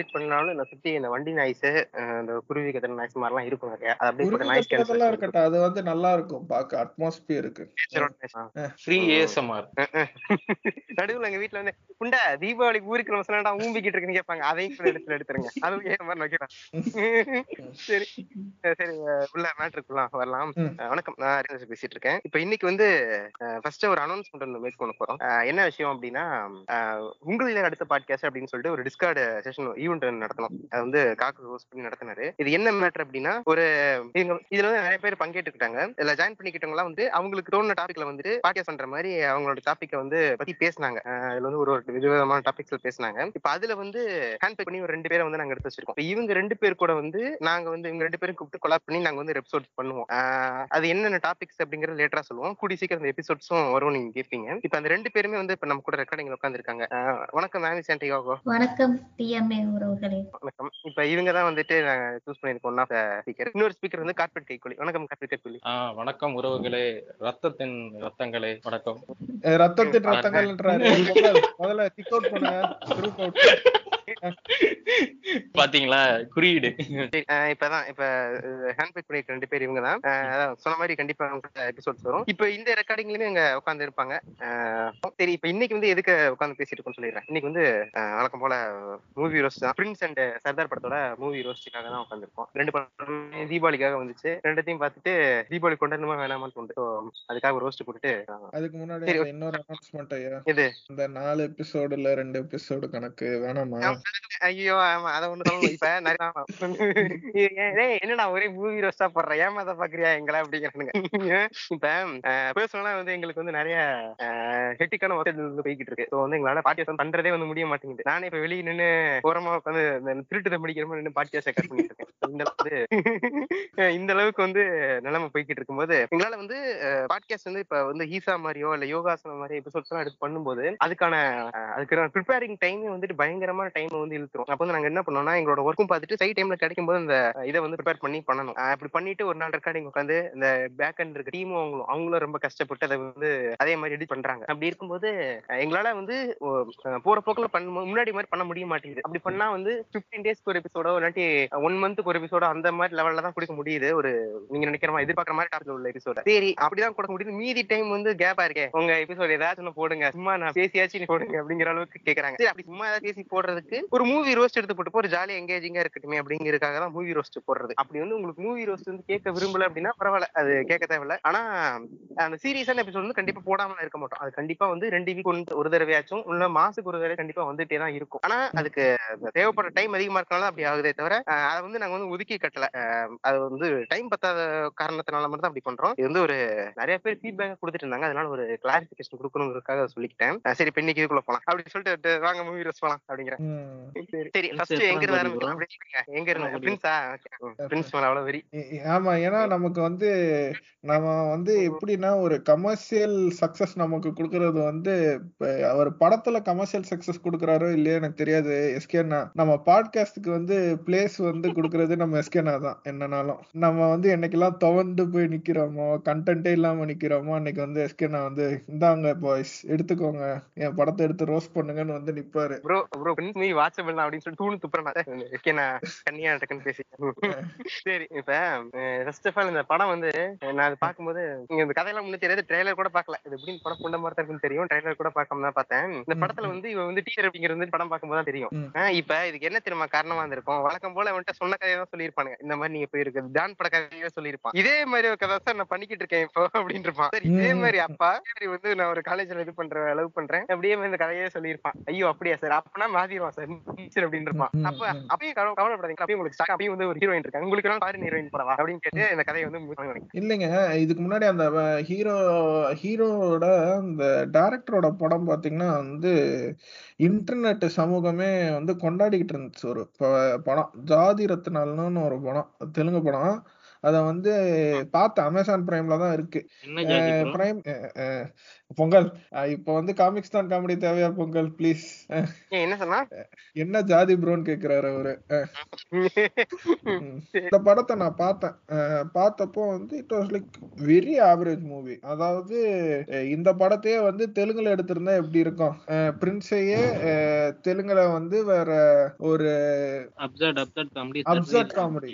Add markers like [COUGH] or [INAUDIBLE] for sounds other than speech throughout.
Edit பண்ணாலும் இந்த சுத்தி இந்த வண்டி நாய்ஸ் இந்த குருவி கத்துற நாய்ஸ் மாதிரிலாம் இருக்கும் நிறைய. அது அப்படியே நாய்ஸ் கத்துறதெல்லாம் இருக்கட்டும். அது வந்து நல்லா இருக்கும். பார்க்க அட்மாஸ்பியருக்கு ஃப்ரீ ஏஎஸ்எம்ஆர் நடுவுல எங்க வீட்ல வந்து குண்டா தீபாவளிக்கு ஊருக்கு நம்ம சொன்னா ஊம்பிக்கிட்டு இருக்குன்னு கேட்பாங்க. அதையும் கூட எடுத்துல எடுத்துருங்க. அதுவும் ஏன் மாதிரி வைக்கிறேன் சரி. சரி உள்ள மேட்ருக்குலாம் வரலாம். வணக்கம். நான் பேசிட்டு இருக்கேன். இப்போ இன்னைக்கு வந்து ஃபர்ஸ்ட் ஒரு அனௌன்ஸ்மெண்ட் ஒன்று பண்ண போறோம். என்ன விஷயம் அப்படின்னா உங்களில் அடுத்த பாட்காஸ்ட் அப்படின்னு சொல்லிட்டு ஒரு டிஸ்கார்டு செஷன் ஈவெண்ட் நடத்தணும் அது வந்து காக்கு ஹோஸ்ட் பண்ணி நடத்தினாரு. இது என்ன மேட்டர் அப்படின்னா ஒரு இவங்க இதுல வந்து நிறைய பேர் பங்கேற்றுக்கிட்டாங்க. இதுல ஜாயின் பண்ணிக்கிட்டவங்க வந்து அவங்களுக்கு தோணுன டாபிக்ல வந்து பாட்டியா பண்ற மாதிரி அவங்களோட டாபிக்கை வந்து பத்தி பேசினாங்க. அதுல வந்து ஒரு ஒரு விதவிதமான டாபிக்ஸ்ல பேசினாங்க. இப்ப அதுல வந்து ஹேண்ட் பேக் பண்ணி ஒரு ரெண்டு பேரை வந்து நாங்க எடுத்து வச்சிருக்கோம். இவங்க ரெண்டு பேர் கூட வந்து நாங்க வந்து இவங்க ரெண்டு பேரும் கூப்பிட்டு கொலாப் பண்ணி நாங்க வந்து எபிசோட் பண்ணுவோம். அது என்னென்ன டாபிக்ஸ் அப்படிங்கறது லேட்டரா சொல்லுவோம். கூடி சீக்கிரம் அந்த எபிசோட்ஸும் வரும் நீங்க கேட்பீங்க இப்ப அந்த ரெண்டு பேருமே வந்து இப்ப நம்ம கூட ரெக்கார்டிங்ல உட்காந்துருக்காங்க வணக்கம் மேமி சாண்டியாகோ வணக்கம் டிஎம்ஏ உறவுகளே. வணக்கம். இப்ப இவங்க தான் வந்துட்டு நாங்க சூஸ் பண்ணிருக்கோம் ஒன் ஆஃப் ஸ்பீக்கர் இன்னொரு ஸ்பீக்கர் வந்து கார்பெட் கைகொலி வணக்கம் கார்பெட் கைகொலி ஆ வணக்கம் உறவுகளே. ரத்தத்தின் ரத்தங்களே. வணக்கம். ரத்தத்தின் ரத்தங்கள்ன்றாரு முதல்ல- முதல்ல கிக் அவுட் பண்ணுங்க குரூப் அவுட் பாத்தீங்களா? குறியீடு. இப்பதான் இப்ப ஹேண்ட் பேக் பண்ணிட்டு ரெண்டு பேர் இவங்க தான். சொன்ன மாதிரி கண்டிப்பா எபிசோட்ஸ் வரும். இப்ப இந்த ரெக்கார்டிங்லயுமே இங்க உட்காந்து இருப்பாங்க. சரி இப்ப இன்னைக்கு வந்து எதுக்கு உட்காந்து பேசிட்டு இருக்கோம்னு சொல்லிடுறேன். இன்னைக்கு வந்து வழக்கம் போல மூவி ரோஸ்ட் தான். பிரின்ஸ் அண்ட் சர்தார் படத்தோட மூவி ரோஸ்டுக்காக தான் உட்காந்துருக்கோம் ரெண்டு படமே தீபாவளிக்காக வந்துச்சு. ரெண்டுத்தையும் பார்த்துட்டு தீபாவளி கொண்டாடணுமா வேணாமான்னு தோணுது அதுக்காக ரோஸ்ட் போட்டுட்டு அதுக்கு முன்னாடி இன்னொரு அனௌன்ஸ்மெண்ட் ஐயா. இது இந்த நாலு எபிசோடுல ரெண்டு எபிசோடு கணக்கு வேணாமா? ஐயோ ஆமா. அத ஒண்ணு சொல்லணும் இப்ப நிறைய [LAUGHS] என்னடா ஒரே மூவி ரோஸ்டா போடுற? ஏமாத பாக்குறியா எங்களை அப்படிங்கிறானுங்க. [LAUGHS] இப்ப பர்சனலா வந்து எங்களுக்கு வந்து நிறைய ஹெட்டிக்கான ஒர்க் வந்து போய்கிட்டு இருக்கு. ஸோ வந்து எங்களால பாட்டியாஸ் பண்றதே வந்து முடிய மாட்டேங்குது. நானே இப்ப வெளியே நின்னு ஓரமா உட்காந்து திருட்டு தம்பிடிக்கிற மாதிரி நின்று பாட்டியாஸ் கட் பண்ணிட்டு இருக்கேன். இந்த அளவுக்கு அஹ் இந்த அளவுக்கு வந்து நிலைமை போய்கிட்டு இருக்கும்போது எங்களால வந்து பாட்காஸ்ட் வந்து இப்ப வந்து ஈசா மாதிரியோ இல்ல யோகாசனம் மாதிரி எபிசோட்ஸ் எல்லாம் எடுத்து பண்ணும்போது அதுக்கான அஹ் அதுக்கு ப்ரிப்பேரிங் டைமே வந்துட்டு பயங்கரமான டைம் வந்து இழுத்துரும். அப்போ வந்து நாங்க என்ன பண்ணோம்னா எங்களோட ஒர்க்கும் பார்த்துட்டு சை டைம்ல கிடைக்கும் போது அந்த இதை வந்து ப்ரிப்பேர் பண்ணி பண்ணணும். அப்படி பண்ணிட்டு ஒரு நாள் ரெக்கார்டிங் உட்காந்து இந்த பேக் அண்ட் இருக்க டீமும் அவங்களும் அவங்களும் ரொம்ப கஷ்டப்பட்டு அதை வந்து அதே மாதிரி எடிட் பண்றாங்க. அப்படி இருக்கும்போது எங்களால வந்து போற போக்குல பண்ண முன்னாடி மாதிரி பண்ண முடிய மாட்டேங்குது. அப்படி பண்ணா வந்து பிப்டீன் டேஸ்க்கு ஒரு எபிசோடோ இல்லாட்டி ஒன் மந்த்துக்கு ஒரு எபிசோடோ அந்த மாதிரி லெவல்ல தான் கொடுக்க முடியுது. ஒரு நீங்க நினைக்கிற மாதிரி எதிர்பார்க்குற மாதிரி டாப்ல உள்ள எபிசோட சரி அப்படிதான் கொடுக்க முடியுது. மீதி டைம் வந்து கேப்பா இருக்கேன் உங்க எபிசோட் ஏதாச்சும் ஒண்ணு போடுங்க. சும்மா நான் பேசியாச்சு நீ போடுங்க அப்படிங்கிற அளவுக்கு கேக்குறாங்க. சரி அப்படி சும்மா ஏதாவது பேசி போடுறதுக்கு ஒரு மூவி ரோஸ்ட் எடுத்து போட்டு ஒரு ஜாலியா எங்கேஜிங்கா இருக்கட்டுமே அப்படிங்கிறதுக்காக தான் மூவி ரோஸ்ட் போடுறது. அப்படி வந்து உங்களுக்கு மூவி ரோஸ்ட் வந்து கேட்க விரும்பல அப்படின்னா பரவாயில்ல அது கேட்க தேவையில்ல. ஆனா அந்த சீரியஸான எபிசோட் வந்து கண்டிப்பா போடாம இருக்க மாட்டோம். அது கண்டிப்பா வந்து ரெண்டு வீக் ஒரு தடவையாச்சும் இல்ல மாசத்துக்கு ஒரு தடவை கண்டிப்பா வந்துட்டே தான் இருக்கும். ஆனா அதுக்கு தேவைப்படுற டைம் அதிகமா இருக்கனால அப்படி ஆகுதே தவிர அதை வந்து நாங்க வந்து ஒதுக்கி கட்டல. அது வந்து டைம் பத்தாத காரணத்தினால மட்டும் தான் அப்படி பண்றோம். இது வந்து ஒரு நிறைய பேர் ஃபீட்பேக் கொடுத்துட்டு இருந்தாங்க. அதனால ஒரு கிளாரிபிகேஷன் கொடுக்கணுங்கிறதுக்காக சொல்லிக்கிட்டேன். சரி இப்ப இன்னைக்கு இதுக்குள்ள போலாம். அப்படி சொல்லிட்டு வாங்க மூவி ரோஸ் போலாம் அப்படிங்கிறேன் சரி. சரி ஃபர்ஸ்ட் எப்ப எங்க இருந்து ஆரம்பிக்கிறோம்? ஆரம்பிக்கலாம் அப்படி சொல்லுங்க. எங்க இருந்து பிரின்ஸா பிரின்ஸ் மேல அவ்வளவு வெறி. ஆமா ஏன்னா நமக்கு வந்து நம்ம வந்து எப்படின்னா ஒரு கமர்ஷியல் சக்சஸ் நமக்கு கொடுக்கறது வந்து அவர் படத்துல கமர்ஷியல் சக்சஸ் கொடுக்கறாரோ இல்லையோ எனக்கு தெரியாது. எஸ்கேனா நம்ம பாட்காஸ்டுக்கு வந்து பிளேஸ் வந்து கொடுக்கறது நம்ம எஸ்கேனா தான் என்னனாலும். நம்ம வந்து என்னைக்கெல்லாம் துவண்டு போய் நிக்கிறோமோ கண்டென்ட்டே இல்லாம நிக்கிறோமோ அன்னைக்கு வந்து எஸ்கேனா வந்து இந்தாங்க பாய்ஸ் எடுத்துக்கோங்க. என் படத்தை எடுத்து ரோஸ்ட் பண்ணுங்கன்னு வந்து நிப்பாரு. வாட்சபிள் அவ்வளவுதான் அப்படின்னு சொல்லி தூணு துப்புறேன் நான். கண்ணியா டக்குன்னு பேசி சரி இப்ப ஃபர்ஸ்ட் ஆஃப் ஆல் இந்த படம் வந்து நான் அது பார்க்கும்போது நீங்க இந்த கதையெல்லாம் முன்னே தெரியாது ட்ரெய்லர் கூட பார்க்கல. இது எப்படின்னு படம் புண்ட மாதிரி தான் இருக்குன்னு தெரியும் ட்ரெய்லர் கூட பார்க்காம தான் பார்த்தேன். இந்த படத்துல வந்து இவன் வந்து டீச்சர் அப்படிங்கிறது வந்து படம் பார்க்கும்போது தான் தெரியும். இப்ப இதுக்கு என்ன தெரியுமா காரணமா இருந்திருக்கும் வழக்கம் போல அவன்கிட்ட சொன்ன கதையை தான் சொல்லியிருப்பானுங்க. இந்த மாதிரி நீங்க போயிருக்கு டான் பட கதையே சொல்லியிருப்பான். இதே மாதிரி ஒரு கதை சார் நான் பண்ணிக்கிட்டு இருக்கேன் இப்போ அப்படின்னு இருப்பான். சரி இதே. மாதிரி அப்பா சரி வந்து நான் ஒரு காலேஜ்ல இது பண்றேன் லவ் பண்றேன் அப்படியே இந்த கதையே சொல்லியிருப்பான். ஐயோ அப்படியா சார்? அப்பனா மாத்திடுவான் டீச்சர் அப்படின்னு இருப்பான் அப்ப. அப்பயும் கவலை- கவலைப்படாதீங்க. அப்பயும் உங்களுக்கு அப்பயும் வந்து ஒரு ஹீரோயின் இருக்காங்க. உங்களுக்கு எல்லாம் ஃபாரின் ஹீரோயின் படவா அப்படின்னு கேட்டு இந்த கதையை வந்து. இல்லைங்க இதுக்கு முன்னாடி அந்த ஹீரோ ஹீரோவோட அந்த டைரக்டரோட படம் பாத்தீங்கன்னா வந்து இன்டர்நெட் சமூகமே வந்து கொண்டாடிக்கிட்டு இருந்துச்சு ஒரு படம். ஜாதி ரத்னால்னு ஒரு படம் தெலுங்கு படம். அத வந்து பார்த்தேன் அமேசான் பிரைம்ல தான் இருக்கு? பிரைம் பொங்கல். இப்ப வந்து காமிக்ஸ் தான் காமெடி தேவையா பொங்கல்? ப்ளீஸ் என்ன சொன்னா? என்ன ஜாதி ப்ரோன்னு கேக்குறாரு அவரு. இந்த படத்தை நான் பார்த்தேன். பார்த்தப்போ வந்து it was like very average movie அதாவது இந்த படத்தையே வந்து தெலுங்குல எடுத்திருந்தா எப்படி இருக்கும்? பிரின்ஸையே தெலுங்குல வந்து வேற ஒரு Absurd, absurd comedy. Absurd comedy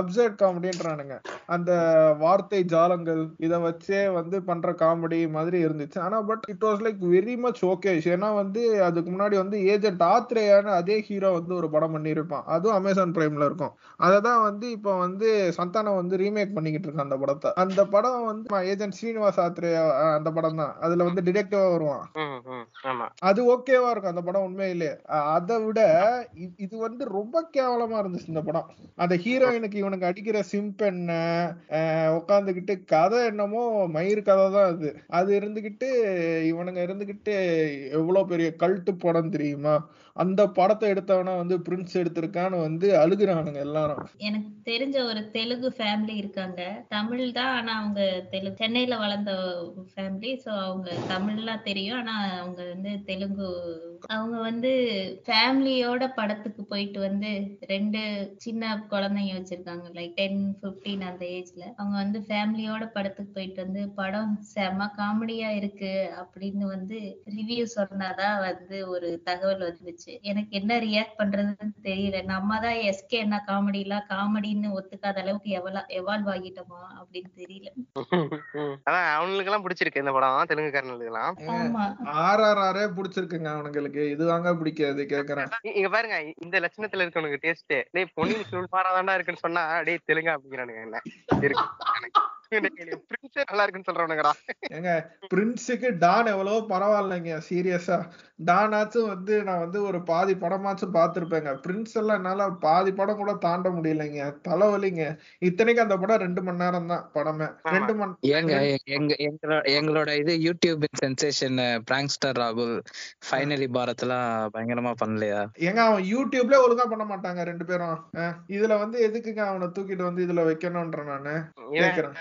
absurd காமெடின்றானுங்க அந்த வார்த்தை ஜாலங்கள் இத வச்சே வந்து பண்ற காமெடி மாதிரி இருந்துச்சு. ஆனா but it was like very much okay ஏன்னா வந்து அதுக்கு முன்னாடி வந்து ஏஜென்ட் ஆத்ரேயான அதே ஹீரோ வந்து ஒரு படம் பண்ணியிருப்பான். அதுவும் அமேசான் பிரைம்ல இருக்கும். அததான் வந்து இப்போ வந்து சந்தானம் வந்து ரீமேக் பண்ணிக்கிட்டு இருக்கான் அந்த படத்தை. அந்த படம் வந்து ஏஜென்ட் ஸ்ரீனிவாஸ் ஆத்ரேயா அந்த படம் தான். அதுல வந்து டிடெக்டிவா வருவான். அது ஓகேவா இருக்கும் அந்த படம் உண்மையிலே. அதை விட இது வந்து ரொம்ப கேவலமா இருந்துச்சு இந்த படம். அந்த ஹீரோயினுக்கு இவனுக்கு அடிக்கிற சிம்ப் என்ன அஹ் உட்காந்துக்கிட்டு கதை என்னமோ மயிர் கதை தான் அது. அது இருந்துகிட்டு இவனுங்க இருந்துகிட்டு எவ்வளவு பெரிய கல்ட்டு படம் தெரியுமா? அந்த படத்தை எடுத்தவனா வந்து பிரின்ஸ் எடுத்திருக்கான்னு வந்து அழுகுறானுங்க எல்லாரும். எனக்கு தெரிஞ்ச ஒரு தெலுங்கு ஃபேமிலி இருக்காங்க. தமிழ் தான் ஆனா அவங்க தெலு சென்னையில வளர்ந்த ஃபேமிலி சோ அவங்க தமிழ்லாம் தெரியும். ஆனா அவங்க வந்து தெலுங்கு அவங்க வந்து ஃபேமிலியோட படத்துக்கு போயிட்டு வந்து ரெண்டு சின்ன குழந்தைங்க வச்சிருக்காங்க. லைக் டென் 15 அந்த ஏஜ்ல அவங்க வந்து ஃபேமிலியோட படத்துக்கு போயிட்டு வந்து படம் செம காமெடியா இருக்கு அப்படின்னு வந்து ரிவ்யூ சொன்னாதான் வந்து ஒரு தகவல் வந்துச்சு. எனக்கு என்ன ரியாக்ட் பண்றதுன்னு தெரியல. நம்ம தான் எஸ்கே என்ன காமெடி எல்லாம் காமெடின்னு ஒத்துக்காத அளவுக்கு எவ்வளவு எவால்வ் ஆகிட்டோமா அப்படின்னு தெரியல. அதான் அவனுக்கு எல்லாம் பிடிச்சிருக்கு இந்த படம் தெலுங்குக்காரனுக்கு எல்லாம் ஆமா. ஆர்ஆர்ஆரே பிடிச்சிருக்குங்க அவனுங்களுக்கு. இது வாங்க பிடிக்காது கேக்குறேன். இங்க பாருங்க இந்த லட்சணத்துல இருக்கவனுக்கு டேஸ்ட் டேய் பொன்னியின் செல்வன் மாறாதாண்டா இருக்குன்னு சொன்னா டேய் தெலுங்கா அப்படிங்கிறானுங்க என்ன. இருக்கு நல்லா இருக்குன்னு சொல்றவனுங்கடா. ஏங்க பிரின்ஸுக்கு டான் எவ்வளவோ பரவாயில்லைங்க சீரியஸா டானாச்சும் வந்து நான் வந்து ஒரு பாதி படமாச்சும் பார்த்திருப்பேங்க. பிரின்ஸ் எல்லாம் என்னால பாதி படம் கூட தாண்ட முடியலைங்க. தலைவலிங்க. இத்தனைக்கு அந்த படம் ரெண்டு மணி நேரம் தான் படமே. ரெண்டு மணி ஏங்க எங்க எங்களோட இது யூடியூப் சென்சேஷன் பிராங்க்ஸ்டர் ராகுல் ஃபைனலி பாரத் எல்லாம் பயங்கரமா பண்ணலையா? ஏங்க அவன் யூடியூப்ல ஒழுங்கா பண்ண மாட்டாங்க ரெண்டு பேரும். இதுல வந்து எதுக்குங்க அவனை தூக்கிட்டு வந்து இதுல வைக்கணும்ன்ற நானு? கேக்குறேன்.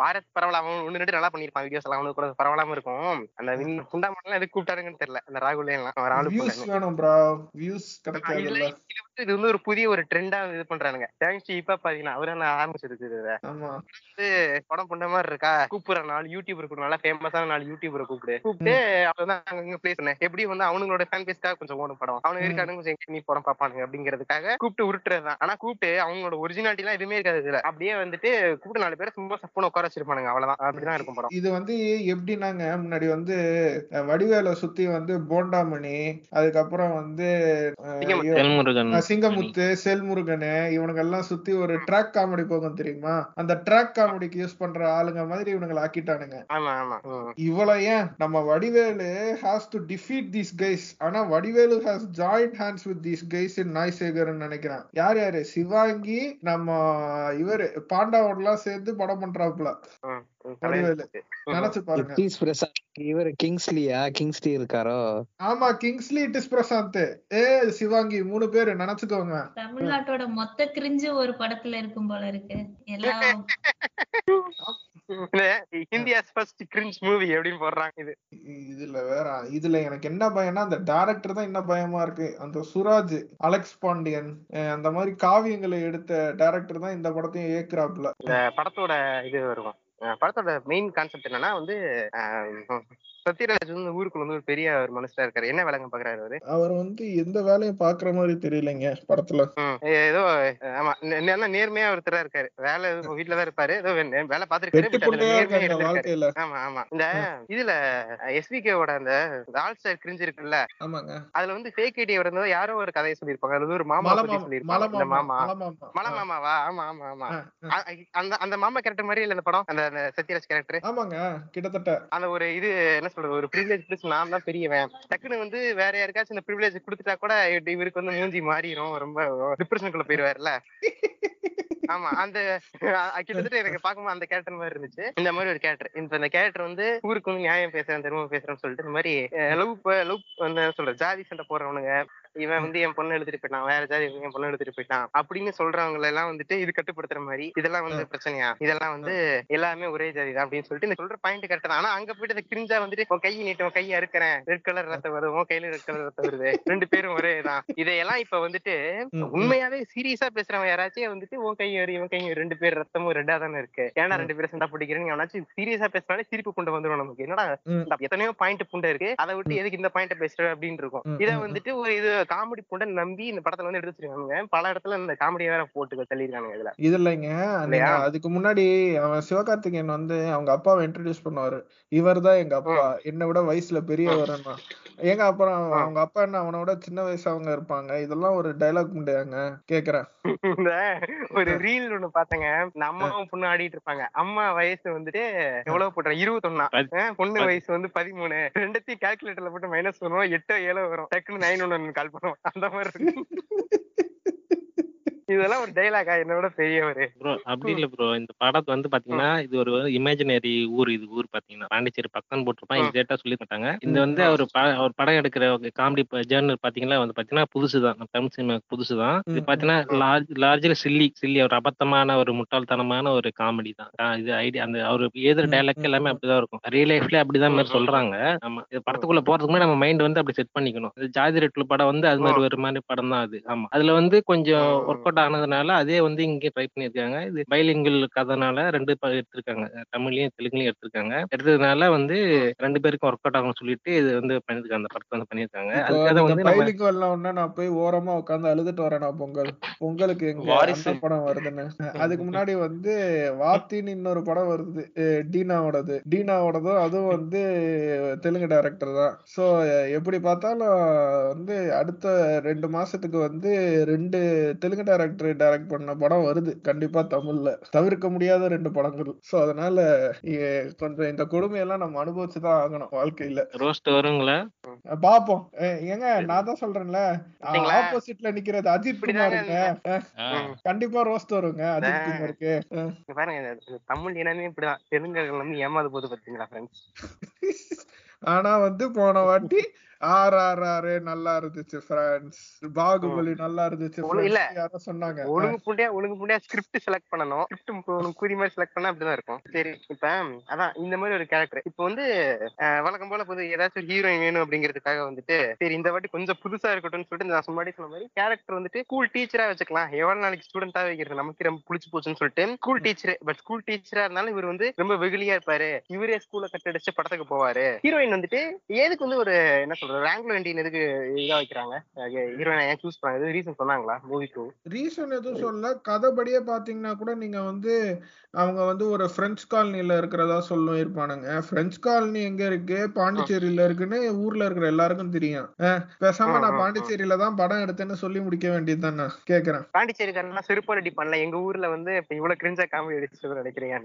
பாரத் அவன் ஒண்ணு ரெண்டு நல்லா பண்ணிருப்பான் வீடியோஸ் எல்லாம் அவனுக்கு கூட பரவாயில்லாம இருக்கும். அந்த வின் குண்டாமலாம் எதுக்கு கூப்பிட்டாருங்கன்னு தெரியல. அந்த ராகுல் எல்லாம் அவன் ஆளு வியூஸ் போல வேணும் ப்ரோ வியூஸ் இல்ல, கிடைக்காதுல்ல இது வந்து இது வந்து ஒரு புதிய ஒரு ட்ரெண்டா இது பண்றானுங்க. தேங்க்ஸ் இப்ப பாத்தீங்கன்னா அவரு என்ன ஆரம்பிச்சிருக்கு வந்து படம் பண்ண மாதிரி இருக்கா? கூப்பிடுற நாலு யூடியூபர் கூட நல்லா ஃபேமஸான நாலு யூடியூபரை கூப்பிடு. கூப்பிட்டு அவதான் அங்க பிளேஸ் பண்ண எப்படி வந்து அவனுங்களோட ஃபேன் பேஸ்க்காக கொஞ்சம் ஓடும் படம். அவனுங்க. இருக்கானுங்க கொஞ்சம் எங்க நீ படம் பாப்பானுங்க அப்படிங்கிறதுக்காக கூப்பிட்டு உருட்டுறதுதான் ஆனா கூப்பிட்டு அவங்களோட ஒரிஜினாலிட்டி எல்லாம் எதுவுமே இருக்காது இதுல. அப்படியே வந்துட்டு கூப்பிட்டு நாலு பேரை சும்மா சப்புன்னு உட்கார வச்சிருப்பானுங்க. அவ்வளவுதான். அப்படிதான் இருக்கும் படம். இது வந்து எப்படின்னாங்க முன்னாடி வந்து வடிவேலை சுத்தி வந்து போண்டாமணி அதுக்கப்புறம் வந்து சிங்கமுத்து. செல்முருகன் இவனுங்க எல்லாம் சுத்தி ஒரு ட்ராக் காமெடி போகும் தெரியுமா? அந்த ட்ராக் காமெடிக்கு யூஸ் பண்ற ஆளுங்க மாதிரி இவனுங்களை ஆக்கிட்டானுங்க. இவ்வளவு ஏன்? நம்ம Vadivelu has to defeat these guys ஆனா Vadivelu has joined hands with these guys in நாய்சேகர்னு நினைக்கிறேன். யார் யாரு? சிவாங்கி நம்ம இவரு பாண்டாவோடலாம் சேர்ந்து படம் பண்றாப்புல. வடிவேலு. நினைச்சு பாருங்க. இவரு கிங்ஸ்லியா கிங்ஸ்லி இருக்காரோ? ஆமா கிங்ஸ்லி டிஸ் பிரசாந்த் ஏ சிவாங்கி மூணு பேரு நினைச்சுக்கோங்க. தமிழ்நாட்டோட மொத்த கிரிஞ்சு ஒரு படத்துல இருக்கும் போல இருக்கு. எல்லாம் இந்த இந்தியாஸ் ஃபர்ஸ்ட் கிரிஞ்ச் மூவி அப்படின்னு போடுறாங்க இது. இதுல வேற இதுல எனக்கு என்ன பயம்னா அந்த டைரக்டர் தான் என்ன பயமா இருக்கு. அந்த சுராஜ் அலெக்ஸ் பாண்டியன் அந்த மாதிரி காவியங்களை எடுத்த டைரக்டர் தான் இந்த படத்தையும் ஏக்குறாப்புல. இந்த படத்தோட இது அஹ் படத்தோட மெயின் கான்செப்ட் என்னன்னா வந்து சத்யராஜ் வந்து ஊருக்குள்ள வந்து ஒரு பெரிய ஒரு மனுஷனா இருக்காரு. என்ன வேலைங்க பாக்குறாரு அவரு? அவர் வந்து எந்த வேலையும் பாக்குற மாதிரி தெரியலைங்க படத்துல. ஏதோ ஆமா நேர்மையா ஒருத்தரா இருக்காரு. வேலை எதுவும் வீட்டுல தான் இருப்பாரு. ஏதோ வேலை பாத்துருக்காரு ஆமா ஆமா. இந்த இதுல எஸ்விகேவோட அந்த ஆல் ஸ்டார் கிரிஞ்சு இருக்குல்ல? அதுல வந்து ஃபேக் ஐடி வரது யாரோ ஒரு கதையை சொல்லியிருப்பாங்க. அது ஒரு மாமா சொல்லியிருப்பாங்க. இந்த மாமா மலை மலை மாமா. மாமாவா? ஆமா ஆமா ஆமா. அந்த அந்த மாமா கேரக்டர் மாதிரி இல்ல இந்த படம்? அந்த அந்த சத்யராஜ் கேரக்டர் ஆமாங்க கிட்டத்தட்ட. அந்த ஒரு இது என்ன சொல்றது ஒரு ப்ரிவிலேஜ் பிளஸ் நான் தான் பெரியவன். டக்குன்னு வந்து வேற யாருக்காச்சும் இந்த ப்ரிவிலேஜ் கொடுத்துட்டா கூட இவருக்கு வந்து மூஞ்சி மாறிடும் ரொம்ப டிப்ரெஷனுக்குள்ள போயிருவாருல்ல? ஆமா அந்த கிட்டத்தட்ட எனக்கு பாக்கும்போது அந்த கேரக்டர் மாதிரி இருந்துச்சு. இந்த மாதிரி ஒரு கேரக்டர் இப்ப இந்த கேரக்டர் வந்து ஊருக்கு வந்து நியாயம் பேசுறேன் திரும்ப பேசுறேன்னு சொல்லிட்டு இந்த மாதிரி லவ் லவ் வந்து சொல்ற ஜாதி சண்டை போடுறவனுங்க. இவன் வந்து என் பொண்ணு எடுத்துட்டு போயிட்டான். வேற ஜாதி என் பொண்ணு எடுத்துட்டு போயிட்டான். அப்படின்னு சொல்றவங்க எல்லாம் வந்துட்டு இது கட்டுப்படுத்துற மாதிரி இதெல்லாம் வந்து பிரச்சனையா? இதெல்லாம் வந்து எல்லாமே ஒரே ஜாதி தான் அப்படின்னு சொல்லிட்டு இந்த சொல்ற பாயிண்ட் கரெக்ட் தான். ஆனா அங்க போயிட்டு இந்த கிரிஞ்சா வந்துட்டு உன் கையை நீட்டு உன் கையை அறுக்கிறேன். ரெட் கலர் ரத்தம் வருது உன் கையில ரெட் கலர் ரத்தம் வருது. ரெண்டு பேரும் ஒரே தான். இதையெல்லாம் இப்ப வந்துட்டு. உண்மையாவே சீரியஸா பேசுறவன் யாராச்சும் வந்துட்டு உன் கையை வரி இவன் கையை ரெண்டு பேர் ரத்தமும் ரெண்டா தானே இருக்கு. ஏன்னா ரெண்டு பேரும் சண்டை பிடிக்கிறேன்னு எவனாச்சும் சீரியஸா பேசினாலே சிரிப்பு புண்டை வந்துடும் நமக்கு. என்னடா எத்தனையோ பாயிண்ட் புண்டை இருக்கு. அதை விட்டு எதுக்கு இந்த பாயிண்ட் பேசுற? அப்படின்னு இருக்கும். இதை. வந்துட்டு ஒரு இது காமெடி புண்டை நம்பி இந்த படத்துல வந்து எடுத்து வச்சிருக்காங்க. பல இடத்துல இந்த காமெடியை வேற போட்டு தள்ளிருக்கானுங்க இதுல. இது இல்லைங்க? அதுக்கு முன்னாடி அவன் சிவகார்த்திகேயன் வந்து அவங்க அப்பாவை இன்ட்ரடியூஸ் பண்ணுவாரு. இவர் தான் எங்க அப்பா. என்னை விட வயசுல பெரியவர்னா ஏங்க அப்புறம். அவங்க அப்பா என்ன அவனை விட சின்ன வயசவங்க இருப்பாங்க. இதெல்லாம் ஒரு டைலாக் முடியாங்க கேக்குறேன். இந்த ஒரு ரீல் ஒண்ணு பாத்தங்க. இந்த அம்மாவும் பொண்ணு ஆடிட்டு இருப்பாங்க. அம்மா வயசு வந்துட்டு எவ்வளவு போட்டுறேன் இருபத்தொன்னா. பதி- பொண்ணு வயசு வந்து பதிமூணு. ரெண்டுத்தையும் கால்குலேட்டர்ல போட்டு மைனஸ் பண்ணுவோம். எட்டோ ஏழோ வரும். டக்குன்னு நைன் ஒன்னு கால் பண்ணுவேன். அந்த மாதிரி இருக்கு. [LAUGHS] இதெல்லாம் ஒரு டைலாகா என்னோட பெரியவரு. ப்ரோ அப்படி இல்ல ப்ரோ இந்த படத்து வந்து பாத்தீங்கன்னா இது ஒரு இமேஜினரி ஊர் இது ஊர் பாத்தீங்கன்னா. பாண்டிச்சேரி பக்கம் போட்டிருப்பான். எக்ஸாக்டா சொல்லி மாட்டாங்க இந்த வந்து. அவர் அவர் படம் எடுக்கிற காமெடி ஜேர்னல் பாத்தீங்கன்னா வந்து பாத்தீங்கன்னா புதுசுதான். நம்ம தமிழ் சினிமா புதுசுதான். இது பாத்தீங்கன்னா. லார்ஜ் லார்ஜ்ல சில்லி சில்லி ஒரு அபத்தமான ஒரு முட்டாள்தனமான ஒரு காமெடி தான். இது ஐடியா அந்த அவர் எழுதுற டைலாக் எல்லாமே. அப்படிதான் இருக்கும். ரியல் லைஃப்ல அப்படிதான் மாதிரி. சொல்றாங்க. ஆமா இது படத்துக்குள்ள போறதுக்கு முன்னாடி நம்ம மைண்ட் வந்து அப்படி செட் பண்ணிக்கணும். ஜாதி ரெட்ல படம் வந்து அது மாதிரி. ஒரு மாதிரி படம் தான் அது. ஆமா. அதுல வந்து கொஞ்சம். ஒர்க் அவுட் ஆனதுனால அதே வந்து இங்கே ட்ரை பண்ணியிருக்காங்க. இது பைலிங்கல் கதைனால ரெண்டு ப- எடுத்திருக்காங்க. தமிழ்லயும் தெலுங்குலயும் எடுத்திருக்காங்க. எடுத்ததுனால வந்து. ரெண்டு பேருக்கும் ஒர்க் அவுட் ஆகும்னு சொல்லிட்டு இது வந்து பண்ணிருக்காங்க அந்த படத்தை வந்து பண்ணியிருக்காங்க. அதுக்காக வந்து நம்ம பைலிங் வரல உடனே நான் போய் ஓரமா உட்காந்து அழுதுட்டு வரேனா பொங்கல். பொங்கலுக்கு எங்க படம் வருதுன்னு. [LAUGHS] அதுக்கு முன்னாடி வந்து வாத்தின்னு இன்னொரு படம் வருது. டீனாவோடது. டீனாவோடதும் அதுவும் வந்து தெலுங்கு டைரக்டர் தான். ஸோ எப்படி பார்த்தாலும் வந்து அடுத்த ரெண்டு மாசத்துக்கு வந்து ரெண்டு தெலுங்கு டைரக்டர் டைரக்ட் பண்ண படம் வருது. கண்டிப்பா தமிழ்ல. தவிர்க்க முடியாத ரெண்டு படங்கள். ஸோ அதனால கொஞ்சம் இந்த கொடுமையெல்லாம் நம்ம அனுபவிச்சுதான் ஆகணும் வாழ்க்கையில. ரோஸ்ட் வருங்களா? பாப்போம். ஏங்க நான் தான் சொல்றேன்ல? ஆப்போசிட்ல நிக்கிறது அஜித் குமாருங்க. கண்டிப்பா ரோஸ்ட் வருங்க அஜித். குமாருக்கு. பாருங்க தமிழ் இனமே இப்படிதான். தெலுங்கர்கள் வந்து ஏமாது போது பாத்தீங்களா ஃப்ரெண்ட்ஸ் ஆனா வந்து போன வாட்டி ஆர் ஆர் ஆர் நல்லா இருந்துச்சு பிரான்ஸ் பாகுபலி நல்லா இருந்துச்சு இல்ல. யாரோ சொன்னாங்க. ஒழுங்கு புண்டியா ஒழுங்கு புண்டியா ஸ்கிரிப்ட் செலக்ட் பண்ணணும். ஸ்கிரிப்ட் உனக்கு குறி மாதிரி செலக்ட் பண்ணா அப்படிதான் இருக்கும். சரி இப்ப அதான் இந்த மாதிரி ஒரு கேரக்டர் இப்போ வந்து வழக்கம் போல புது ஏதாச்சும் ஒரு ஹீரோயின் வேணும் அப்படிங்கிறதுக்காக வந்துட்டு சரி இந்த வாட்டி கொஞ்சம் புதுசா இருக்கட்டும்னு சொல்லிட்டு நான் முன்னாடி சொன்ன மாதிரி கேரக்டர் வந்துட்டு ஸ்கூல் டீச்சரா வச்சுக்கலாம். எவ்வளவு நாளைக்கு ஸ்டூடெண்டா வைக்கிறது? நமக்கு ரொம்ப புடிச்சு போச்சுன்னு சொல்லிட்டு ஸ்கூல் டீச்சர் பட் ஸ்கூல் டீச்சரா இருந்தாலும் இவர் வந்து ரொம்ப வெகுளியா இருப்பாரு. இவரே ஸ்கூல்ல கட்டடிச்சு படத்துக்கு போவாரு. ஹீரோயின் வந்துட்டு எதுக்கு வந்து ஒரு என்ன சொல்றது ரேங்க்ல வேண்டியன் எதுக்கு இதா வைக்கிறாங்க. ஹீரோயின் ஏன் சூஸ் பண்ணாங்க? ரீசன் சொன்னாங்களா? மூவிக்கு ரீசன் எதுவும் சொல்ல கதைப்படியே பாத்தீங்கன்னா கூட நீங்க வந்து அவங்க வந்து ஒரு பிரெஞ்சு காலனில இருக்கிறதா சொல்லும் இருப்பானுங்க பிரெஞ்சு காலனி எங்க இருக்கு? பாண்டிச்சேரியில இருக்குன்னு ஊர்ல இருக்கிற எல்லாருக்கும் தெரியும். பேசாம நான் பாண்டிச்சேரியில தான் படம் எடுத்தேன்னு சொல்லி முடிக்க வேண்டியது தானே? கேக்குறேன். பாண்டிச்சேரிக்காரனா செருப்பால் அடி பண்ணல எங்க ஊர்ல வந்து இப்ப இவ்வளவு கிரிஞ்சா காமெடி அடிச்சு நினைக்கிறீங்க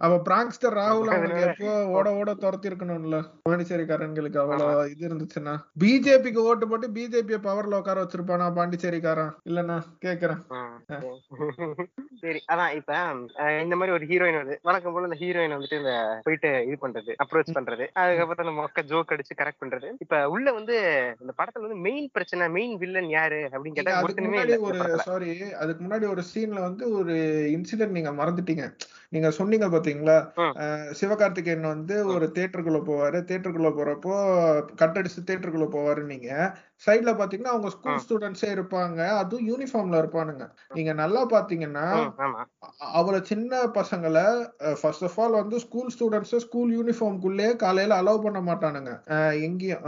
அப்ப பிராங்க்ஸ்டர் ராகுல் அதனால- எப்போ ஓட ஓட துரத்தி இருக்கணும்ல பாண்டிச்சேரிக்காரங்களுக்கு அவ்வளவு இது இருந்துச்சுன்னா பிஜேபிக்கு ஓட்டு போட்டு பிஜேபிய பவர்ல உட்கார வச்சிருப்பானா? பாண்டிச்சேரிக்காரன். இல்லன்னா கேக்குறேன். சரி அதான் இப்ப இந்த மாதிரி ஒரு ஹீரோயின் வருது வழக்கம் போல இந்த ஹீரோயின் வந்துட்டு இந்த போயிட்டு இது பண்றது அப்ரோச் பண்றது அதுக்கப்புறம் அந்த மொக்க ஜோக் அடிச்சு கரெக்ட் பண்றது. இப்ப உள்ள வந்து இந்த படத்துல வந்து மெயின் பிரச்சனை மெயின் வில்லன் யாரு? அப்படின்னு கேட்டா ஒரு சாரி அதுக்கு முன்னாடி ஒரு சீன்ல வந்து ஒரு இன்சிடென்ட் நீங்க மறந்துட்டீங்க. நீங்க சொன்னீங்க பாத்தீங்களா? சிவகார்த்திகேயன் வந்து ஒரு தேட்டருக்குள்ள போவாரு. தேட்டருக்குள்ள போறப்போ கட்டடிச்சு தேட்டருக்குள்ள போவாரு நீங்க சைடுல பாத்தீங்கன்னா அவங்க ஸ்கூல். ஸ்டூடெண்ட்ஸே இருப்பாங்க. அதுவும் யூனிஃபார்ம்ல இருப்பானுங்க. நீங்க நல்லா பாத்தீங்கன்னா அவ்வளவு சின்ன பசங்களை ஃபர்ஸ்ட் ஆஃப் ஆல் வந்து ஸ்கூல் ஸ்டூடெண்ட்ஸ் ஸ்கூல் யூனிஃபார்ம்குள்ளே காலையில அலோவ் பண்ண மாட்டானுங்க. எங்கேயும்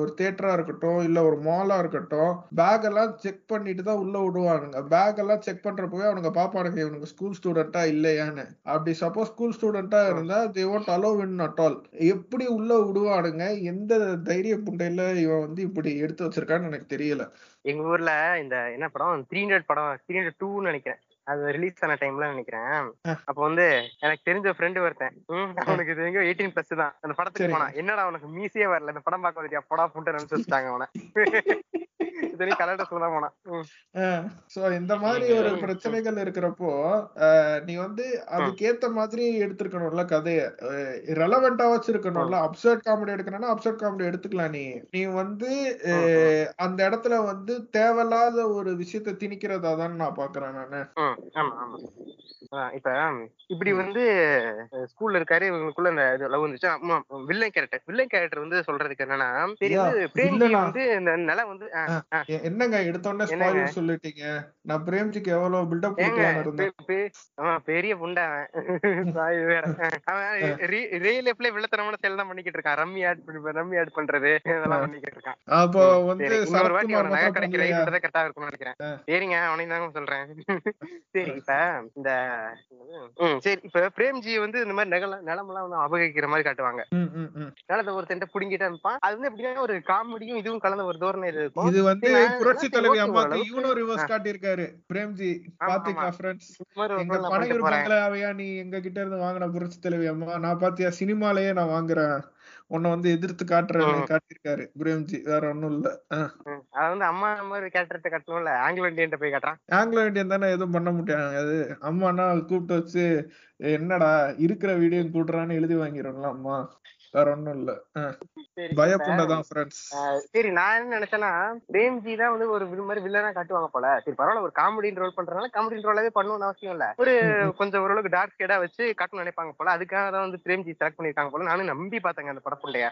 ஒரு தேட்டரா இருக்கட்டும் இல்ல ஒரு மாலா இருக்கட்டும் பேக் எல்லாம் செக் பண்ணிட்டு தான் உள்ள விடுவானுங்க. பேக் எல்லாம் செக் பண்றப்பவே அவனுங்க பாப்பானுங்க இவனுக்கு ஸ்கூல் ஸ்டூடெண்டா இல்லையான்னு. அப்படி சப்போஸ் ஸ்கூல் ஸ்டூடெண்டா இருந்தா they won't allow in at all எப்படி உள்ள விடுவானுங்க? எந்த தைரிய புண்டையில இவன் வந்து இப்படி எடுத்து வச்சிருக்கான்னு எனக்கு தெரியல. எங்க ஊர்ல இந்த என்ன படம்? த்ரீ ஹண்ட்ரட் படம் த்ரீ ஹண்ட்ரட் டூன்னு நினைக்கிறேன். அது ரிலீஸ் ஆன டைம்ல நினைக்கிறேன். அப்ப வந்து எனக்கு தெரிஞ்ச ஃப்ரெண்டு ஒருத்தன். அவனுக்கு இது எங்க எயிட்டீன் பிளஸ் தான். அந்த படத்துக்கு. போனான். என்னடா அவனுக்கு மீசியே வரல? இந்த படம் பார்க்க வந்துட்டியா? படா புண்டு நினைச்சு வச்சுட்டாங்க அவனை. [LAUGHS] இந்த மாதிரி ஒரு பிரச்சனைகள் இருக்கிறப்போ நீ வந்து அதுக்கேத்த மாதிரி எடுத்திருக்கணும்ல கதைய. ரெலவெண்டா வச்சிருக்கணும்ல. அப்சர்ட் காமெடி எடுக்கணும்னா அப்சர்ட் காமெடி எடுத்துக்கலாம் நீ. நீ வந்து அந்த இடத்துல வந்து தேவையில்லாத ஒரு விஷயத்த திணிக்கிறதா தான் நான் பாக்குறேன் நானு. இப்ப இப்படி வந்து ஸ்கூல்ல இருக்காரு இவங்களுக்குள்ள இந்த இது லவ் வந்துச்சு? வில்லன் கேரக்டர் வில்லன் கேரக்டர் வந்து சொல்றதுக்கு என்னன்னா ஐயா, வந்து இந்த நிலம் வந்து என்னங்க எடுத்தோடனே சொல்லிட்டீங்க? நான் பிரேம்ஜிக்கு எவ்வளவு ஏங்க கொடுக்கலாம்னு இருந்தேன். அவன் பெரிய புண்டை அவன். [LAUGHS] சாய் வேற. அவன் ரியல் லைஃப்ல வில்லத்தனமான செயல் தான் பண்ணிக்கிட்டு இருக்கான். ரம்மி ஆட் பண்ணி ரம்மி ஆட் பண்றது இதெல்லாம் பண்ணிக்கிட்டு இருக்கான். அப்போ வந்து இன்னொரு வாட்டி அவனை நகை கடைக்கு? ரைட் கரெக்டா இருக்கும்னு நினைக்கிறேன். சரிங்க அவனையும் தாங்க சொல்றேன். [LAUGHS] சரி இப்ப இந்த சரி இப்ப பிரேம்ஜி வந்து இந்த மாதிரி நிலம் நிலமெல்லாம் வந்து அபகரிக்கிற மாதிரி காட்டுவாங்க. நிலத்தை ஒருத்தன் புடிங்கிட்டு இருப்பான். அது வந்து எப்படின்னா ஒரு காமெடியும் இதுவும் கலந்த ஒரு தோரணை இருக்கும். வந்து புரட்சி தலைவி அம்மாக்கு. இவனும் ரிவர்ஸ் காட்டியிருக்காரு பிரேம்ஜி பாத்தீங்களா. ஃப்ரெண்ட்ஸ் எங்க பொருளை பணம் பண்ணிட்டு போறேன். இருப்பாங்களே அவையா நீ எங்க கிட்ட இருந்து வாங்கின புரட்சி தலைவி அம்மா? நான் பாத்தியா சினிமாலயே நான் வாங்குறேன். உன்னை வந்து எதிர்த்து காட்டுறேன்னு ம். காட்டியிருக்காரு பிரேம்ஜி. வேற ஒண்ணும் இல்ல. அதை வந்து அம்மா மாதிரி கேரக்டர் கட்டணும்ல? ஆங்கிலோ இந்தியன் போய் காட்டுறான்? ஆங்கிலோ இந்தியன் தானே எதுவும் பண்ண முடியாது அது அம்மானா கூப்பிட்டு வச்சு என்னடா இருக்கிற வீடியோ கூட்டுறான்னு எழுதி வாங்கிடும்ல அம்மா? வேற ஒண்ணும் இல்ல. பயப்புண்டதான் ஃப்ரெண்ட்ஸ் சரி நான் என்ன நினைச்சேன்னா பிரேம்ஜி தான் வந்து ஒரு மாதிரி வில்லனா காட்டுவாங்க போல. சரி பரவாயில்ல ஒரு காமெடி ரோல் பண்றதுனால காமெடி ரோலாவே பண்ணணும்னு அவசியம் இல்ல. ஒரு கொஞ்சம் ஓரளவுக்கு டார்க் ஷேடா வச்சு காட்டணும் நினைப்பாங்க போல. அதுக்காக தான் வந்து பிரேம்ஜி செலக்ட் பண்ணிருக்காங்க போல. நானும் நம்பி பார்த்தேங்க அந்த படப்புண்டைய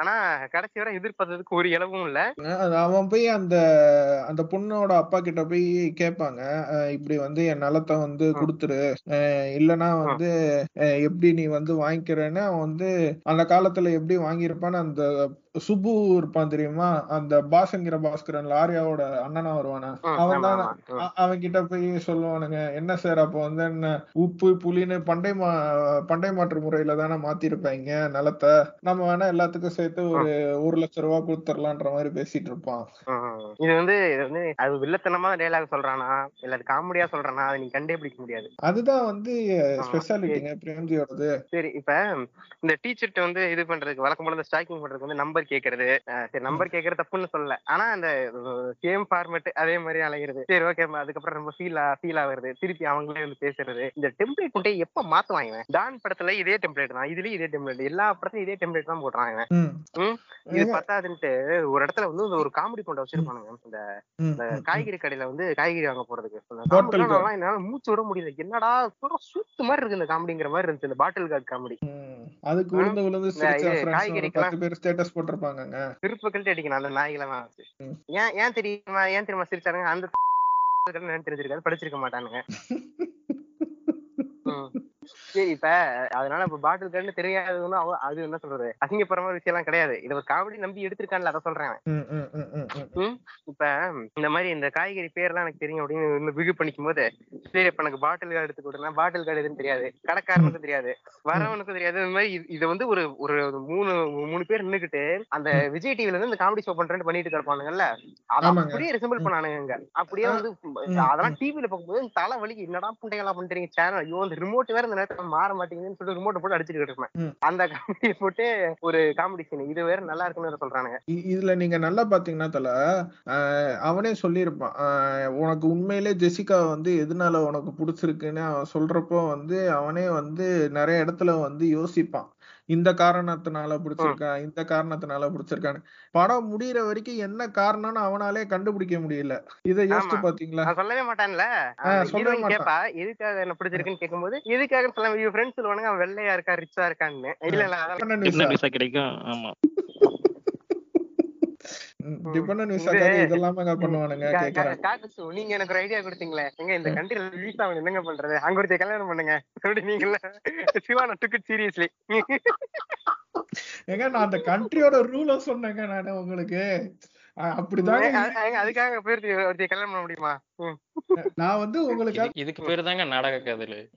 ஆனா கடைசி வரை எதிர்பார்த்ததுக்கு ஒரு இலவும் இல்ல. அவன் போய் அந்த அந்த பொண்ணோட அப்பா கிட்ட போய் கேட்பாங்க இப்படி வந்து என் நிலத்தை வந்து. கொடுத்துரு. இல்லனா வந்து எப்படி நீ வந்து வாங்கிக்கிறேன்னு அவன் வந்து அந்த காலத்துல எப்படி வாங்கியிருப்பான்னு அந்த சுப்பு இருப்பான் தெரியுமா? அந்த பாஸ்ங்கிற பாஸ்கரன் லாரியாவோட அண்ணனா வருவானா? அவன் தான் அவன் கிட்ட போய் சொல்லுவானுங்க என்ன சார் அப்போ வந்து என்ன உப்பு புளின்னு பண்டை மா பண்டை மாற்று முறையில தானே மாத்திருப்பாங்க நிலத்தை? நம்ம வேணா எல்லாத்துக்கும் சேர்த்து ஒரு ஒரு லட்சம் ரூபாய் கொடுத்துடலான்ற மாதிரி பேசிட்டு இருப்பான். இது வந்து இது வந்து அது வில்லத்தனமா டைலாக் சொல்றானா? இல்ல காமெடியா சொல்றானா? அதை நீ கண்டே பிடிக்க முடியாது. அதுதான் வந்து. ஸ்பெஷாலிட்டிங்க பிரேம்ஜியோடது. சரி இப்ப இந்த டீச்சர்ட்ட வந்து இது பண்றதுக்கு வழக்கம் போல ஸ்டாக்கிங் பண்றதுக்கு வந்து நம்பர் கேக்குறது. அஹ் சரி நம்பர் கேக்குறது தப்புன்னு சொல்லல. ஆனா அந்த சேம் ஃபார்மேட் அதே மாதிரி அலைகிறது சரி ஓகே அதுக்கப்புறம் ரொம்ப ஃபீல் ஃபீல் ஆகுறது. திருப்பி அவங்களே வந்து பேசுறது. இந்த டெம்ப்ளேட் கொண்டே எப்ப மாத்துவாங்க இவன்? டான் படத்துல இதே டெம்ப்ளேட் தான். இதுலயும் இதே டெம்ப்ளேட் எல்லா படத்துலயும் இதே டெம்ப்ளேட் தான். ம். இது பத்தாதுன்ட்டு ஒரு இடத்துல வந்து ஒரு காமெடி கொண்ட வச்சிருப்பானுங்க. இந்த காய்கறி கடையில வந்து காய்கறி வாங்க போறதுக்கு. என்னால மூச்சு விட முடியல. என்னடா சூத்து மாதிரி இருக்கு இந்த காமெடிங்கிற மாதிரி இருந்துச்சு. இந்த பாட்டில் கார்டு காமெடி. அதுக்கு விழுந்து விழுந்து பத்து பேர் ஸ்டேட்டஸ் போட்டிருப்பாங்கங்க திருப்பு கழட்டி அடிக்கணும் அந்த நாய்களெல்லாம் வச்சு ம். ஏன் ஏன் தெரியுமா ஏன் தெரியுமா சிரிச்சானுங்க அந்த [LAUGHS] என்னன்னு தெரிஞ்சிருக்காது படிச்சிருக்க மாட்டானுங்க. [LAUGHS] சரி இப்ப அதனால இப்ப பாட்டில் கண்ணு தெரியாததுன்னு அவ- அது என்ன சொல்றது? அசிங்கப்படுற மாதிரி விஷயம் எல்லாம் கிடையாது. இதை ஒரு காமெடி நம்பி எடுத்திருக்கான்ல அதை சொல்றேன். இப்ப இந்த மாதிரி இந்த காய்கறி பேர்லாம் எனக்கு தெரியும் அப்படின்னு பிகு பண்ணிக்கும் போது சரி இப்ப எனக்கு பாட்டில் கார்டு எடுத்து கொடுனா பாட்டில் கார்டு எதுன்னு தெரியாது. கடைக்காரனுக்கும் தெரியாது. வரவனுக்கும் தெரியாது. இந்த மாதிரி இது- வந்து ஒரு ஒரு மூணு மூணு பேர் நின்னுக்கிட்டு அந்த விஜய் டிவில இருந்து இந்த காமெடி ஷோ பண்றேன்னு பண்ணிட்டு கிடப்பானுங்கல்ல அதை. அப்படியே ரிசம்பிள் பண்ணானுங்க. அப்படியே வந்து அதெல்லாம் டிவில பார்க்கும்போது தலை வலி என்னடா புண்டைகளா பண்றீங்க சேனல் ஐயோ அந்த ரிமோட் வேற நேரத்துல மாற மாட்டேங்குதுன்னு சொல்லிட்டு ரிமோட் போட்டு அடிச்சுட்டு இருப்பேன். அந்த காமெடியை [LAUGHS] போட்டு ஒரு காமெடி சீன் இது வேற நல்லா இருக்குன்னு சொல்றானுங்க. இ- இதுல நீங்க நல்லா பாத்தீங்கன்னா தல அவனே சொல்லியிருப்பான். உனக்கு உண்மையிலே ஜெசிகா வந்து எதனால உனக்கு பிடிச்சிருக்குன்னு அவன் சொல்றப்போ வந்து அவனே வந்து நிறைய இடத்துல வந்து யோசிப்பான். இந்த காரணத்தினால பிடிச்சிருக்கான் இந்த காரணத்தினால பிடிச்சிருக்கான்னு. படம் முடியிற வரைக்கும் என்ன காரணம்னு அவனாலே கண்டுபிடிக்க முடியல. இதை யோசிச்சு. பாத்தீங்களா? நான் சொல்லவே மாட்டான்ல. சொல்லவே மாட்டான். கேப்பா எதுக்காக என்ன பிடிச்சிருக்குன்னு கேட்கும்போது எதுக்காக சொல்ல ஃப்ரெண்ட்ஸ் சொல்லுவானுங்க அவன் வெள்ளையா இருக்கா ரிச்சா இருக்கான்னு. இல்ல இல்ல கிடைக்கும்? ஆமா டிபெண்டன்ட் விசாக்காக இதெல்லாமே பண்ணுவானுங்க கா- கா- கேக்குறேன் காக்கசு, நீங்க எனக்கு ஒரு ஐடியா கொடுத்தீங்களே. எங்க இந்த கண்ட்ரில ரிலீஸ் ஆகும் என்னங்க பண்றது? அங்க ஒருத்தர் கல்யாணம் பண்ணுங்க. அப்படி நீங்கள சிவானா டுக் இட் சீரியஸ்லி ஏங்க நான் அந்த கண்ட்ரியோட ரூல சொன்னேங்க நானு உங்களுக்கு. அஹ் அப்படிதாங்க அதுக்காக போயிருந்து ஒருத்தர் கல்யாணம் பண்ண முடியுமா? நான் வந்து உங்களுக்கு இது- இதுக்கு பேரு தாங்க நாடக காதல்.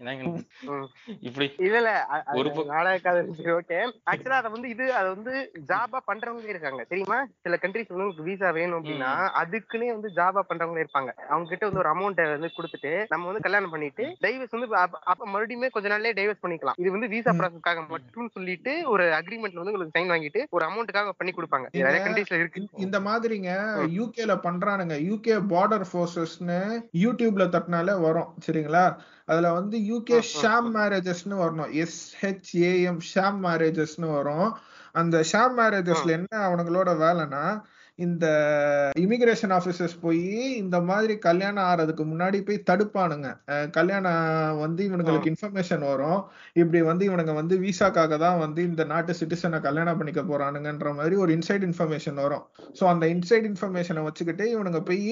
இப்படி அது ஒரு நாடக கதை ஓகே. ஆக்சுவலா அத வந்து இது அது வந்து ஜாபா பண்றவங்க இருக்காங்க. தெரியுமா? சில கண்ட்ரிஸ் வந்து உங்களுக்கு விசா வேணும் அப்படின்னா அதுக்குன்னே வந்து ஜாபா பண்றவங்க இருப்பாங்க. அவங்க கிட்ட வந்து ஒரு அமௌண்ட் வந்து கொடுத்துட்டு நம்ம வந்து கல்யாணம் பண்ணிட்டு டைவர்ஸ் வந்து அப்ப- அப்ப மறுபடியும் கொஞ்ச நாள்லயே டைவர்ஸ் பண்ணிக்கலாம். இது வந்து விசா. ப்ராசஸ்க்காக மட்டும் சொல்லிட்டு ஒரு அக்ரிமெண்ட்ல வந்து உங்களுக்கு சைன் வாங்கிட்டு ஒரு அமௌண்ட்டுக்காக பண்ணி கொடுப்பாங்க. நிறைய இந்த- கண்ட்ரீஸ்ல இருக்கு. இந்த- இந்த மாதிரிங்க யூகேல பண்றானுங்க. யூகே பார்டர் ஃபோர்ஸஸ்னு யூடியூப்ல தட்டினாலே வரும் சரிங்களா? அதுல வந்து யூகே ஷாம் மேரேஜஸ்னு வரணும். எஸ்ஹெச்ஏஎம் ஷாம் மேரேஜஸ்னு வரும். அந்த ஷாம் மேரேஜஸ்ல என்ன அவனுங்களோட வேலைன்னா இந்த இமிகிரேஷன் ஆபீசர்ஸ் போய் இந்த மாதிரி கல்யாணம் ஆறதுக்கு முன்னாடி போய் தடுப்பானுங்க. கல்யாணம் வந்து இவனுங்களுக்கு இன்ஃபர்மேஷன் வரும். இப்படி வந்து இவனுங்க வந்து விசாக்காக தான் வந்து இந்த நாட்டு சிட்டிசனை கல்யாணம் பண்ணிக்க போறானுங்கன்ற மாதிரி ஒரு இன்சைட் இன்ஃபர்மேஷன் வரும். சோ அந்த இன்சைட் இன்ஃபர்மேஷனை வச்சுக்கிட்டு இவனுங்க போய்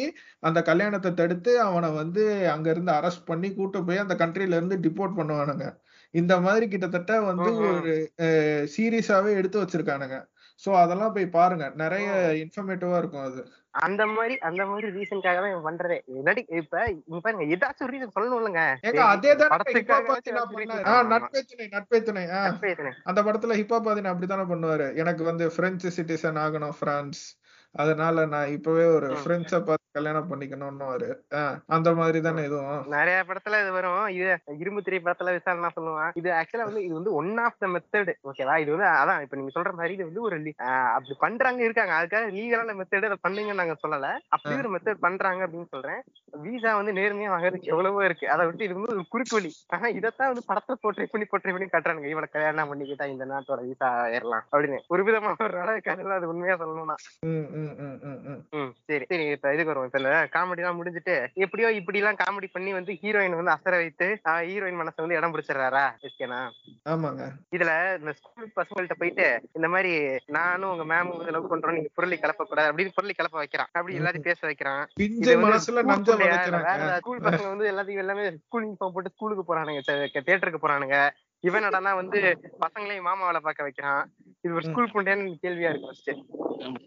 அந்த கல்யாணத்தை தடுத்து அவனை வந்து அங்க இருந்து அரெஸ்ட் பண்ணி கூட்டு போய் அந்த கண்ட்ரில இருந்து டிபோர்ட் பண்ணுவானுங்க. இந்த மாதிரி கிட்டத்தட்ட வந்து. ஒரு சீரியஸாவே எடுத்து வச்சிருக்கானுங்க. சோ அதெல்லாம் போய் பாருங்க. நிறைய இன்ஃபர்மேட்டிவா இருக்கும் அது. அந்த மாதிரி அந்த மாதிரி ரீசன்காக தான் பண்றதே. நடி இப்ப பாருங்க ஏதாச்சும் ரீசன் சொல்லணும் இல்லங்க ஏங்க அதே தானே துணை நட்பே துணை ஆ நட்பே அந்த படத்துல ஹிப்பாபாதின் அப்படித்தானே பண்ணுவாரு. எனக்கு வந்து பிரெஞ்சு சிட்டிசன் ஆகணும் பிரான்ஸ் அதனால நான் இப்பவே ஒரு. பிரெஞ்ச பார்த்து கல்யாணம் பண்ணிக்கணும்னு அந்த மாதிரி தானே இதுவும். நிறைய படத்துல இது வரும். இது இரும்பு திரை படத்துல என்ன சொல்லுவான்? இது ஆக்சுவலா வந்து இது வந்து ஒன் ஆஃப் த மெத்தட் ஓகேவா இது வந்து அதான் இப்ப நீங்க சொல்ற மாதிரி இது வந்து ஒரு அப்படி பண்றாங்க இருக்காங்க. அதுக்காக லீகலான மெத்தட் அதை பண்ணுங்கன்னு நாங்க சொல்லல. அப்படி ஒரு மெத்தட் பண்றாங்க அப்படின்னு சொல்றேன். விசா வந்து நேர்மையா வாங்குறதுக்கு எவ்வளவோ இருக்கு. அதை விட்டு இது வந்து ஒரு குறுக்கு வழி. ஆனா இதைத்தான் வந்து படத்தை போட்டை பண்ணி போட்டை பண்ணி காட்டுறாங்க இவனை கல்யாணம் பண்ணிக்கிட்டா இந்த நாட்டோட விசா ஏறலாம் அப்படின்னு. ஒரு விதமா ஒரு நாடக கதையில அது உண்மையா சொல்லணும்னா. ம், சரி. சரி இப்ப இதுக்கு வருவோம் இப்ப இந்த காமெடி எல்லாம் முடிஞ்சுட்டு எப்படியோ இப்படி எல்லாம் காமெடி பண்ணி வந்து ஹீரோயின் வந்து அசர வைத்து ஹீரோயின் மனசை வந்து இடம் பிடிச்சிடுறாரா எஸ்கேனா? ஆமாங்க. இதுல இந்த ஸ்கூல் பசங்கள்ட்ட போயிட்டு இந்த மாதிரி நானும் உங்க மேம் வந்து லவ் பண்றோம் நீங்க பொருளை கலப்ப கூடாது அப்படின்னு பொருளை கலப்ப வைக்கிறான். அப்படி எல்லாத்தையும் பேச வைக்கிறான். ஸ்கூல் பசங்க வந்து எல்லாத்தையும் எல்லாமே ஸ்கூல் யூனிஃபார்ம் போட்டு ஸ்கூலுக்கு போறானுங்க தியேட்டருக்கு போறானுங்க. இவன் வந்து பசங்களையும் மாமாவில பார்க்க வைக்கிறான். இது ஒரு ஸ்கூல் புண்டையான்னு கேள்வியா இருக்கு ஃபர்ஸ்ட்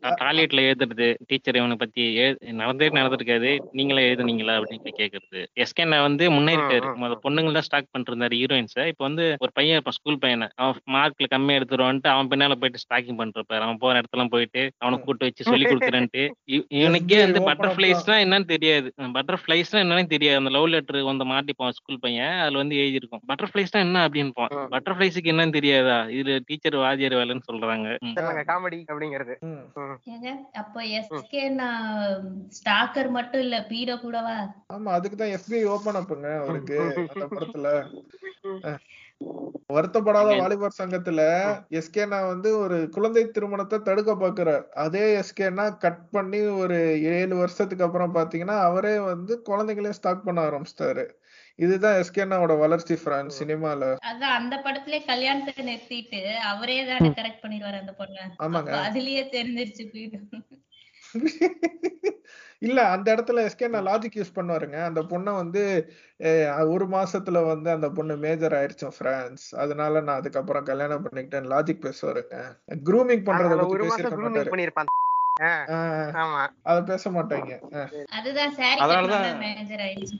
டாய்லெட்ல எழுதுறது டீச்சர் இவனை பத்தி நடந்தே நடந்திருக்காது நீங்களே எழுதுனீங்களா அப்படின்னு கேக்குறது. எஸ்கேன வந்து முன்னேறிட்டாரு முத பொண்ணுங்க தான் ஸ்டாக் பண்ணிட்டு இருந்தாரு ஹீரோயின்ஸை இப்போ வந்து ஒரு பையன் இருப்பான் ஸ்கூல் பையனை. அவன் மார்க்ல கம்மியா எடுத்துருவான்ட்டு அவன் பின்னால போயிட்டு ஸ்டாக்கிங் பண்ணிருப்பாரு அவன் போற இடத்துல போயிட்டு அவனை கூட்டு வச்சு சொல்லி கொடுக்குறேன்ட்டு. இவ- இவனுக்கே வந்து பட்டர்ஃபிளைஸ்னா என்னன்னு தெரியாது. பட்டர்ஃபிளைஸ்னா என்னன்னு தெரியாது. அந்த லவ் லெட்டர் வந்து மாட்டிப்பான் ஸ்கூல் பையன். அதுல வந்து எழுதியிருக்கும். பட்டர்ஃபிளைஸ்னா என்ன அப்படின்னு ம். பட்டர்ஃபிளைஸுக்கு என்னன்னு தெரியாதா? இது டீச்சர் வாத்தியார் வேலைன்னு சொல்றாங்க. காமெடி அப்படிங்கிறது. அப்போ எஸ்கே நான் ஸ்டாக்கர் மட்டும் இல்ல பீடோ கூடவா? ஆமா அதுக்குதான் FBI ஓபன் அப்புங்க அவருக்கு அந்த படத்துல. வருத்தப்படாத வாலிபர் சங்கத்துல எஸ்கேனா வந்து ஒரு குழந்தை திருமணத்தை தடுக்க பாக்குறார். அதே எஸ்கேனா கட் பண்ணி ஒரு ஏழு வருஷத்துக்கு அப்புறம் பாத்தீங்கன்னா அவரே வந்து குழந்தைகளையும் ஸ்டாக் பண்ண ஆரம்பிச்சிட்டாரு. இதுதான் எஸ்கேனாவோட வளர்ச்சி பிரான்ஸ் சினிமால. அதான் அந்த படத்திலே கல்யாணத்தை நிறுத்திட்டு அவரே தானே கரெக்ட் பண்ணிடுவாரு அந்த பொண்ணை. ஆமாங்க. அதுலயே தெரிஞ்சிருச்சு [LAUGHS] இல்ல அந்த இடத்துல எஸ்கேனா லாஜிக் யூஸ் பண்ணுவாருங்க. அந்த பொண்ணை வந்து ஒரு மாசத்துல வந்து அந்த பொண்ணு மேஜர் ஆயிடுச்சோம் பிரான்ஸ் அதனால நான் அதுக்கப்புறம் கல்யாணம் பண்ணிக்கிட்டேன் லாஜிக் பேசுவாருங்க. க்ரூமிங் பண்றத பத்தி grooming மாட்டாரு. அத பேச மாட்டாங்க. ஆஹ். அதுதான் [LAUGHS] சாரி அதனாலதான் மேஜர் ஆயிடுச்சு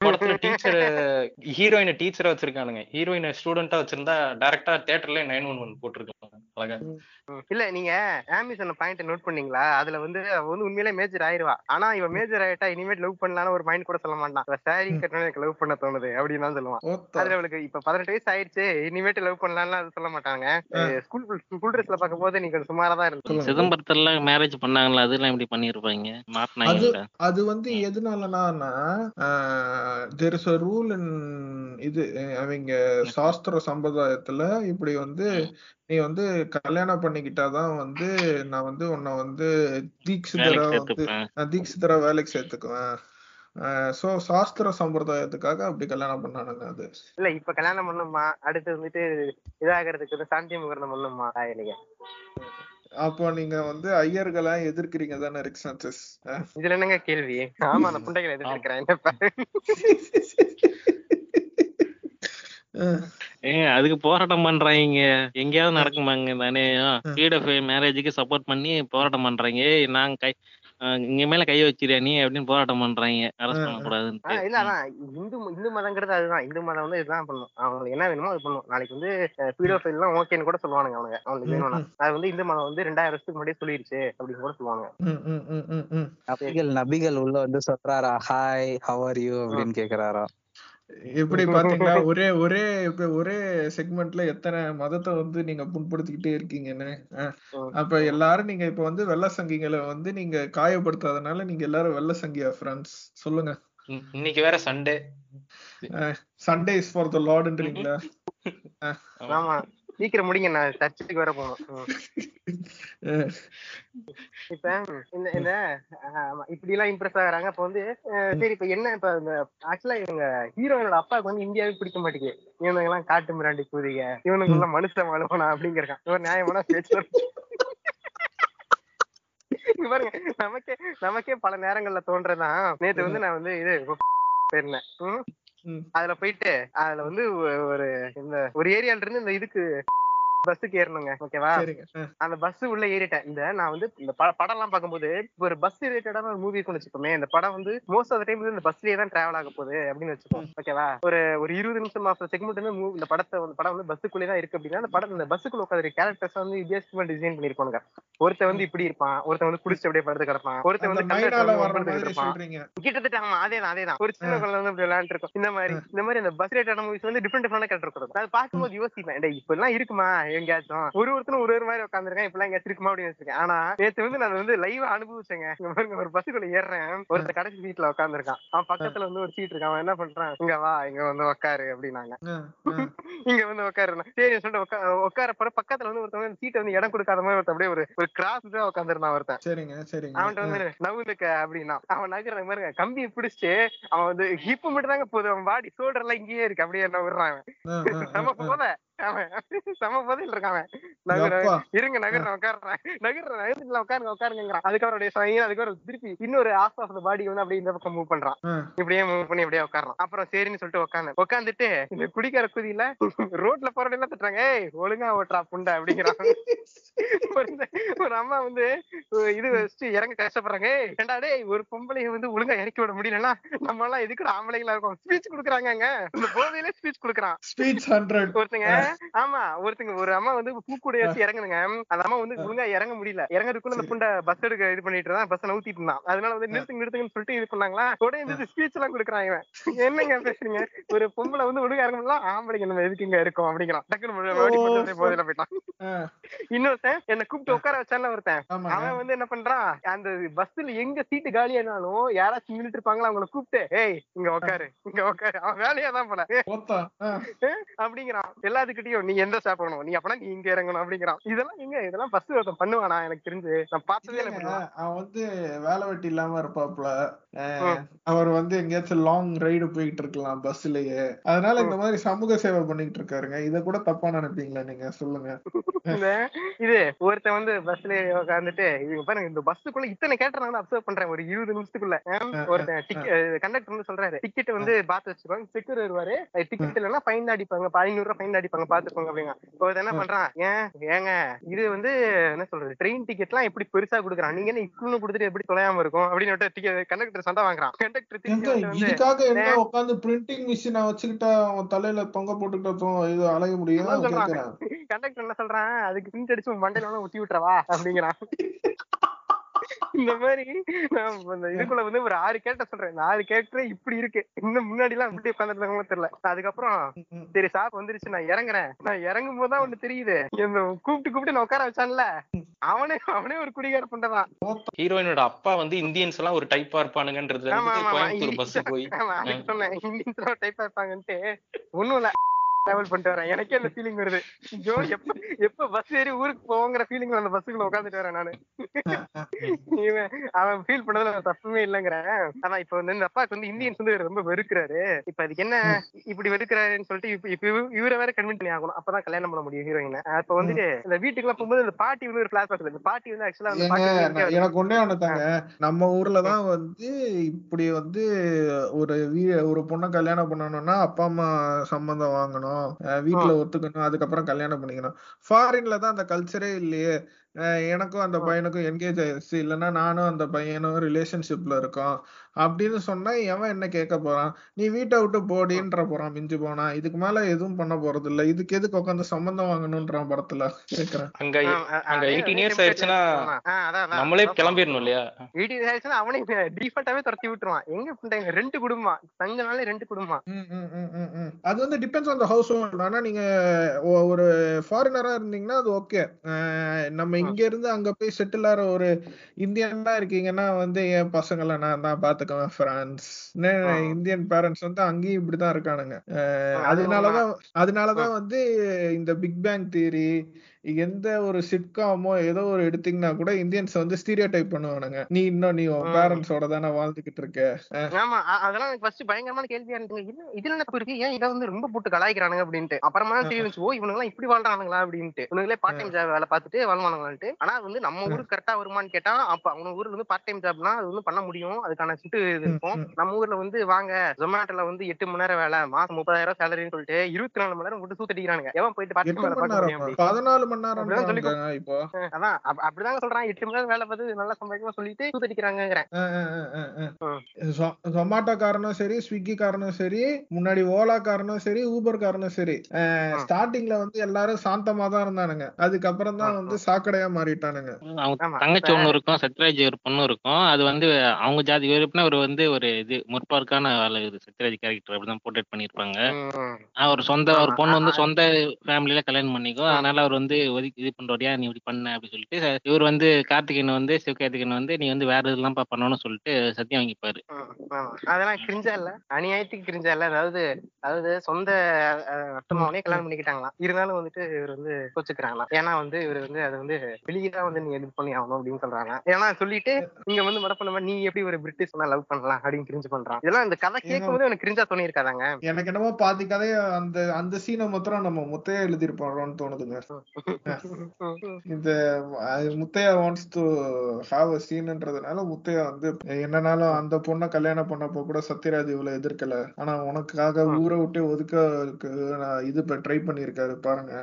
படத்துல டீச்சர் ஹீரோயின டீச்சரா வச்சிருக்கானுங்க. ஹீரோயின ஸ்டூடெண்டா வச்சிருந்தா டைரக்டா தியேட்டர்ல நைன் ஒன் ஒன் போட்டிருக்காங்க அழகா. இல்ல நீங்க ஆமிசன் பாயிண்ட் நோட் பண்ணீங்களா? அதுல வந்து அவ வந்து உண்மையிலே மேஜர் ஆயிருவா. ஆனா இவ மேஜர் ஆயிட்டா இனிமேட் லவ் பண்ணலாம்னு ஒரு மைண்ட் கூட சொல்ல மாட்டான் சாரி கட்டணும் எனக்கு லவ் பண்ண தோணுது அப்படின்னு தான் சொல்லுவான் அதுல அவளுக்கு இப்ப பதினெட்டு வயசு ஆயிடுச்சு இனிமேட்டு லவ் பண்ணலாம்னு அது சொல்ல மாட்டாங்க. ஸ்கூல் ஸ்கூல் ட்ரெஸ்ல பார்க்கும்போது நீங்க சுமாரா தான் இருந்தது. சிதம்பரத்துல மேரேஜ் பண்ணாங்களா? அதெல்லாம் எப்படி பண்ணிருப்பாங்க? மாட்டினாங்க அது வந்து எதனாலனா there is a rule in இது அவங்க சாஸ்திர சம்பிரதாயத்துல இப்படி வந்து நீ வந்து கல்யாணம் பண்ணிக்கிட்டாதான் வந்து நான் வந்து உன்னை வந்து தீக்ஷிதரா வந்து நான் தீக்ஷிதரா வேலைக்கு சேர்த்துக்குவேன். சோ சாஸ்திர சம்பிரதாயத்துக்காக அப்படி கல்யாணம் பண்ணானுங்க அது. இல்ல இப்ப கல்யாணம் பண்ணுமா அடுத்து வந்துட்டு இதாகிறதுக்கு சாந்தி முகூர்த்தம் பண்ணுமா நீங்க அப்போ நீங்க வந்து ஐயர்களை எதிர்க்கிறீங்க தானே ரிக் சாnchez இதுல என்னங்க கேள்வி? ஆமா அந்த புண்டைகளை எதிர்க்கிறேன். ஏங்க அதுக்கு போராட்டம் பண்றாங்க எங்கேயாவது நடக்குமாங்க தானே. பீடஃபை மேரேஜுக்கு சப்போர்ட் பண்ணி போராட்டம் பண்றாங்க ஏய் நாங்க கை இங்க மேல கை வச்சிரியா நீ அப்படின்னு போராட்டம் பண்றாங்க. ஆ, பண்ணக்கூடாதுன்ட்டு. இல்ல அதான் இந்து இந்து மதங்கிறது அதுதான். இந்து மதம் வந்து இதுதான் பண்ணும். அவங்களுக்கு என்ன வேணுமோ அது பண்ணும். நாளைக்கு வந்து பீடோஃபைல் எல்லாம் ஓகேன்னு கூட சொல்லுவானுங்க அவனுங்க. அவனுக்கு வேணும்னா. அது வந்து இந்து மதம் வந்து ரெண்டாயிரம் வருஷத்துக்கு முன்னாடியே சொல்லிருச்சு அப்படின்னு கூட சொல்லுவாங்க. ம், ம், ம், ம், ம். நபிகள் நபிகள் உள்ள வந்து சொல்றாரா ஹாய் ஹவ் ஆர் யூ அப்படின்னு கேக்குறாரா. எப்படி [LAUGHS] பாத்தீங்களா ஒரே ஒரே ஒரே செக்மெண்ட்ல எத்தனை மதத்தை வந்து நீங்க புண்படுத்திக்கிட்டே இருக்கீங்கன்னு. அப்ப எல்லாரும் நீங்க இப்ப வந்து வெள்ள சங்கிகளை வந்து நீங்க காயப்படுத்தாதனால நீங்க எல்லாரும் வெள்ள சங்கியா ஃப்ரெண்ட்ஸ் சொல்லுங்க. இன்- இன்னைக்கு வேற Sunday. Sunday is for the லார்டுன்றீங்களா ஆமா. சீக்கிரம் முடிங்க நான் சர்ச்சுக்கு வர போகணும். இப்ப இந்த இந்த இப்படி எல்லாம் இம்ப்ரெஸ் ஆகுறாங்க. அப்ப வந்து சரி இப்ப என்ன இப்ப இந்த ஆக்சுவலா இவங்க ஹீரோயினோட அப்பாவுக்கு வந்து இந்தியாவே பிடிக்க மாட்டேங்குது. இவனுங்க எல்லாம் காட்டு மிராண்டி கூதிக இவனுங்க எல்லாம் மனுஷன் வாழ்வனா அப்படிங்கிறான் இவர் நியாயமான பேச்சு பாருங்க நமக்கே நமக்கே பல நேரங்கள்ல தோன்றதான் நேத்து வந்து நான் வந்து இது போயிருந்தேன். அதுல போயிட்டு அதுல வந்து ஒரு இந்த ஒரு ஏரியால இருந்து இந்த இதுக்கு பஸ்ஸுக்கு ஏறணுங்க ஓகேவா அந்த பஸ் உள்ள ஏறிட்டேன். இந்த நான் வந்து இந்த படம் எல்லாம் பார்க்கும்போது இப்ப ஒரு பஸ் ரிலேட்டடான ஒரு மூவி இருக்குன்னு வச்சுக்கோமே இந்த படம் வந்து மோஸ்ட் ஆஃப் டைம் இந்த பஸ்லயே தான் டிராவல் ஆக போகுது அப்படின்னு வச்சுக்கோம் ஓகேவா ஒரு ஒரு இருபது நிமிஷம் ஆஃப் செக்மெண்ட் வந்து இந்த படத்தை வந்து படம் வந்து பஸ்ஸுக்குள்ளே தான் இருக்கு அப்படின்னா அந்த படம் இந்த பஸ்ஸுக்குள்ள உட்காந்து கேரக்டர்ஸ் வந்து வித்தியாசமா டிசைன் பண்ணிருப்பானுங்க. ஒருத்தன் வந்து இப்படி இருப்பான் ஒருத்தன் வந்து குடிச்சு அப்படியே படுத்து கிடப்பான் ஒருத்தன் அந்த வந்து கிட்டத்தட்ட ஆமா அதேதான் அதேதான். ஒரு சின்ன குழந்தை வந்து விளையாண்டு இருக்கும். இந்த மாதிரி இந்த மாதிரி அந்த பஸ் ரிலேட்டட் மூவிஸ் வந்து டிஃப்ரெண்ட் டிஃப்ரெண்ட் கேரக்டர் இருக்கும். அது பார்க்கும்போது யோசிப்பேன் இப்ப எல்லாம் இருக்குமா? எங்கேயாச்சும் ஒரு ஒருத்தரும் ஒரு ஒரு மாதிரி உட்காந்துருக்கேன் இப்ப எல்லாம் எங்கேயாச்சும் இருக்குமா அப்படின்னு வச்சிருக்கேன். ஆனா நேத்து வந்து நான் வந்து லைவ் அனுபவிச்சேங்க. இங்க பாருங்க ஒரு பஸ்ஸுக்குள்ள ஏறுறேன். ஒருத்தர் கடைசி சீட்ல உட்காந்துருக்கான் அவன் பக்கத்துல வந்து ஒரு சீட் இருக்கான். அவன் என்ன பண்றான்? இங்க வா இங்க வந்து உட்காரு அப்படின்னாங்க. இங்க வந்து உட்காரு சரி சொல்லிட்டு உட்கா உட்கார போற பக்கத்துல வந்து ஒருத்தவங்க சீட்டை வந்து இடம் கொடுக்காத மாதிரி ஒருத்தன் அப்படியே ஒரு ஒரு கிராஸ் தான் உட்காந்துருந்தான் ஒருத்தன். சரிங்க சரிங்க. அவன்கிட்ட வந்து நவுந்துக்க அப்படின்னா அவன் நகர பாருங்க கம்பி பிடிச்சிட்டு அவன் வந்து ஹிப் மட்டும் தாங்க போகுது. அவன் பாடி சோல்டர் எல்லாம் இங்கேயே இருக்கு. அப்படியே என்ன விடுறான் அஹ். போத [LAUGHS] செம போதையில் இருக்கான் நகர. இருங்க நகர்றேன் உட்காடுறேன் நகர்றேன் நகர்ல உட்காருங்க உட்காருங்கிறான் அப்படியே சைன் அதுக்கப்புறம் திருப்பி இன்னொரு ஆஃப் ஆஃப் பாடி வந்து அப்படியே இந்த பக்கம் மூவ் பண்றான். இப்படியே மூவ் பண்ணி இப்படியே உட்காரான் அப்புறம் சரின்னு சொல்லிட்டு உட்காந்து உட்காந்துட்டு இந்த குதியில ரோட்ல போறவங்க எல்லாம் திட்டுறாங்க? ஏய் ஒழுங்கா ஓட்டுறா புண்டை அப்படிங்கிறான். [LAUGHS] ஒரு ஒரு அம்மா வந்து ஒரு இது வச்சுட்டு இறங்க கஷ்டப்படுறாங்க. ஏண்டா டேய் ஒரு பொம்பளைய வந்து ஒழுங்கா இறக்கி விட முடியலன்னா நம்ம எல்லாம் எதுக்கு ஆம்பளைங்களா இருக்கும்? ஸ்பீச் குடுக்குறாங்க இந்த போதையில ஸ்பீச் குடுக்குறான். ஸ்பீச் ஹண்ட்ரட் ஒருத்தங்க ஆமா ஒருத்தங்க ஒரு அம்மா வந்து பூக்கூட வச்சு இறங்குனுங்க அந்த அம்மா வந்து ஒழுங்கா இறங்க முடியல. இறங்குறதுக்குள்ள அந்த புண்டை பஸ் எடுக்க இது பண்ணிட்டு தான் பஸ் நவுத்திட்டு இருந்தான். அதனால வந்து நிறுத்துங்க நிறுத்துங்கன்னு சொல்லிட்டு இது பண்ணாங்களா? உடனே இந்த ஸ்பீச் எல்லாம் கொடுக்குறான் இவன். என்னங்க பேசுறீங்க? ஒரு பொம்பளை வந்து ஒழுங்கா இறங்க முடியல ஆம்பளைங்க நம்ம எதுக்கு இங்க இருக்கோம்? அப்படிங்கிறான். டக்குனு ஓடி போட்டு போதையில போயிட்டான். இன்னொருத்தன் என்ன கூப்பிட்டு உட்கார வச்சான்ல ஒருத்தன். அவன் வந்து என்ன பண்றான்? அந்த பஸ்ல எங்க சீட்டு காலியானாலும் யாராச்சும் நின்னுட்டு இருப்பாங்களா அவங்கள கூப்பிட்டு ஏய் இங்க உட்காரு இங்க உட்காரு அவன் வேலையா தான் போல. போத்தா அஹ். எல்லாத்துக்கிட்டையும் நீ எந்த ஸ்டாப் பண்ணணும் நீ அப்பனா நீ இங்க இறங்கணும் அப்படிங்கிறான். இதெல்லாம் எங்க? இதெல்லாம் பஸ் ஒருத்தன் பண்ணுவானா? எனக்கு தெரிஞ்சு. நான் பார்த்ததே இல்லை. அவன் வந்து வேலை வெட்டி இல்லாம இருப்பாப்ல. அவர் வந்து எங்கேயாச்சும் லாங் ரைடு போயிட்டு இருக்கலாம் பஸ்லயே அதனால இந்த மாதிரி சமூக சேவை பண்ணிட்டு இருக்காருங்க. இத கூட தப்பா நினைப்பீங்களா நீங்க? சொல்லுங்க. இது ஒருத்தன் வந்து பஸ்ல உட்காந்துட்டு இவங்க பாருங்க இந்த பஸ்ஸுக்குள்ள இத்தனை கேட்டர் நான் அப்சர்வ் பண்றேன். ஒரு இருபது நிமிஷத்துக்குள்ள. ஒருத்தன் கண்டக்டர் வந்து சொல்றாரு டிக்கெட் வந்து பாத்து வச்சுக்கோங்க. செக்யூர் வருவாரு. டிக்கெட் இல்லைன்னா ஃபைன் அடிப்பாங்க. ஐநூறு ரூபாய் ஃபைன் அடிப்பாங்க. பாத்துக்கோங்க அப்படிங்க ஒருத்தன் என்ன பண்றான்? ஏன் ஏங்க இது வந்து என்ன சொல்றது ட்ரெயின் டிக்கெட் எல்லாம் எப்படி பெருசா கொடுக்குறான்? நீங்க என்ன இக்குன்னு கொடுத்துட்டு எப்படி தொலையாம இருக்கும்? அப்படின்னு கண்டக்டர் கண்டக்டர் சண்டை வாங்குறான். கண்டக்டர் இதுக்காக என்ன "டேய், உட்காந்து பிரிண்டிங் மிஷினை வச்சுக்கிட்டா அவன் தலையில தொங்க போட்டுக்கிட்ட தொ- இது அலைய முடியும் கண்டக்டர் என்ன சொல்றான்? அதுக்கு பிரிண்ட் அடிச்சு மண்டையில ஒட்டி விட்டுறவா அப்படிங்கிறான். [LAUGHS] இந்த மாதிரி நான் இந்த இதுக்குள்ள வந்து ஒரு ஆறு கேரக்டர் சொல்றேன். ஆறு கேரக்டர் இப்படி இருக்கு. இன்னும் முன்னாடி எல்லாம் இப்படி உட்காந்துருந்தாங்களோ தெரியல. அதுக்கப்புறம் சரி சாப் வந்துருச்சு நான் இறங்குறேன். நான் இறங்கும் போதுதான் ஒண்ணு தெரியுது. இந்த கூப்பிட்டு கூப்பிட்டு நான் உட்கார வச்சான்ல. அவனே அவனே ஒரு குடிகார பண்றதான் ஹீரோயினோட அப்பா வந்து இந்தியன்ஸ் எல்லாம் ஒரு டைப்பா இருப்பானுங்கன்றது கோயம்புத்தூர் பஸ் போய். சொன்னேன் இந்தியன்ஸ் டைப்பா இருப்பாங்கன்ட்டு. ஒண்ணும் இல்ல. டிராவல் பண்ணிட்டு வரேன். எனக்கே அந்த ஃபீலிங் வருது. ஐயோ எப்ப எப்ப பஸ் ஏறி ஊருக்கு போவோங்கிற ஃபீலிங் அந்த பஸ்ஸுக்குள்ள உட்காந்துட்டு வரேன் நானு. இவன் அவன் ஃபீல் பண்ணதுல தப்புமே இல்லைங்கிறேன். ஆனா இப்ப வந்து இந்த அப்பாவுக்கு வந்து இந்தியன்ஸ் வந்து ரொம்ப வெறுக்கிறாரு. இப்ப அதுக்கு என்ன இப்படி வெறுக்கிறாருன்னு சொல்லிட்டு இப்ப இப்ப இவ- இவரை வேற கன்வின்ஸ் பண்ணி ஆகணும். அப்பதான் கல்யாணம் பண்ண முடியும் ஹீரோயினை அப்ப வந்துட்டு இந்த வீட்டுக்கு எல்லாம் போகும்போது இந்த பாட்டி வந்து ஒரு பிளாஸ் பாக்குது இந்த பாட்டி வந்து ஆக்சுவலா வந்து எனக்கு ஒண்ணே ஒண்ணு தாங்க. நம்ம ஊர்ல தான் வந்து இப்படி வந்து ஒரு ஒரு பொண்ணை கல்யாணம் பண்ணணும்னா அப்பா அம்மா சம்மந்தம் வாங்கணும். அஹ் வீட்டுல ஒத்துக்கணும் அதுக்கப்புறம் கல்யாணம் பண்ணிக்கணும். ஃபாரின்ல தான் அந்த கல்ச்சரே இல்லையே. எனக்கும் அந்த பையனுக்கும் என்கேஜ் ஆயிடுச்சு. இல்லைன்னா நானும் அந்த பையனும் ரிலேஷன்ஷிப்ல இருக்கோம். அப்படின்னு சொன்னா எவன் என்ன கேட்க போறான்? நீ வீட்டை விட்டு போடின்ற போறான் மிஞ்சி போனா. இதுக்கு மேல எதுவும் பண்ண போறது இல்ல இதுக்கு எதுக்கு உட்காந்து சம்மந்தம் வாங்கணும்ன்றான் படத்துல கேக்குறேன். அங்க அங்க எயிட்டீன் இயர்ஸ் ஆயிடுச்சுன்னா. நம்மளே கிளம்பிடணும் இல்லையா? வீட்டுக்கு ஆயிடுச்சுன்னா அவனே டிஃபால்ட்டாவே துரத்தி விட்டுருவான். எங்க பண்றாங்க ரெண்டு குடும்பம்? தங்க நாளே ரெண்டு குடும்பம். அது வந்து depends on the household ஆனா நீங்க ஒரு ஃபாரினரா இருந்தீங்கன்னா அது ஓகே நம்ம இங்க இருந்து அங்க போய் செட்டில் ஆற ஒரு இந்தியனா இருக்கீங்கன்னா வந்து என் பசங்களை நான் தான் பாத்துக்குவேன் பிரான்ஸ். இந்தியன் பேரண்ட்ஸ் வந்து அங்கேயும் இப்படிதான் இருக்கானுங்க. அதனாலதான் அதனாலதான் வந்து இந்த பிக் பேங் தியரி எந்த ஒரு சிட்காமோ ஏதோ ஒரு எடுத்தீங்கன்னா கூட இந்தியன்ஸ் வந்து ஸ்டீரியோ டைப் பண்ணுவானுங்க. நீ இன்னும் நீ உன். பேரண்ட்ஸோட தானே வாழ்ந்துகிட்டு இருக்க. ஆமா அதெல்லாம் ஃபர்ஸ்ட் பயங்கரமான கேள்வியா இருந்துச்சு இது இதுல என்ன இருக்கு? ஏன் இதை வந்து ரொம்ப போட்டு கலாய்க்கிறானுங்க அப்படின்ட்டு. அப்புறமா தான் தெரிய வந்துச்சு ஓ இவனுங்க இப்படி வாழ்றானுங்களா அப்படின்ட்டு. இவனுங்களே பார்ட் டைம் ஜாப் வேலை பார்த்துட்டு வாழ்வானுங்களான்ட்டு. ஆனா வந்து நம்ம ஊருக்கு கரெக்டா வருமான்னு கேட்டா அப்ப அவங்க ஊர்ல வந்து பார்ட் டைம் ஜாப்னா அது வந்து பண்ண முடியும். அதுக்கான சிட்டு இது இருக்கும். நம்ம ஊர்ல வந்து வாங்க ஜொமேட்டோல வந்து எட்டு மணி நேரம் வேலை மாசம் முப்பதாயிரம் சேலரின்னு சொல்லிட்டு இருபத்தி நாலு மணி நேரம் போட்டு சூத்தடிக்கிறானுங்க எவன் போயிட்டு பார்ட் டைம் வேலை பார்க்க முடியும் பதினாலு மணி நேரம் இப்போ. அதான். அப்- அப்படிதாங்க சொல்றான் எட்டு மணி நேரம் வேலை பார்த்து நல்லா சம்பாதிக்கணும் சொல்லிட்டு சூத்தடிக்கிறாங்கிறேன் ஜொமாட்டோ காரனும் சரி ஸ்விக்கி காரனும் சரி முன்னாடி ஓலா காரனும் சரி ஊபர் காரனும் சரி ஸ்டார்டிங்ல வந்து எல்லாரும் சாந்தமா தான் இருந்தானுங்க. அதுக்கப்புறம் தான் வந்து சாக்கடையா மாறிட்டானுங்க. அவங்க. தங்கச்சி ஒண்ணு இருக்கும் சத்யராஜ் ஒரு பொண்ணு இருக்கும். அது வந்து அவங்க ஜாதி வெறுப்புனா ஒரு வந்து ஒரு இது முற்பார்க்கான வேலை இது சத்யராஜ் கேரக்டர் அப்படிதான் போர்ட்ரேட் பண்ணிருப்பாங்க. அவர் சொந்த ஒரு. பொண்ணு வந்து சொந்த ஃபேமிலியில கல்யாணம் பண்ணிக்கும். அதனால அவர் வந்து ஒதுக்கி இது பண்றாரியா நீ இப்படி பண்ண அப்படின்னு சொல்லிட்டு இவர் வந்து கார்த்திகேயன் வந்து சிவகார்த்திகேயன் வந்து நீ வந்து வேற இதெல்லாம் பண்ணணும்னு சொல்லிட்டு சத்தியம் வாங்கிப்பாரு. அதெல்லாம் கிரிஞ்சா இல்ல. அநியாயத்துக்கு கிரிஞ்சா இல்ல. அதாவது அதாவது சொந்த கல்யாணம் பண்ணிக்கிட்டாங்களாம். இருந்தாலும் வந்துட்டு இவர் வந்து கோச்சுக்கிறாங்களாம். ஏன்னா வந்து இவர் வந்து அதை வந்து வெளியே தான் வந்து நீ எடிட் பண்ணி ஆகணும் அப்படின்னு சொல்றாங்க. ஏன்னா சொல்லிட்டு நீங்க வந்து மட பண்ண நீ எப்படி ஒரு பிரிட்டிஷ் லவ் பண்ணலாம் அப்படின்னு கிரிஞ்சு பண்றான். இதெல்லாம் இந்த கதை கேட்கும் போது எனக்கு கிரிஞ்சா தோணி இருக்காதாங்க எனக்கு என்னமோ பாதி கதைய அந்த அந்த சீனை மாத்திரம் நம்ம முத்தையா எழுதிருப்போம்னு தோணுதுங்க. [LAUGHS] இந்த அது Muthaiya wants to have a சீன்ன்றதுனால Muthiah வந்து என்னனாலும் அந்த பொண்ணை கல்யாணம் பண்ணப்போ கூட சத்யராஜ் இவ்வளவு எதிர்க்கல. ஆனா உனக்காக ஊரை விட்டு ஒதுக்க நான் இது ட்ரை பண்ணிருக்காரு பாருங்க.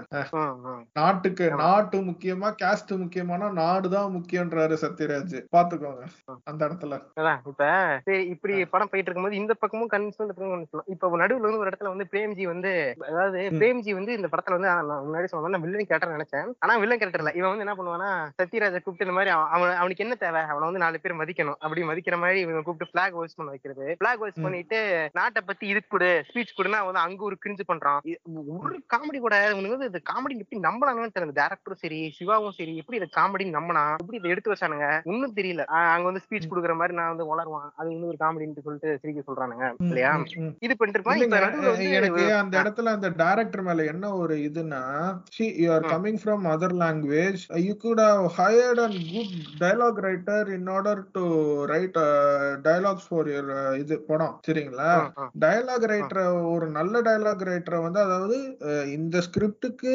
நாட்டுக்கு நாட்டு முக்கியமா கேஸ்ட் முக்கியமான நாடுதான் முக்கியன்றாரு சத்யராஜ். பாத்துக்கோங்க அந்த இடத்துல. இப்ப சரி இப்படி படம் போயிட்டு இருக்கும்போது இந்த பக்கமும் கன்வின்ஸ் இந்த பக்கமும். இப்ப நடுவுல வந்து ஒரு இடத்துல வந்து பிரேம்ஜி வந்து அதாவது பிரேம்ஜி வந்து இந்த படத்துல வந்து முன்னாடி சொன்ன வில்லன் கேரக்டர் நினைச்சேன். ஆனா வில்லன் கேரக்டர் இல்ல. இவன் வந்து என்ன பண்ணுவானா சத்யராஜை கூப்பிட்டு இந்த மாதிரி அவன் அவன்- அவனுக்கு என்ன தேவை? அவனை வந்து நாலு பேர் மதிக்கணும். அப்படி மதிக்கிற மாதிரி இவங்க கூப்பிட்டு பிளாக் ஹோஸ்ட் பண்ண வைக்கிறது. பிளாக் ஹோஸ்ட் பண்ணிட்டு நாட்டை பத்தி இது கொடு ஸ்பீச் கொடுனா வந்து அங்க ஒரு கிரிஞ்சு பண்றான். ஒரு காமெடி கூட இவனுக்கு வந்து இந்த காமெடி எப்படி நம்பலாங்கன்னு தெரியல. டேரக்டரும் சரி சிவாவும் சரி எப்படி இதை காமெடி நம்பினா எப்படி இதை எடுத்து வச்சானுங்க? ஒன்னும் தெரியல. அங்க வந்து ஸ்பீச் கொடுக்குற மாதிரி நான் வந்து வளருவான் அது வந்து ஒரு காமெடின்னு சொல்லிட்டு சிரிக்க சொல்றானுங்க. இல்லையா. இது பண்ணிட்டு இருப்பான் எனக்கு அந்த இடத்துல அந்த டைரக்டர் மேல என்ன ஒரு இதுனா you are hmm. Coming from other language you could have hired and good dialogue writer in order to write dialogues for your இது படம் சரிங்களா. டயலாக் ரைட்டர் ஒரு நல்ல டயலாக் ரைட்டரை வந்து அதாவது இந்த ஸ்கிரிப்டுக்கு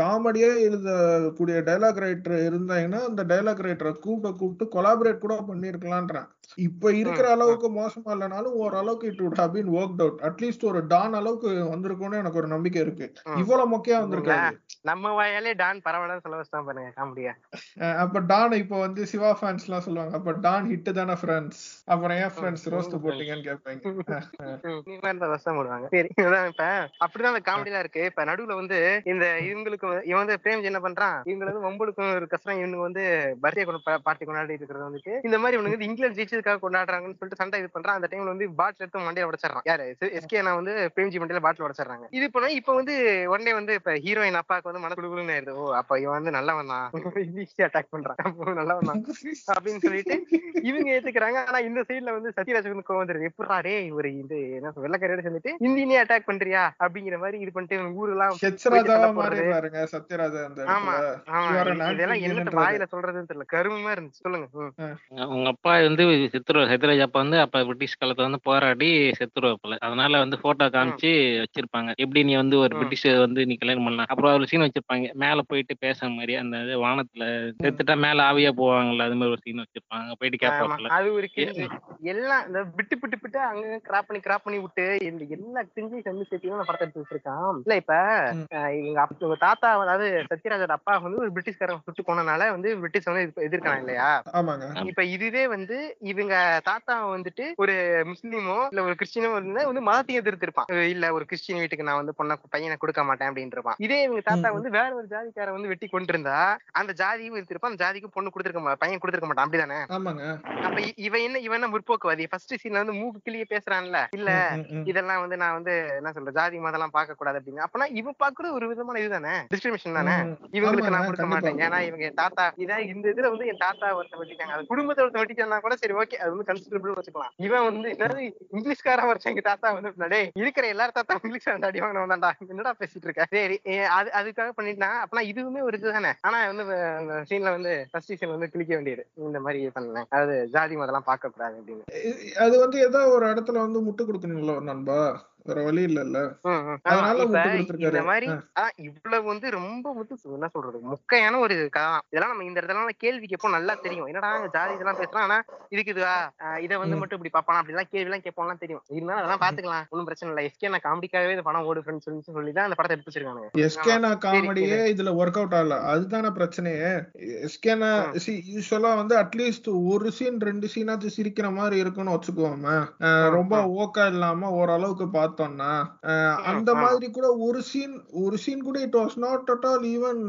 காமெடியா எழுதக்கூடிய டயலாக் ரைட்டர் இருந்தாங்கன்னா அந்த டயலாக் ரைட்டரை கூப்பிட்டு கூப்பிட்டு கொலாபரேட் கூட பண்ணிருக்கலான்றேன் இப்ப இருக்கிற அளவுக்கு மோசமா இல்லைனாலும் ஓரளவுக்கு it would have been worked out at least ஒரு டான் அளவுக்கு வந்திருக்கும்னு எனக்கு ஒரு நம்பிக்கை இருக்கு. இவ்வளவு மொக்கையா வந்திருக்காது. நம்ம வாயாலே டான் பரவாயில்ல சொல்ல வச்சுதான் பாருங்க காமெடியா. அஹ் அப்ப டான் இப்போ வந்து சிவா ஃபேன்ஸ் எல்லாம் சொல்லுவாங்க. அப்ப டான் ஹிட் தானே ஃப்ரெண்ட்ஸ் அப்புறம் ஏன் ஃப்ரெண்ட்ஸ் ரோஸ்ட் போட்டீங்கன்னு கேட்பாங்க. [LAUGHS] சரி இதான் இப்ப அப்படிதான் அந்த காமெடிலாம் இருக்கு. இப்ப நடுவுல வந்து இந்த இவங்களுக்கு இவன் வந்து பிரேம்ஜி என்ன பண்றான்? இவங்க வந்து வம்புளுக்கும் ஒரு கஷ்டம் இவனுக்கு வந்து பர்த்டே பார்ட்டி கொண்டாடி இருக்கிறது வந்துட்டு இந்த மாதிரி இவனுக்கு வந்து இங்கிலாந்து ஜெயிச்சதுக்காக கொண்டாடுறாங்கன்னு சொல்லிட்டு சண்டை இது பண்றான். அந்த டைம்ல வந்து பாட்டில் எடுத்து மண்டையில உடச்சிடறான். யாரு? எஸ்கே நான் வந்து பிரேம்ஜி மண்டையில பாட்டில் உடச்சிடுறாங்க. இது பண்ண இப்ப வந்து உடனே வந்து இப்ப ஹீரோயின் அப்பாவுக்கு வந்து மன குழுகுலுன்னு ஆயிருது. ஓ அப்ப இவன் வந்து நல்லவன் தான் அட்டாக் பண்றான். நல்லவன் தான் அப்படின்னு சொல்லிட்டு இவங்க ஏத்துக்கிறாங்க. ஆனா இந்த சைடுல வந்து சத்யராஜ் கோவம் வந்துருது. எப்படா டே இவர் இது என்ன வெள்ளைக்காரியோட சேர்ந்துட்டு இந்தியனே அட்டாக் பண்றியா? அப்படிங்கிற மாதிரி இது பண்ணிட்டு. மாறிடுறாருங்க சத்யராஜா ஆமா இதெல்லாம். வாயில சொல்றதுன்னு தெரியல. கருமமா இருந்துச்சு. சொல்லுங்க. ம். உங்க அப்பா வந்து சித்திர சத்யராஜ் அப்பா வந்து அப்ப பிரிட்டிஷ் காலத்துல வந்து போராடி செத்துருவாப்புல அதனால வந்து போட்டோ காமிச்சு வச்சிருப்பாங்க. எப்படி நீ வந்து ஒரு. பிரிட்டிஷ் வந்து நீ கல்யாணம் பண்ணலாம்? அப்புறம் ஒரு சீன் வச்சிருப்பாங்க. மேல போயிட்டு பேசுற மாதிரி அந்த வானத்துல செத்துட்டா மேல ஆவியா போவாங்கல்ல அது மாதிரி ஒரு சீன் வச்சிருப்பாங்க. போயிட்டு ஆமா எல்லாம் இந்த விட்டு விட்டு விட்டு அங்க கிராப் பண்ணி கிராப் பண்ணி விட்டு இந்த எல்லா கிஞ்சையும் சேர்ந்து சேர்த்து அந்த படத்தை எடுத்து வச்சிருக்கான். இல்ல இப்ப அப்ப- இவங்க தாத்தா அதாவது சத்யராஜோட அப்பா வந்து ஒரு பிரிட்டிஷ்காரன் சுட்டு போனனால வந்து பிரிட்டிஷ் வந்து எதிர்க்கிறான் இல்லையா? இப்ப இதுவே வந்து இவங்க தாத்தா வந்துட்டு ஒரு முஸ்லீமோ இல்ல ஒரு கிறிஸ்டினோ இருந்தா வந்து மதத்தையும் எதிர்த்து இருப்பான் இல்ல ஒரு கிறிஸ்டின் வீட்டுக்கு நான் வந்து பொண்ணை பையனை கொடுக்க மாட்டேன் அப்படின்னு இருப்பான் இதே இவங்க தாத்தா. வந்து வேற ஒரு ஜாதிக்கார வந்து வெட்டி கொண்டு இருந்தா அந்த ஜாதியும் எதிர்த்திருப்பான் அந்த ஜாதிக்கு பொண்ணு கொடுத்துருக்க மாட்டான் பையன் கொடுத்துருக்க மாட்டான். அப்படிதானே? அப்ப இ- இவன் என்ன இவன் முற்போக்குவாதி. ஃபர்ஸ்ட் சீன்ல வந்து மூக்கு கிளியே பேசுறான்ல. இல்ல. இதெல்லாம் வந்து நான் வந்து என்ன சொல்ற ஜாதி மதம்லாம் பார்க்க கூடாது அப்படின்னு. அப்பனா இவன் பாக்குறது ஒரு விதமான இதுதானே? டிஸ்கிரிமினேஷன் தானே? இவங்களுக்கு நான் கொடுக்க. மாட்டேன். ஏன்னா இவங்க என் தாத்தா இதான் இந்த இதுல வந்து என் தாத்தா ஒருத்த வெட்டிட்டாங்க. அது குடும்பத்தை ஒருத்த வெட்டிட்டாங்கன்னா கூட சரி ஓகே அது வந்து கன்சிடபிள் வச்சுக்கலாம். இவன் வந்து என்னது இங்கிலீஷ்காரன் ஒருத்தன் எங்க தாத்தா வந்து டேய் இருக்கிற எல்லாரும் தாத்தா இங்கிலீஷ் அடி வாங்கினவன் தான்டா என்னடா பேசிட்டு இருக்க? சரி அது அதுக்காக பண்ணிட்டான் அப்பனா இதுவுமே ஒரு இதுதானே? ஆனா வந்து அந்த சீன்ல வந்து ஃபர்ஸ்ட் சீன் வந்து கிளிக்க வேண்டியது. இந்த மாதிரி பண்ணேன். அதாவது ஜாதி மதம்லாம் பார்க்க பண்றாங்க அப்படின்னு. அது வந்து ஏதோ ஒரு இடத்துல வந்து முட்டு கொடுக்கணும்ல நண்பா? வேற வழி இல்லல்ல. இந்த மாதிரி இவ்வளவு வந்து ரொம்ப வந்து என்ன சொல்றது? முக்கையான ஒரு கதை தான். இதெல்லாம் நம்ம இந்த இடத்துல எல்லாம் கேள்வி கேட்போம். நல்லா தெரியும். என்னடா ஜாதி இதெல்லாம் பேசுறான். ஆனா இதுக்கு இதுவா? இதை வந்து. மட்டும் இப்படி பாப்பானா அப்படிலாம் கேள்வி எல்லாம் கேட்போம்லாம் தெரியும். இருந்தாலும் அதெல்லாம் பாத்துக்கலாம் ஒண்ணும் பிரச்சனை இல்லை. எஸ்கே நான் காமெடிக்காகவே இந்த படம் ஓடு ஃப்ரெண்ட்ஸ் சொல்லி தான் அந்த படத்தை எடுத்து வச்சிருக்காங்க எஸ்கேனா காமெடியே இதுல ஒர்க் அவுட் ஆகல. அதுதானே பிரச்சனையே. எஸ்கேனா யூஸ்வலா வந்து அட்லீஸ்ட் ஒரு சீன் ரெண்டு சீனாச்சும் சிரிக்கிற மாதிரி இருக்குன்னு வச்சுக்கோமே. ரொம்ப ஓக்கா இல்லாம ஓரளவுக்கு பார்த்தோம்னா அந்த. மாதிரி கூட ஒரு சீன் ஒரு சீன் கூட it was not at all even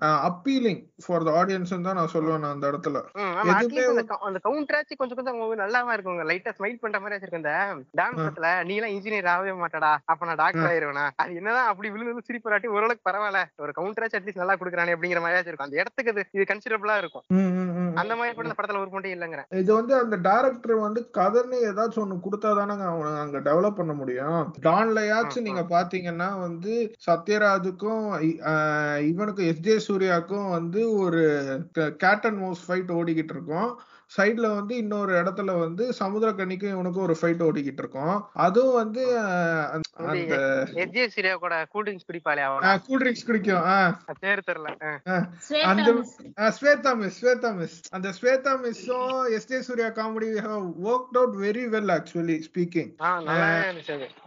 appealing for the audience தான் நான் சொல்லுவேன் அந்த இடத்துல. அந்த கவு- அந்த கவுண்டராச்சு கொஞ்சம் கொஞ்சம் நல்லாவா இருக்குங்க. லைட்டா ஸ்மைல் பண்ற மாதிரி வச்சிருக்க இந்த டான்ஸ் படத்துல. நீ எல்லாம் இன்ஜினியர் ஆகவே மாட்டடா. அப்ப நான் டாக்டர் ஆயிருவேனா? அது என்னதான் அப்படி விழுந்து விழுந்து சிரிப்பு வராட்டி ஓரளவுக்கு பரவாயில்ல. ஒரு கவுண்டராச்சு அட்லீஸ்ட் நல்லா கொடுக்குறானே அப்படிங்கிற மாதிரி இருக்கும் அந்த இடத்துக்கு அது இது கன்சிடபிளா இருக்கும். அந்த மாதிரி இந்த படத்துல ஒரு மட்டும் இல்லங்கிறேன் இது வந்து அந்த டைரக்டர் வந்து கதைன்னு ஏதாச்சும் ஒண்ணு கொடுத்தாதானங்க அவனை அங்க டெவலப் பண்ண முடியும். டான்லயாச்சும் நீங்க பாத்தீங்கன்னா வந்து சத்யராஜுக்கும் இவனுக்கும் எஸ் ஜே சூர்யாக்கும் வந்து ஒரு கேட் அண்ட் மவுஸ் ஃபைட் ஓடிக்கிட்டு இருக்கும். சைடுல வந்து இன்னொரு இடத்துல வந்து சமுத்திரக்கனிக்கும் இவனுக்கும் ஒரு ஃபைட் ஓடிக்கிட்டு இருக்கும். அதுவும் வந்து ஆஹ் அந்த- சூர்யா கூட கூல் ட்ரிங்க்ஸ் குடிப்பாளே அவன? கூல் ட்ரிங்க்ஸ் குடிக்கும். ஆஹ் பேர் தெரியல. அந்த ஸ்வேதா மிஸ் ஸ்வேதா மிஸ். அந்த Swetha மிஸ்ஸும் S J Surya comedy work out very well actually speaking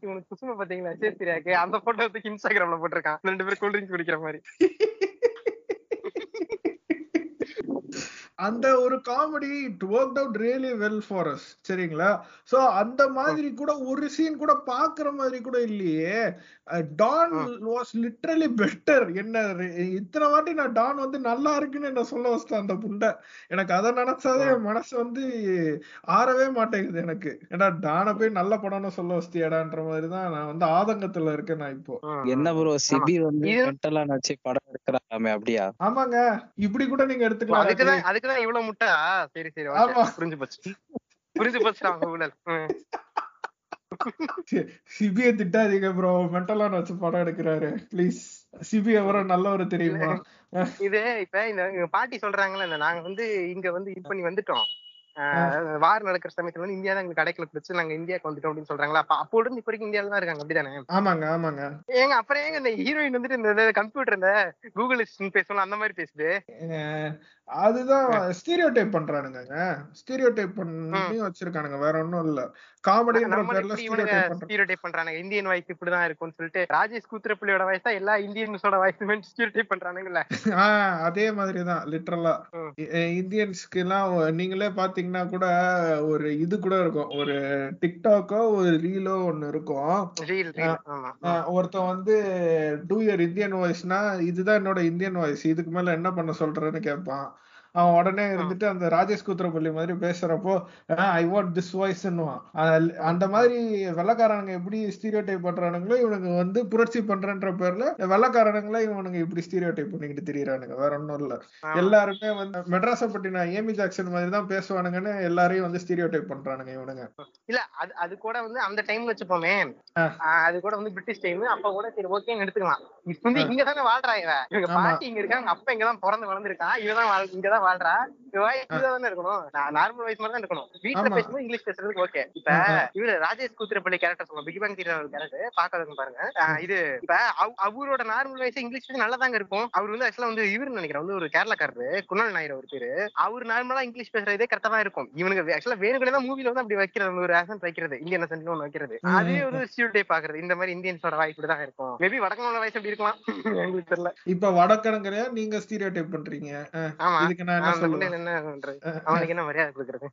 இவனுக்கு குசும பாத்தீங்களா? எஸ்ஜே சூர்யாக்கு அந்த போட்டோ தூக்கி இன்ஸ்டாகிராம்ல போட்டிருக்கான். ரெண்டு பேரும் கூல் ட்ரிங்க்ஸ் குடிக்கிற மாதிரி. [LAUGHS] அந்த ஒரு comedy it work out really well for us சரிங்களா? சோ அந்த மாதிரி கூட ஒரு சீன் கூட பாக்குற மாதிரி கூட இல்லையே. டான் வாஸ் லிட்ரலி பெட்டர் என்ன இத்தனை வாட்டி நான் டான் வந்து நல்லா இருக்குன்னு என்ன சொல்ல வச்சிட்டேன் அந்த புண்டை? எனக்கு அதை நினைச்சாவே என் மனசு வந்து ஆறவே மாட்டேங்குது எனக்கு. ஏன்னா டானை போய் நல்ல படம்னு சொல்ல வச்சிட்டியாடான்ற மாதிரி தான் நான் வந்து ஆதங்கத்துல இருக்கேன் நான் இப்போ. என்ன ப்ரோ சிபி வந்து படம் எடுக்கிறாமே அப்படியா? ஆமாங்க. இப்படி கூட நீங்க எடுத்துக்கலாம். அதுக்குதான் இவ்வளவு முட்டா? சரி சரி. புரிஞ்சு போச்சு. புரிஞ்சு போச்சு அவங்க ஊழல். சிபிய திட்டாதீங்க ப்ரோ மென்டலான வச்சு படம் எடுக்கிறாரு. ப்ளீஸ் சிபி எவரோ நல்லவர் தெரியுமா? இது இப்ப இந்த பாட்டி சொல்றாங்கல்ல இந்த நாங்க வந்து இங்க வந்து இது பண்ணி வந்துட்டோம். வார் நடக்கிற சமயத்துல வந்து இந்தியா எங்களுக்கு கடைக்குள்ள பிடிச்சு நாங்க இந்தியாவுக்கு வந்துட்டோம் அப்படின்னு சொல்றாங்களா? அப்ப அப்போ இருந்து இப்ப வரைக்கும் இந்தியால தான் இருக்காங்க. அப்படிதானே? ஆமாங்க ஆமாங்க. ஏங்க அப்புறம் ஏங்க இந்த ஹீரோயின் வந்துட்டு இந்த கம்ப்யூட்டர் இந்த கூகுள் பேசணும் அந்த மாதிரி பேசுது. அதுதான் ஸ்டீரியோ டைப் பண்றானுங்க ஸ்டீரியோ டைப் பண்ணி வச்சிருக்கானுங்க. வேற ஒண்ணும் இல்ல. பண்றானுங்க இந்தியன் வாய்ஸ் இப்படிதான் இருக்கும்னு சொல்லிட்டு ராஜேஷ் கூத்திரப்பள்ளியோட வாய்ஸ் தான் எல்லா இந்தியன்ஸோட வாய்ஸுமே ஸ்டீரியோ டைப் பண்றானுங்கல்ல [LAUGHS] அதே மாதிரிதான் லிட்டரலா. இந்தியன்ஸ்க்கு எல்லாம் நீங்களே பாத்தீங்கன்னா கூட ஒரு இது கூட இருக்கும். ஒரு டிக்டாக்கோ ஒரு ரீலோ ஒண்ணு இருக்கும். ஒருத்தன் வந்து டூ இயர் இந்தியன் வாய்ஸ்னா இதுதான் என்னோட இந்தியன் வாய்ஸ் இதுக்கு மேல என்ன பண்ண சொல்றேன்னு கேட்பான். அவன் உடனே இருந்துட்டு அந்த ராஜேஷ் குத்திரப்பள்ளி மாதிரி பேசுறப்போ ஐ வாண்ட் திஸ் வாய்ஸ்ன்னுவான் அந்த மாதிரி வெள்ளக்காரனுங்க எப்படி ஸ்டீரியோ டைப் பண்றானுங்களோ இவனுங்க வந்து புரட்சி பண்றன்ற பேர்ல வெள்ளக்காரனுங்கள இவனுங்க இப்படி ஸ்டீரியோ டைப் பண்ணிக்கிட்டு திரியறானுங்க. வேற ஒண்ணும் இல்ல. எல்லாருமே வந்து மெட்ராஸை பத்தின ஏமி ஜாக்சன் மாதிரி தான் பேசுவானுங்கன்னு எல்லாரையும் வந்து ஸ்டீரியோ டைப் பண்றானுங்க இவனுங்க. இல்ல அது அது கூட வந்து அந்த டைம் வச்சுப்போமே. அது கூட வந்து பிரிட்டிஷ் டைம் அப்ப கூட சரி ஓகேன்னு எடுத்துக்கலாம். இப்ப வந்து இங்க தானே வாழ்றா இவ இவங்க. பாட்டி இங்க இருக்காங்க அப்பா இங்கதான் பிறந்து வளர்ந்துருக்கான். இவதான் இங்கதான் வாழ்றா? தானே இருக்கணும்? நார்மல் வாய்ஸ் மாதிரி தான் இருக்கணும். வீட்டுல. பேசும்போது இங்கிலீஷ் பேசுறதுக்கு ஓகே இப்ப. இவரு ராஜேஷ் கூத்திரப்பள்ளி கேரக்டர் சொல்லுவோம் பிக் பேங் தீரா கேரக்டர் பாக்காதவங்க பாருங்க. இது இப்ப அவரோட நார்மல் வாய்ஸ் இங்கிலீஷ் பேச நல்லா தாங்க இருக்கும். அவர் வந்து ஆக்சுவலா வந்து இவருன்னு நினைக்கிறேன். வந்து ஒரு கேரளாக்காரரு. குணால் நாயர் ஒரு பேரு. அவர் நார்மலா இங்கிலீஷ் பேசுறதே கரெக்டா தான் இருக்கும். இவனுக்கு ஆக்சுவலா வேணுங்களே தான் மூவில வந்து அப்படி வைக்கிறது ஒரு ஆசன் வைக்கிறது இந்தியன் அசன்ட் ஒன்று வைக்கிறது. அதே ஒரு ஸ்டூல் டைப் பாக்குறது இந்த மாதிரி இந்தியன்ஸோட வாய்ப்பு இப்படி தான் இருக்கும். மேபி வடக்கனோட வாய்ஸ் அப்படி இருக்கலாம். [LAUGHS] எங்களுக்கு தெரியல. இப்ப வடக்கணுங்கிற நீங்க ஸ்டீரியோ டைப் பண்றீங்க ஆமா. இதுக்கு நான் என்ன அந்த சொல்லுவேன்? முன்னையில என்ன பண்றது? அவனுக்கு என்ன மரியாதை கொடுக்கறது?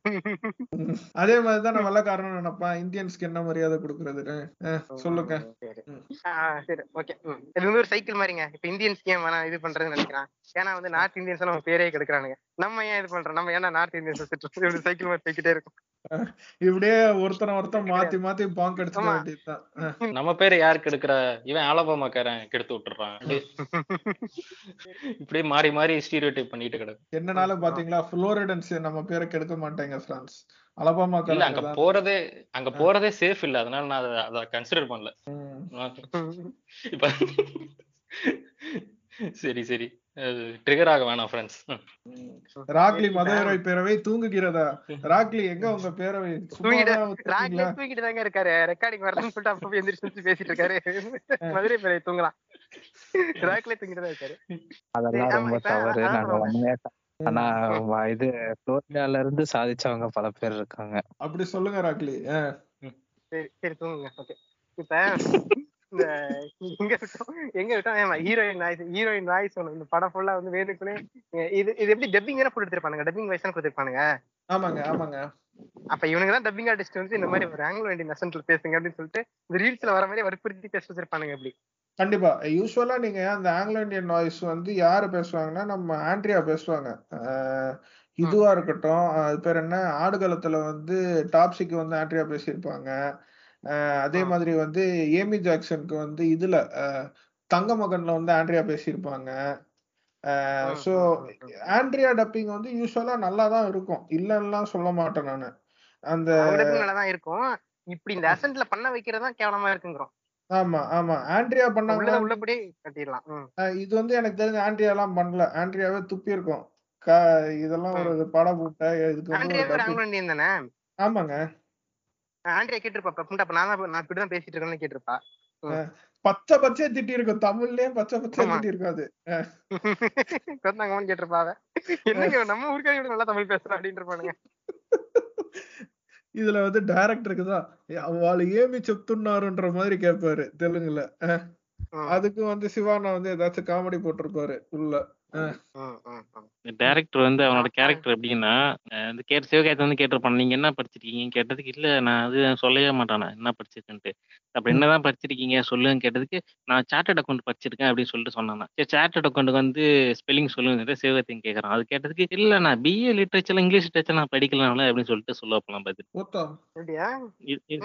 அதே மாதிரிதான் நான் வெள்ளக்காரன் நினைப்பான். இந்தியன்ஸ்க்கு என்ன மரியாதை கொடுக்கறதுன்னு அஹ் சொல்லுங்க. சரி. ஓகே. இது வந்து ஒரு சைக்கிள் மாதிரிங்க. இப்ப இந்தியன்ஸ் ஏன் வேணாம் இது பண்றதுன்னு நினைக்கிறான். ஏன்னா வந்து நார்த் இந்தியன்ஸ் நம்ம பேரே கெடுக்கிறானுங்க. நம்ம ஏன் இது பண்றோம்? நம்ம ஏன்னா நார்த் இந்தியன்ஸ் சைக்கிள் மாதிரி போய்கிட்டே இருக்கும்? இப்படியே ஒருத்தனை ஒருத்தன் மாத்தி மாத்தி பாங்க் ஆமா. வேண்டியதுதான். நம்ம பேரை யாருக்கு எடுக்கிற? இவன் ஆலபாமாக்காரன் கெடுத்து விட்டுறான். இப்படியே மாறி மாறி ஸ்டீரியோ டைப் பண்ணிட்டு கிடக்கு. என்னனாலும் பாத்தீங்களா புளோரிடன்ஸ் நம்ம பேரை கெடுக்க மாட்டேங்க பிரான்ஸ் அலபாமா இல்ல அங்க போறதே அங்க போறதே சேஃப் இல்ல. அதனால நான் அதை அதை கன்சிடர் பண்ணல. இப்ப சரி சரி. ட்ரிகர் ஆக வேணாம் ஃப்ரெண்ட்ஸ் ராக்லி மதுரை பேரவை தூங்குகிறதா? ராக்லி எங்க உங்க பேரவை? ராக்லே? தூங்கிட்டு தாங்க இருக்காரு. ரெக்கார்டிங் வரலன்னு சொல்லிட்டு அப்பப்போ எந்திரிச்சு பேசிட்டு இருக்காரு. மதுரை பேரை தூங்கலாம். ராக்லே தூங்கிட்டு தான் இருக்காரு. அதெல்லாம் ரொம்ப தவறு. ஆனா இது புளோரிடால இருந்து சாதிச்சவங்க பல பேர் இருக்காங்க. அப்படி சொல்லுங்க ராக்லி. சரி சரி தூங்குங்க. ஓகே. இப்ப இந்த எங்க விட்டோம் எங்க விட்டோம் ஏமா ஹீரோயின் வாய்ஸ் ஹீரோயின் வாய்ஸ் ஒண்ணு. இந்த படம் ஃபுல்லா வந்து வேணுக்குன்னு இது இது எப்படி டப்பிங் தானே கொடுத்துருப்பானுங்க டப்பிங் வாய்ஸ் தானே கொடுத்துருப்பானுங்க? ஆமாங்க ஆமாங்க. அப்ப இவனுங்க தான் டப்பிங் ஆர்டிஸ்ட் வந்து இந்த மாதிரி ஒரு ஆங்கிலோ இண்டியன் அசன்ட்ல பேசுங்க அப்படின்னு சொல்லிட்டு இந்த ரீல்ஸ்ல வர மாதிரி வற்புறுத்தி பேச வச்சிருப்பானுங்க எப்படி கண்டிப்பா. யூஸ்வலா நீங்க அந்த ஆங்கிலோ இந்தியன் வாய்ஸ் வந்து யாரு பேசுவாங்கன்னா நம்ம ஆண்ட்ரியா பேசுவாங்க. இதுவா இருக்கட்டும். அது பேர் என்ன? ஆடுகளத்துல வந்து டாப்ஸிக்கு வந்து ஆண்ட்ரியா பேசியிருப்பாங்க. அதே. மாதிரி வந்து ஏமி ஜாக்சனுக்கு வந்து இதுல தங்க மகன்ல வந்து ஆண்ட்ரியா பேசியிருப்பாங்க. ஸோ. ஆண்ட்ரியா டப்பிங் வந்து யூஸ்வலா நல்லா தான் இருக்கும். இல்லைன்னுலாம் சொல்ல மாட்டேன் நானு. அந்த தான் இருக்கும். இப்படி இந்த அசன்ட்ல பண்ண வைக்கிறது தான் கேவலமா இருக்குங்கிறோம். ஆமா ஆமா. ஆண்ட்ரியா பண்ணாங்க உள்ளபடி கட்டிடலாம். இது வந்து எனக்கு தெரிஞ்ச ஆண்ட்ரியா எல்லாம் பண்ணல. ஆண்ட்ரியாவே துப்பி இருக்கும் இதெல்லாம் ஒரு படம் போட்ட இதுக்கு ஆமாங்க. ஆண்ட்ரியா கேட்டிருப்பா. புண்டா அப்ப நான் நான் இப்படிதான் பேசிட்டு இருக்கேன்னு கேட்டிருப்பா. பச்சை பச்சையா திட்டி இருக்கும் தமிழ்லயே பச்சை பச்சையா ஆமா. திட்டி இருக்கும் அது கேட்டிருப்பாவ என்னங்க நம்ம ஊருக்காரி நல்லா தமிழ் பேசுறா அப்படின்னு இருப்பானுங்க இதுல வந்து டைரக்டருக்கு தான் அவளை ஏமி செப்துன்னாருன்ற மாதிரி கேட்பாரு. தெலுங்குல. அஹ் ம், அதுக்கு வந்து சிவானா வந்து ஏதாச்சும் காமெடி போட்டிருப்பாரு. உள்ள. டேரக்டர் வந்து அவனோட கேரக்டர் எப்படின்னா இந்த கேட்ட சிவகாயத்தை வந்து கேட்டிருப்பான் நீங்க என்ன படிச்சிருக்கீங்க? கேட்டதுக்கு இல்ல நான் அது சொல்லவே மாட்டானா என்ன படிச்சிருக்கேன்ட்டு. அப்ப என்னதான் படிச்சிருக்கீங்க? சொல்லுங்க கேட்டதுக்கு நான் சார்ட்டர்ட் அக்கௌண்ட் படிச்சிருக்கேன் அப்படின்னு சொல்லிட்டு சொன்னான். சரி சார்ட்டர்ட் அக்கௌண்ட் வந்து ஸ்பெல்லிங் சொல்லுங்க சிவகாயத்தையும் கேட்கறான் அது கேட்டதுக்கு இல்ல நான் பிஏ லிட்ரேச்சர் இங்கிலீஷ் லிட்ரேச்சர் நான் படிக்கலாம்ல அப்படின்னு சொல்லிட்டு சொல்ல போலாம்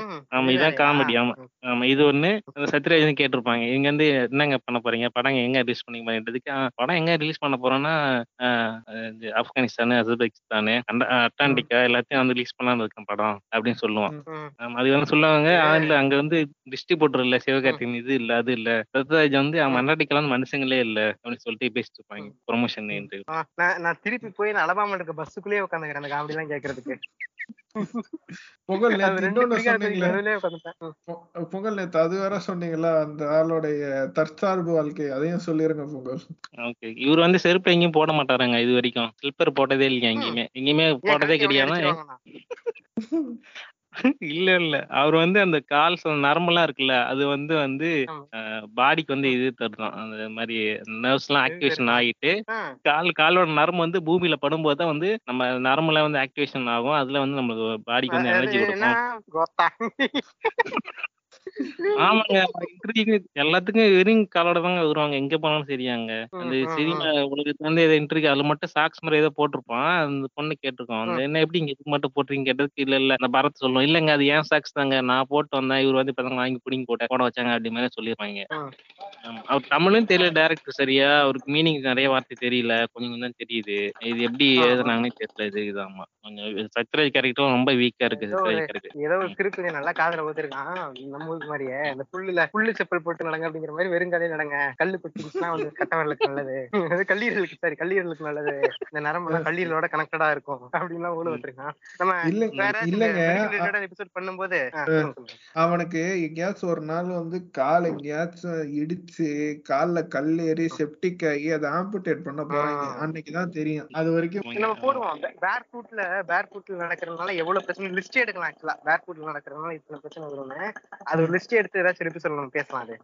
ம், ஆமா இது இதான்? காமெடி ஆமா. ஆமா இது ஒண்ணு அந்த சத்யராஜன் கேட்டிருப்பாங்க. இங்க வந்து என்னங்க பண்ண போறீங்க? படம் எங்க ரிலீஸ் பண்ணீங்க? அப்படின்றதுக்கு "ஆ, படம் எங்க ரிலீஸ் ரிலீஸ் பண்ண போறோம்னா ஆப்கானிஸ்தான் அசர்பைகிஸ்தான் அட்டாண்டிகா எல்லாத்தையும் வந்து ரிலீஸ் பண்ணலாம்னு இருக்கேன் படம் அப்படின்னு சொல்லுவான் அது வந்து சொல்லுவாங்க. இல்ல அங்க வந்து டிஸ்ட்ரிபியூட்டர் இல்ல சிவகார்த்திகேயன் இது இல்ல அது இல்ல. ரத்ராஜ் வந்து அவன் அண்டாட்டிக்கலாம் மனுஷங்களே இல்ல அப்படின்னு சொல்லிட்டு பேசிட்டு இருப்பாங்க. ப்ரொமோஷன் நான் திருப்பி போய் அலபாமா இருக்க பஸ்ஸுக்குள்ளேயே உட்காந்துக்கிறேன் அந்த காமெடி எல்லாம் கேட்கறதுக்கு. பொங்கல் பொங்கல் நேத்து அது வேற சொன்னீங்களா? அந்த ஆளுடைய தற்சார்பு வாழ்க்கை. அதையும் சொல்லிருங்க பொங்கல். ஓகே. இவர் வந்து செருப்பு எங்கேயும் போட மாட்டாருங்க இது வரைக்கும். ஸ்லிப்பர் போட்டதே இல்லையா எங்கேயுமே. எங்கேயுமே போட்டதே கிடையாது? [LAUGHS] இல்ல இல்ல அவர் வந்து அந்த கால் நரம்பெல்லாம் இருக்குல்ல அது வந்து வந்து. பாடிக்கு வந்து இது தருதான் அந்த மாதிரி நர்வ்ஸ் எல்லாம் ஆக்டிவேஷன்? ஆகிட்டு. கால் காலோட நரம்பு வந்து பூமியில படும்போது தான் வந்து நம்ம நரம்புல வந்து ஆக்டிவேஷன் ஆகும் அதுல வந்து நம்மளுக்கு பாடிக்கு வந்து எனர்ஜி கொடுக்கும் ஆமாங்க. இன்டர்வியூ எல்லாத்துக்கும் வெறும் காலோட தாங்க வருவாங்க. எங்க போனாலும் சரியாங்க. அந்த சினிமா உங்களுக்கு வந்து இன்டர்வியூ அதுல மட்டும் சாக்ஸ் மாதிரி ஏதோ போட்டிருப்பான். அந்த பொண்ணு கேட்டிருக்கோம். அந்த என்ன எப்படி இங்க இது மட்டும் போட்டுறீங்க கேட்டதுக்கு இல்ல இல்ல அந்த பரத் சொல்லுவோம் இல்லங்க அது ஏன் சாக்ஸ் தாங்க. நான் போட்டு வந்தேன். இவர் வந்து இப்பதான் வாங்கி பிடிங்கி போட்ட போட வச்சாங்க. அப்படி மாதிரி. ஆமா. அவர் தமிழும் தெரியல டேரக்டர் சரியா. அவருக்கு மீனிங் நிறைய வார்த்தை தெரியல. கொஞ்சம் தான் தெரியுது. இது எப்படி. எழுதுனாங்கன்னு தெரியல. இது இதாமா கொஞ்சம் சத்யராஜ் கேரக்டரும் ரொம்ப வீக்கா இருக்கு சத்யராஜ் கேரக்டர் ஏதோ கிறுக்கு நல்லா காதுல ஊத்திருக்கான் நம்ம ஊருக்கு மாதிரியே அந்த புல்லுல புல்லு செப்பல் போட்டு நடங்க அப்படிங்கிற மாதிரி வெறும் கதையை நடங்க. கல்லு குத்திச்சுன்னா வந்து கட்டவர்களுக்கு நல்லது. கல்லீரலுக்கு சாரி கல்லீரலுக்கு நல்லது. இந்த நரம்பெல்லாம் கல்லீரலோட கனெக்டடா இருக்கும். அப்படின்லாம் ஊழ வச்சிருக்கான். நம்ம வேற இல்லைங்க. எபிசோட் பண்ணும்போது. அவனுக்கு எங்கேயாச்சும் ஒரு நாள் வந்து கால் எங்கேயாச்சும் இடிச்சு கால்ல கல் ஏறி செப்டிக் ஆகி அதை ஆம்புடேட் பண்ண போறாங்க. அன்னைக்குதான் தெரியும். அது வரைக்கும் நம்ம போடுவோம். பேர் ஃபுட்ல பேர் ஃபுட்ல நடக்கிறதுனால எவ்வளவு பிரச்சனை லிஸ்ட் எடுக்கலாம் ஆக்சுவலா பேர் ஃபுட்ல நடக்கிறதுனால இத்தனை பிரச்சனை வரும்னு. அது ஒரு லிஸ்ட் எடுத்து ஏதாச்சும் எபிசோட் நம்ம பேசலாம் அது.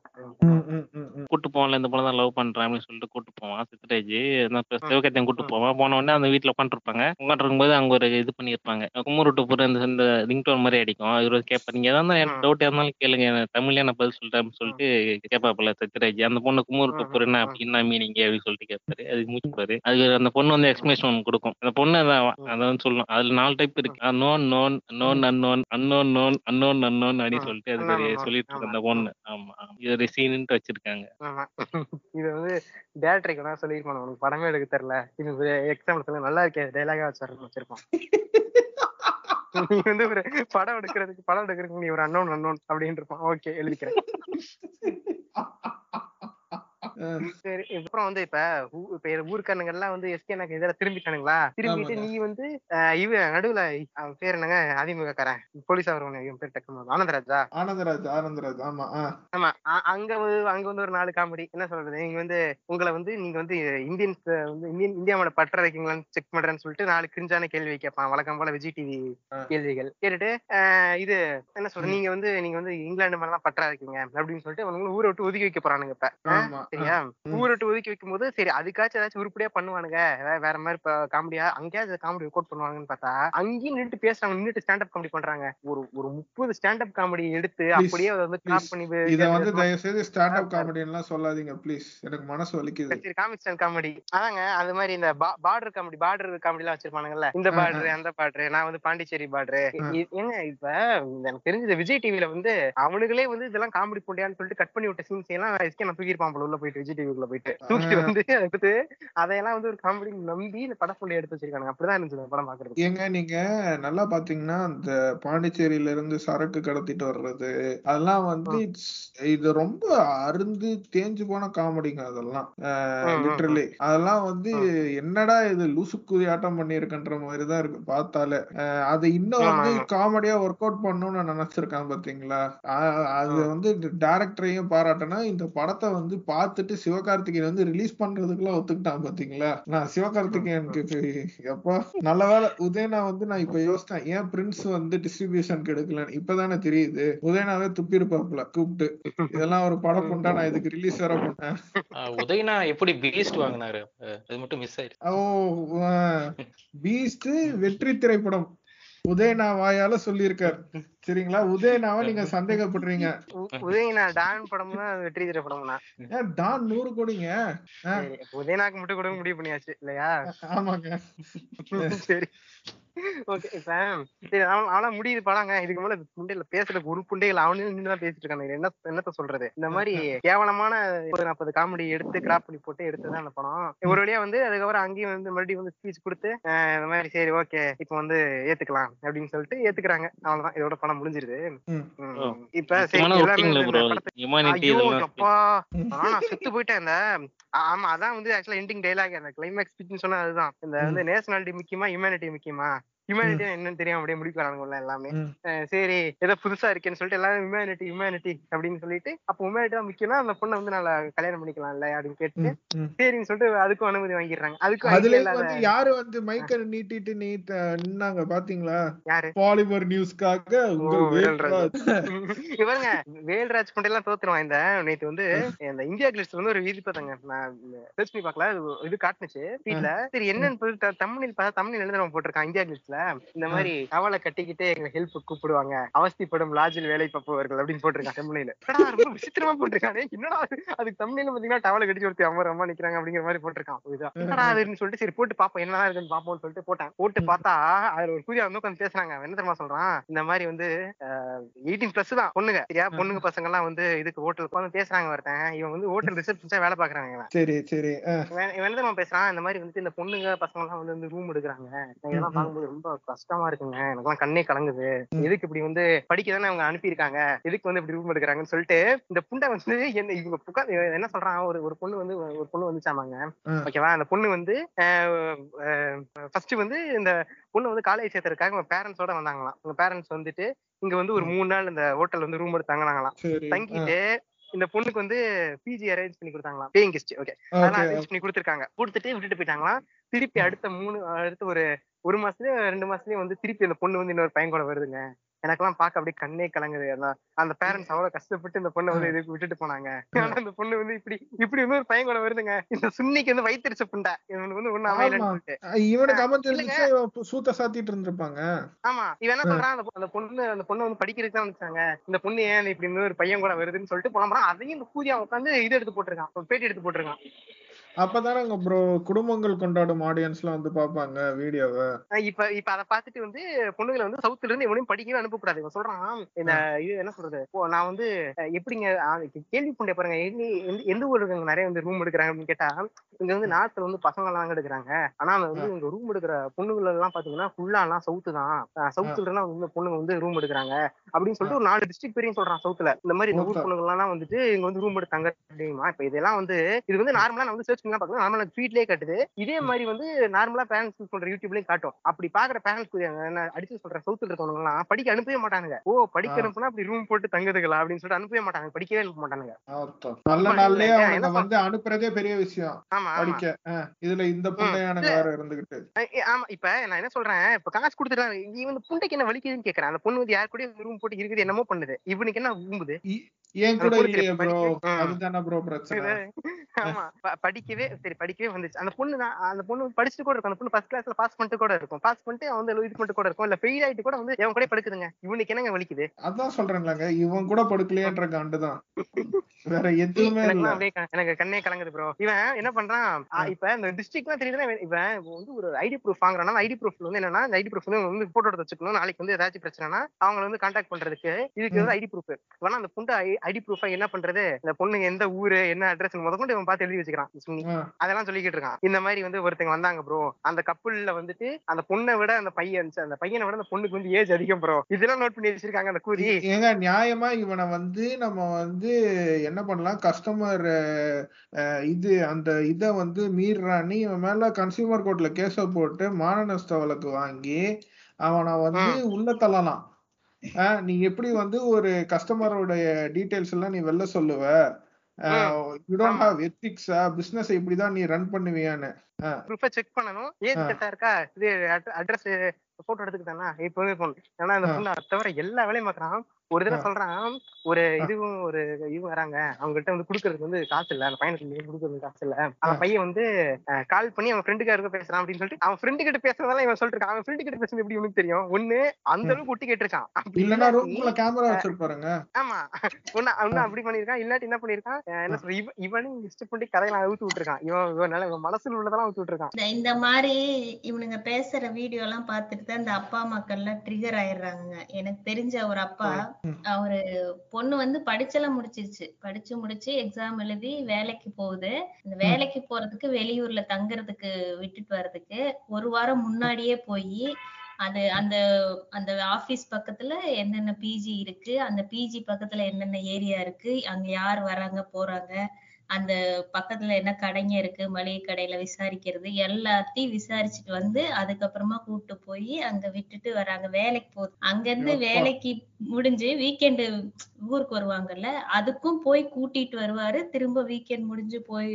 கூட்டு போவான்ல இந்த பொண்ணு தான் லவ் பண்றேன் அப்படின்னு சொல்லிட்டு கூட்டு போவான் சித்ராஜ் நான் இப்ப ம், சிவகார்த்தியன் கூட்டு. போவான். போன உடனே அந்த வீட்டுல உட்காந்துருப்பாங்க உட்காந்துருக்கும் போது அங்க ஒரு இது பண்ணிருப்பாங்க குமுருட்டு பூரா இந்த இந்த ரிங்டோன் மாதிரி அடிக்கும். இவரு கேட்பாரு நீங்க ஏதாவது எனக்கு. டவுட் இருந்தாலும் கேளுங்க. தமிழ்லயே நான் பதில் அப்படின்னு சொல்லிட்டு கேட்பாப்புல சத்யராஜ் அந்த பொண்ணு குமுருட்டு பூர் என்ன ம், அப்படி என்ன மீனிங் அப்படின்னு சொல்லிட்டு கேட்பாரு அது மூச்சுப்பாரு அது அந்த பொண்ணு வந்து எக்ஸ்பிளேஷன் கொடுக்கும். அந்த பொண்ணு அதான் அதை வந்து சொல்லணும். அதுல நாலு டைப் இருக்கு. Known known known unknown unknown known unknown unknown அப்படின்னு. சொல்லிட்டு அது. சொல்லிட்டு இருக்கு. அந்த பொண்ணு ஆமா. இது ஒரு சீனுன்ட்டு வச்சிருக்காங்க. ஆமா. [LAUGHS] இது வந்து டேரக்டருக்கு நான் சொல்லியிருப்பான் உனக்கு படமே எடுக்க தெரியல. இது எக்ஸாம்பிள் சொல்ல நல்லா இருக்கே. டைலாகா வச்சிருக்கோம் வச்சிருப்பான். [LAUGHS] நீ வந்து ஒரு படம் எடுக்கிறதுக்கு படம் எடுக்கிறதுக்கு நீ ஒரு அன்னோன் அன்னோன் அப்படின்னு இருப்பான். ஓகே எழுதிக்கிறேன். [LAUGHS] சரி அப்புறம் வந்து இப்ப இப்ப ஊர்க்காரனுங்க எல்லாம் வந்து எஸ்கே எனக்கு இதெல்லாம் திரும்பிட்டானுங்களா? திரும்பிட்டு. நீ வந்து இவ நடுவுல பேர் என்னங்க? அதிமுகக்காரன். போலீஸ் வருவானு இவன் பேர் டக்குனு ஆனந்தராஜா? ஆனந்தராஜ் ஆனந்தராஜ். ஆமா. ஆமா. அங்க அங்க வந்து ஒரு நாலு காமெடி. என்ன சொல்றது? நீங்க வந்து உங்களை வந்து நீங்க வந்து இந்தியன்ஸ் வந்து இந்தியன் இந்தியாவோட பற்ற வைக்கீங்களான்னு செக் பண்றேன்னு சொல்லிட்டு நாலு கிரிஞ்சான கேள்வி கேட்பான் வழக்கம் போல விஜய் டிவி. கேள்விகள். கேட்டுட்டு இது என்ன சொல்ற நீங்க வந்து நீங்க வந்து இங்கிலாந்து மேலாம் பற்றா வைக்கீங்க அப்படின்னு சொல்லிட்டு அவனுங்க ஊரை விட்டு ஒதுக்கி வைக்க போறானுங்க இப்ப. ஆ? ஆமா சரியா ம். ஊரை விட்டு ஒதுக்கி வைக்கும் போது சரி அதுக்காச்சும் ஏதாச்சும் உருப்படியா பண்ணுவானுங்க வேற மாதிரி இப்ப காமெடியா அங்கேயாவது காமெடி ரெக்கார்ட் பண்ணுவாங்கன்னு பார்த்தா அங்கேயும் நின்னுட்டு பேசுறாங்க நின்னுட்டு ஸ்டாண்ட் அப் காமெடி பண்றாங்க ஒரு ஒரு முப்பது ஸ்டாண்ட் அப் காமெடி எடுத்து அப்படியே அதை வந்து கிராப். பண்ணி இத வந்து தயவு செய்து ஸ்டாண்ட் அப் ஆ, காமெடி எல்லாம் சொல்லாதீங்க ப்ளீஸ் எனக்கு மனசு வலிக்குது சரி காமிக் ஸ்டாண்ட் காமெடி அதாங்க அது மாதிரி இந்த பார்டர் காமெடி பார்டர் காமெடி எல்லாம் வச்சிருப்பானுங்கல்ல இந்த. பார்டர் அந்த பார்டர் நான் வந்து பாண்டிச்சேரி பார்டர். ஏங்க இப்ப எனக்கு தெரிஞ்சது விஜய் டிவில வந்து அவனுங்களே வந்து இதெல்லாம் காமெடி போட்டியான்னு சொல்லிட்டு கட் பண்ணி விட்ட சீன்ஸ் எல்லாம் எஸ்கே நான் தூக்கிருப்பான் போல உள்ள போயிட்டு விஜய் டிவிக்குள்ள போயிட்டு தூக்கிட்டு வந்து எடுத்து அதையெல்லாம் வந்து ஒரு காமெடி நம்பி இந்த படம் சொல்லி எடுத்து வச்சிருக்காங்க அப்படிதான் இருந்துச்சு அந்த படம் பாக்குறது ஏங்க நீங்க நல்லா பாத்தீங்கன்னா இந்த பாண்டிச்சேரியில இருந்து சரக்கு கடத்திட்டு வர்றது அதெல்லாம் வந்து இது ரொம்ப அருந்து தேஞ்சு போன காமெடிங்க அதெல்லாம். லிட்டரலி அதெல்லாம் வந்து என்னடா இது லூசுக்குதி ஆட்டம் பண்ணிருக்கன்ற மாதிரி தான் இருக்கு பார்த்தாலே. அது இன்னும் வந்து. காமெடியா ஒர்க் அவுட் பண்ணணும்னு நான் நினைச்சிருக்கேன் பாத்தீங்களா? அது வந்து டேரக்டரையும் பாராட்டணும். இந்த படத்தை வந்து பார்த்துட்டு சிவகார்த்திகேயன் வந்து ரிலீஸ் பண்றதுக்குலாம் ஒத்துக்கிட்டான் பாத்தீங்களா நான் சிவகார்த்திகேயனுக்கு எப்பா நல்ல வேளை உதயனா வந்து நான் இப்ப யோசித்தேன் ஏன் பிரின்ஸ் வந்து டிஸ்ட்ரிபியூஷனுக்கு எடுக்கலன்னு? இப்பதானே தெரியுது. உதயனாவே துப்பி இருப்பாப்ல கூப்பிட்டு. இதெல்லாம் ஒரு படம் பண்ணா நான் இதுக்கு ரிலீஸ் வேற பண்ணேன். உதயனா எப்படி பீஸ்ட் வாங்கினாரு? அது மட்டும் மிஸ் ஆயிடுச்சு. ஓ பீஸ்ட் வெற்றி திரைப்படம். உதயனா வாயால சொல்லியிருக்கார். சரிங்களா? உதயனாவை நீங்க சந்தேகப்படுறீங்க. உ- உதயனா டான் படம்னா வெற்றி திரைப்படம்னா ஏன் டான் நூறு கோடிங்க. உதயனாக்கு மட்டும் கொடுக்க முடிவு பண்ணியாச்சு இல்லையா? ஆமாங்க. சரி. ஓகே இப்ப சரி அவன் அவனா முடியுது படாங்க இதுக்கு மேல புண்டையில பேசுறதுக்கு ஒரு புண்டைகள் அவனே நின்று தான் பேசிட்டு இருக்காங்க என்ன என்னத்த சொல்றது? இந்த மாதிரி கேவலமான ஒரு நாற்பது காமெடி எடுத்து கிராப் பண்ணி போட்டு எடுத்துதான் அந்த படம் ஒரு வழியா வந்து அதுக்கப்புறம் அங்கேயும் வந்து மறுபடியும் வந்து ஸ்பீச் கொடுத்து இந்த மாதிரி சரி ஓகே இப்போ வந்து ஏத்துக்கலாம் அப்படின்னு சொல்லிட்டு ஏத்துக்கிறாங்க. அவ்வளவுதான். இதோட படம் முடிஞ்சிருது. இப்ப சரி எல்லாமே செத்து போயிட்டேன் இந்த ஆமா அதான் வந்து ஆக்சுவலா எண்டிங் டைலாக் அந்த கிளைமேக்ஸ் ஸ்பீச் சொன்னா அதுதான். இந்த வந்து நேஷனாலிட்டி முக்கியமா ஹியூமனிட்டி முக்கியமா? ஹியூமனிட்டி என்னன்னு தெரியாம அப்படியே முடிக்கிறானுங்க எல்லாமே. சரி ஏதோ புதுசா இருக்கேன்னு சொல்லிட்டு எல்லாரும் ஹியூமனிட்டி ஹியூமனிட்டி அப்படின்னு சொல்லிட்டு அப்ப ஹியூமனிட்டி தான் முக்கியம்னா அந்த பொண்ணை வந்து நல்லா கல்யாணம் பண்ணிக்கலாம்ல அப்படின்னு கேட்டு. சரின்னு சொல்லிட்டு அதுக்கும் அனுமதி வாங்கிடுறாங்க. அதுக்கும் இல்லாத வந்து யாரு வந்து மைக்க நீட்டிட்டு நீ நின்னாங்க பாத்தீங்களா? யாரு? பாலிமர் நியூஸ்க்காக. [LAUGHS] இவருங்க வேல்ராஜ் கொண்டு எல்லாம் தோத்துருவான் இந்த நேத்து வந்து இந்த இந்தியா கிளிஸ்ட் வந்து ஒரு வீதி பார்த்தாங்க நான் சர்ச் பண்ணி பார்க்கல இது- காட்டுனுச்சு ஃபீட்ல சரி என்னன்னு தமிழில் பார்த்தா தமிழ் எழுதுறவன் போட்டிருக்கான் இந்தியா கிளிஸ்ட்ல இந்த மாதிரி அவளை கட்டிக்கிட்டு எங்க ஹெல்ப் கூப்பிடுவாங்க. அவஸ்திப்படும் லாஜில் வேலை பார்ப்பவர்கள் அப்படின்னு போட்டிருக்கான் தமிழில் ரொம்ப விசித்திரமா போட்டிருக்கானே? என்னடா அது? அதுக்கு தமிழ்ல பாத்தீங்கன்னா டவலை கட்டி ஒருத்தி அம்மா அம்மா நிக்கிறாங்க அப்படிங்கிற மாதிரி போட்டிருக்கான். என்னடா அதுன்னு சொல்லிட்டு சரி போட்டு பாப்போம் என்னடா இருக்குன்னு பாப்போம்னு சொல்லிட்டு போட்டேன். போட்டு பார்த்தா அதுல ஒரு புதிய வந்து உட்காந்து பேசுறாங்க என்ன தெரியுமா சொல்றான்? இந்த மாதிரி வந்து எயிட்டீன் பிளஸ் தான் பொண்ணுங்க. சரியா? பொண்ணுங்க பசங்க எல்லாம் வந்து இதுக்கு ஹோட்டல் உட்காந்து பேசுறாங்க ஒருத்தன். இவன் வந்து ஹோட்டல் ரிசப்ஷன்ஸா வேலை பாக்குறாங்க இவன். சரி சரி. இவன் என்ன தெரியுமா பேசுறான்? இந்த மாதிரி வந்துட்டு இந்த பொண்ணுங்க பசங்க எல்லாம் வந்து ரூம் எடுக்கிறாங்க. இதெல்லாம். பார்க்கும்போது ரொம்ப கஷ்டமா இருக்குங்க. எனக்கெல்லாம் கண்ணே கலங்குது. எதுக்கு இப்படி வந்து படிக்க தானே அவங்க அனுப்பியிருக்காங்க. எதுக்கு வந்து இப்படி ரூம் எடுக்கிறாங்கன்னு சொல்லிட்டு இந்த புண்டை வந்து என்ன இவங்க புகா இவன் என்ன சொல்றான்? ஒரு ஒரு பொண்ணு வந்து ஒரு பொண்ணு வந்துச்சாமாங்க. ஓகேவா? அந்த பொண்ணு வந்து ஃபர்ஸ்ட் வந்து இந்த பொண்ணு வந்து காலேஜ் சேர்த்ததுக்காக அவங்க பேரண்ட்ஸோட வந்தாங்களாம். அவங்க பேரண்ட்ஸ் வந்துட்டு இங்க வந்து ஒரு மூணு நாள் இந்த ஹோட்டல் வந்து ரூம் எடுத்து தங்கினாங்களாம் தங்கிட்டு இந்த பொண்ணுக்கு வந்து பிஜி அரேஞ்ச் பண்ணி கொடுத்தாங்களாம். Paying guest okay. அதெல்லாம் அரேஞ்ச் பண்ணி கொடுத்துருக்காங்க. கொடுத்துட்டு விட்டுட்டு போயிட்டாங்களாம். திருப்பி அடுத்த மூணு அடுத்த ஒரு ஒரு மாசத்துலயே ரெண்டு மாசத்துலயே வந்து திருப்பி அந்த பொண்ணு வந்து இன்னொரு பையன் கூட வருதுங்க. எனக்கெல்லாம் பார்க்க அப்படியே கண்ணே கலங்குது. அதான் அந்த பேரண்ட்ஸ் அவ்வளவு கஷ்டப்பட்டு இந்த பொண்ணை வந்து இதுக்கு விட்டுட்டு போனாங்க. ஆனா அந்த பொண்ணு வந்து இப்படி இப்படி வந்து ஒரு பையன் கூட வருதுங்க. இந்த சுன்னிக்கு வந்து வயிற்றுச்ச புண்டை. இவனுக்கு வந்து ஒண்ணு அமையலன்னு இவனுக்கு இவன் சூத்த சாத்திட்டு இருந்திருப்பாங்க. ஆமா. இவன் என்ன. சொல்றான்? அந்த பொண்ணு அந்த பொண்ணு வந்து படிக்கிறதுக்கு தான் வந்துச்சாங்க. இந்த பொண்ணு ஏன் இப்படி இன்னொரு பையன் கூட வருதுன்னு சொல்லிட்டு புலம்புறான். அதையும் இந்த கூதியா உட்காந்து இது எடுத்து போட்டிருக்கான். பேட்டி எடுத்து போட்டிருக்கான். அப்பதானங்க ப்ரோ குடும்பங்கள் கொண்டாடும் ஆடியன்ஸ்லாம் வந்து பாப்பாங்க வீடியோவை இப்ப இப்ப அத பாத்துட்டு வந்து பொண்ணுங்களை வந்து சவுத்துல இருந்து எவனையும் படிக்கவே அனுப்பக்கூடாது. இவன் சொல்றான் இந்த இது என்ன சொல்றது? ஓ நான் வந்து எப்படிங்க கேள்வி புண்டை பாருங்க எந்த- ஊருக்கு இங்க நிறைய வந்து ரூம் எடுக்கிறாங்க அப்படின்னு கேட்டா இங்க வந்து நார்த்ல வந்து பசங்க எல்லாம் எடுக்கிறாங்க. ஆனா வந்து இங்க ரூம் எடுக்கிற பொண்ணுகள் எல்லாம் பாத்தீங்கன்னா ஃபுல்லா எல்லாம் சவுத்து தான். சவுத்துல இருந்தா வந்து பொண்ணுங்க வந்து ரூம் எடுக்கிறாங்க. அப்படின்னு சொல்லிட்டு ஒரு நாலு டிஸ்ட்ரிக்ட் பேரையும் சொல்றான் சவுத்துல இந்த மாதிரி இந்த ஊர். பொண்ணுங்க எல்லாம் வந்துட்டு இங்க வந்து ரூம் எடுத்தாங்க அப்படிமா? இப்ப இதெல்லாம் வந்து இது வந்து நார்மலா நான் வந்து சர்ச் பண்ணி பாக்கலாம் நார்மலா ட்வீட்லயே காட்டுது. இதே மாதிரி வந்து நார்மலா பேரண்ட்ஸ் சொல்ற யூடியூப்லயும் காட்டும். அப்படி பாக்குற பேரண்ட்ஸ் என்ன அடிச்சு சொல்ற சவுத்துல இருக்கவங்க எல்லாம் படிக்க அனுப்பவே மாட்டானுங்க. ஓ படிக்க. அனுப்புனா அப்படி ரூம் போட்டு தங்குதுங்களா? அப்படின்னு சொல்லிட்டு அனுப்பவே மாட்டாங்க. படிக்கவே அனுப்ப மாட்டானுங்க. அர்த்தம். நல்ல நாள்லயே வந்து அனுப்புறதே பெரிய விஷயம். படிக்க. இதுல இந்த புண்டையானுங்க வேற இருந்துகிட்டு. ஆமா இப்ப நான் என்ன சொல்றேன்? இப்ப காசு கொடுத்துட்டு இவன் புண்டைக்கு என்ன வலிக்குதுன்னு கேக்குறேன். அந்த பொண்ணு வந்து யார் கூட ரூம் போட்டு இருக்குது என்னமோ பண்ணுது. இவனுக்கு என்ன ஊம்புது? ஏன் கூட இல்லையே ப்ரோ படிக்க-. அதுதானே ப்ரோ பிரச்சனை. ஆமா. ப- படிக்கவே சரி படிக்கவே வந்துச்சு அந்த பொண்ணு தான் அந்த பொண்ணு படிச்சுட்டு கூட இருக்கும். அந்த பொண்ணு ஃபர்ஸ்ட் கிளாஸ்ல பாஸ் பண்ணிட்டு கூட இருக்கும். பாஸ் பண்ணிட்டு அவன் வந்து இது பண்ணிட்டு கூட இருக்கும். இல்ல ஃபெயில் ஆயிட்டு கூட வந்து இவன் கூட படுக்குதுங்க. இவனுக்கு என்னங்க வலிக்குது? அதான் சொல்றேன்லங்க. இவன் கூட படுக்கலையேன்ற காண்டுதான் வேற எதுவுமே எனக்கு கண்ணே கலங்குது ப்ரோ இவன் என்ன பண்றான்? இப்ப இந்த டிஸ்ட்ரிக்ட்லாம் தெரியுதுன்னா இவன் இவன் வந்து ஒரு ஐடி ப்ரூஃப் வாங்குறானா. ஐடி ப்ரூஃப் வந்து என்னன்னா ஐடி ப்ரூஃப் வந்து போட்டோ எடுத்து வச்சுக்கணும். நாளைக்கு வந்து ஏதாச்சும் பிரச்சனைனா அவங்கள வந்து கான்டாக்ட் பண்றதுக்கு இதுக்கு வந்து ஐடி ப்ரூஃப் வேணா அந்த பொண்ணு ஐடி ப்ரூஃபா என்ன பண்றது? இந்த பொண்ணுங்க எந்த ஊரு என்ன அட்ரஸ் முதற்கொண்டு இவன் பார்த்து எழுதி வச்சுக்கிறான். அதெல்லாம் சொல்லிக்கிட்டு இருக்கான். இந்த மாதிரி வந்து ஒருத்தங்க வந்தாங்க ப்ரோ அந்த கப்புள்ல வந்துட்டு அந்த பொண்ணை விட அந்த பையன் அந்த பையனை விட அந்த பொண்ணுக்கு வந்து ஏஜ் அதிகம் ப்ரோ இதெல்லாம் நோட் பண்ணி வச்சிருக்காங்க அந்த கூதி ஏங்க நியாயமா இவனை வந்து நம்ம வந்து என்ன பண்ணலாம்? கஸ்டமர் இது அந்த இத வந்து மீறானி இவன் மேல கன்சியூமர் கோர்ட்ல கேஸ போட்டு மான நஷ்ட வழக்கு வாங்கி அவனை வந்து உள்ள தள்ளலாம். நீ எப்படி வந்து ஒரு கஸ்டமரோடைய டீடைல்ஸ் எல்லாம் நீ வெளில சொல்லுவ? யூ டோன்ட் ஹாவ் எத்திக்ஸா பிசினஸ் இப்படிதான் நீ ரன் பண்ணுவியான்னு. ப்ரூஃபை செக் பண்ணணும். ஏஜ் ஆ. கரெக்டா இருக்கா? இது அட்ரஸ் போட்டோ எடுத்துக்கிட்டானா? இப்பவே பொண்ணு ஏன்னா அந்த. பொண்ணு தவிர எல்லா வேலையும் பாக்குறான் ஒரு தடவை. சொல்றான் ஒரு. இதுவும் ஒரு இவங்க வராங்க. அவங்க கிட்ட வந்து குடுக்கறதுக்கு வந்து காசு இல்ல. அந்த பையனுக்கு குடுக்கறதுக்கு காசு இல்ல. அந்த. பையன் வந்து கால் பண்ணி அவன் ஃப்ரெண்டுக்கு யாருக்கோ பேசுறான் அப்படின்னு சொல்லிட்டு அவன் ஃப்ரெண்டு கிட்ட பேசுறதெல்லாம் இவன் சொல்லிட்டு இருக்கான். அவன் ஃப்ரெண்டு கிட்ட பேசுறது எப்படி இவனுக்கு தெரியும்? ஒண்ணு அந்த. அளவுக்கு ஒட்டி கேட்டிருக்கான். இல்லன்னா ரூம்குள்ள கேமரா வச்சிருப்பாருங்க. ஆமா. ஒண்ணு ஒண்ணு அப்படி பண்ணிருக்கான் இல்லாட்டி என்ன பண்ணிருக்கான் என்ன சொல்ற இவ- இவனே இஷ்ட பண்ணி கதையெல்லாம் அவுத்து விட்டுருக்கான். இவன் இவன் நல்ல இவன் மனசுல உள்ளதெல்லாம் அவுத்து விட்டுருக்கான். இந்த இந்த மாதிரி இவனுங்க பேசுற வீடியோ எல்லாம் பார்த்துட்டு தான் இந்த அப்பா மக்கள்லாம் ட்ரிகர் ஆயிடுறாங்க எனக்கு தெரிஞ்ச ஒரு அப்பா ம். அவரு பொண்ணு வந்து படிச்செல்லாம் முடிச்சிருச்சு. படிச்சு முடிச்சு எக்ஸாம் எழுதி வேலைக்கு போகுது. இந்த வேலைக்கு போறதுக்கு வெளியூர்ல தங்குறதுக்கு விட்டுட்டு வர்றதுக்கு ஒரு வாரம் முன்னாடியே போய் அது அந்த அந்த ஆபீஸ் பக்கத்துல என்னென்ன பிஜி இருக்கு அந்த பிஜி பக்கத்துல என்னென்ன ஏரியா இருக்கு அங்க யார் வராங்க போறாங்க அந்த பக்கத்துல என்ன கடைங்க இருக்கு மளிகை கடையில விசாரிக்கிறது எல்லாத்தையும் விசாரிச்சுட்டு வந்து அதுக்கப்புறமா கூட்டு போய் அங்க விட்டுட்டு வராங்க வேலைக்கு போகுது அங்க இருந்து. வேலைக்கு முடிஞ்சு வீக்கெண்டு ஊருக்கு வருவாங்கல்ல அதுக்கும் போய் கூட்டிட்டு வருவாரு திரும்ப வீக்கெண்ட் முடிஞ்சு போய்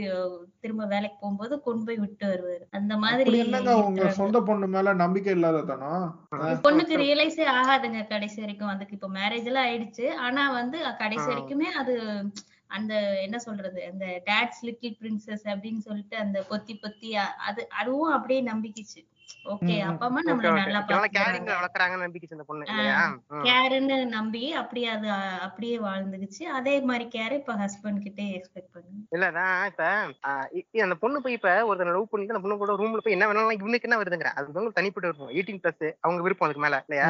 திரும்ப வேலைக்கு போகும்போது கொண்டு போய் விட்டு வருவாரு அந்த மாதிரி என்னங்க உங்க. சொந்த பொண்ணு மேல நம்பிக்கை இல்லாததானா பொண்ணுக்கு ரியலைஸே ஆகாதுங்க கடைசி வரைக்கும் அதுக்கு இப்ப மேரேஜ் எல்லாம் ஆயிடுச்சு ஆனா வந்து கடைசி. வரைக்குமே அது அந்த என்ன சொல்றது அந்த டேட்ஸ் லிட்டில் பிரின்சஸ் அப்படின்னு சொல்லிட்டு அந்த பொத்தி பொத்தி அது அதுவும் அப்படியே நம்பிக்கிச்சு. ஓகே. அப்பா அம்மா நம்மள நல்லா பாத்துக்கிறாங்க. வளர்க்குறாங்கன்னு நம்பிக்கை இந்த பொண்ணு. இல்லையா? நம்பி அப்படியே அது அப்படியே வாழ்ந்துக்குச்சு அதே மாதிரி கேர் இப்ப ஹஸ்பண்ட் கிட்டே எக்ஸ்பெக்ட் பண்ணுங்க இல்லதான் இப்ப அந்த பொண்ணு போய் இப்ப ஒருத்தர் லவ் பண்ணி அந்த பொண்ணு கூட ரூம்ல போய் என்ன வேணாலும் இவனுக்கு என்ன வருதுங்கிற? அது வந்து தனிப்பட்ட விருப்பம் எயிட்டீன் பிளஸ் அவங்க விருப்பம் அதுக்கு மேல இல்லையா?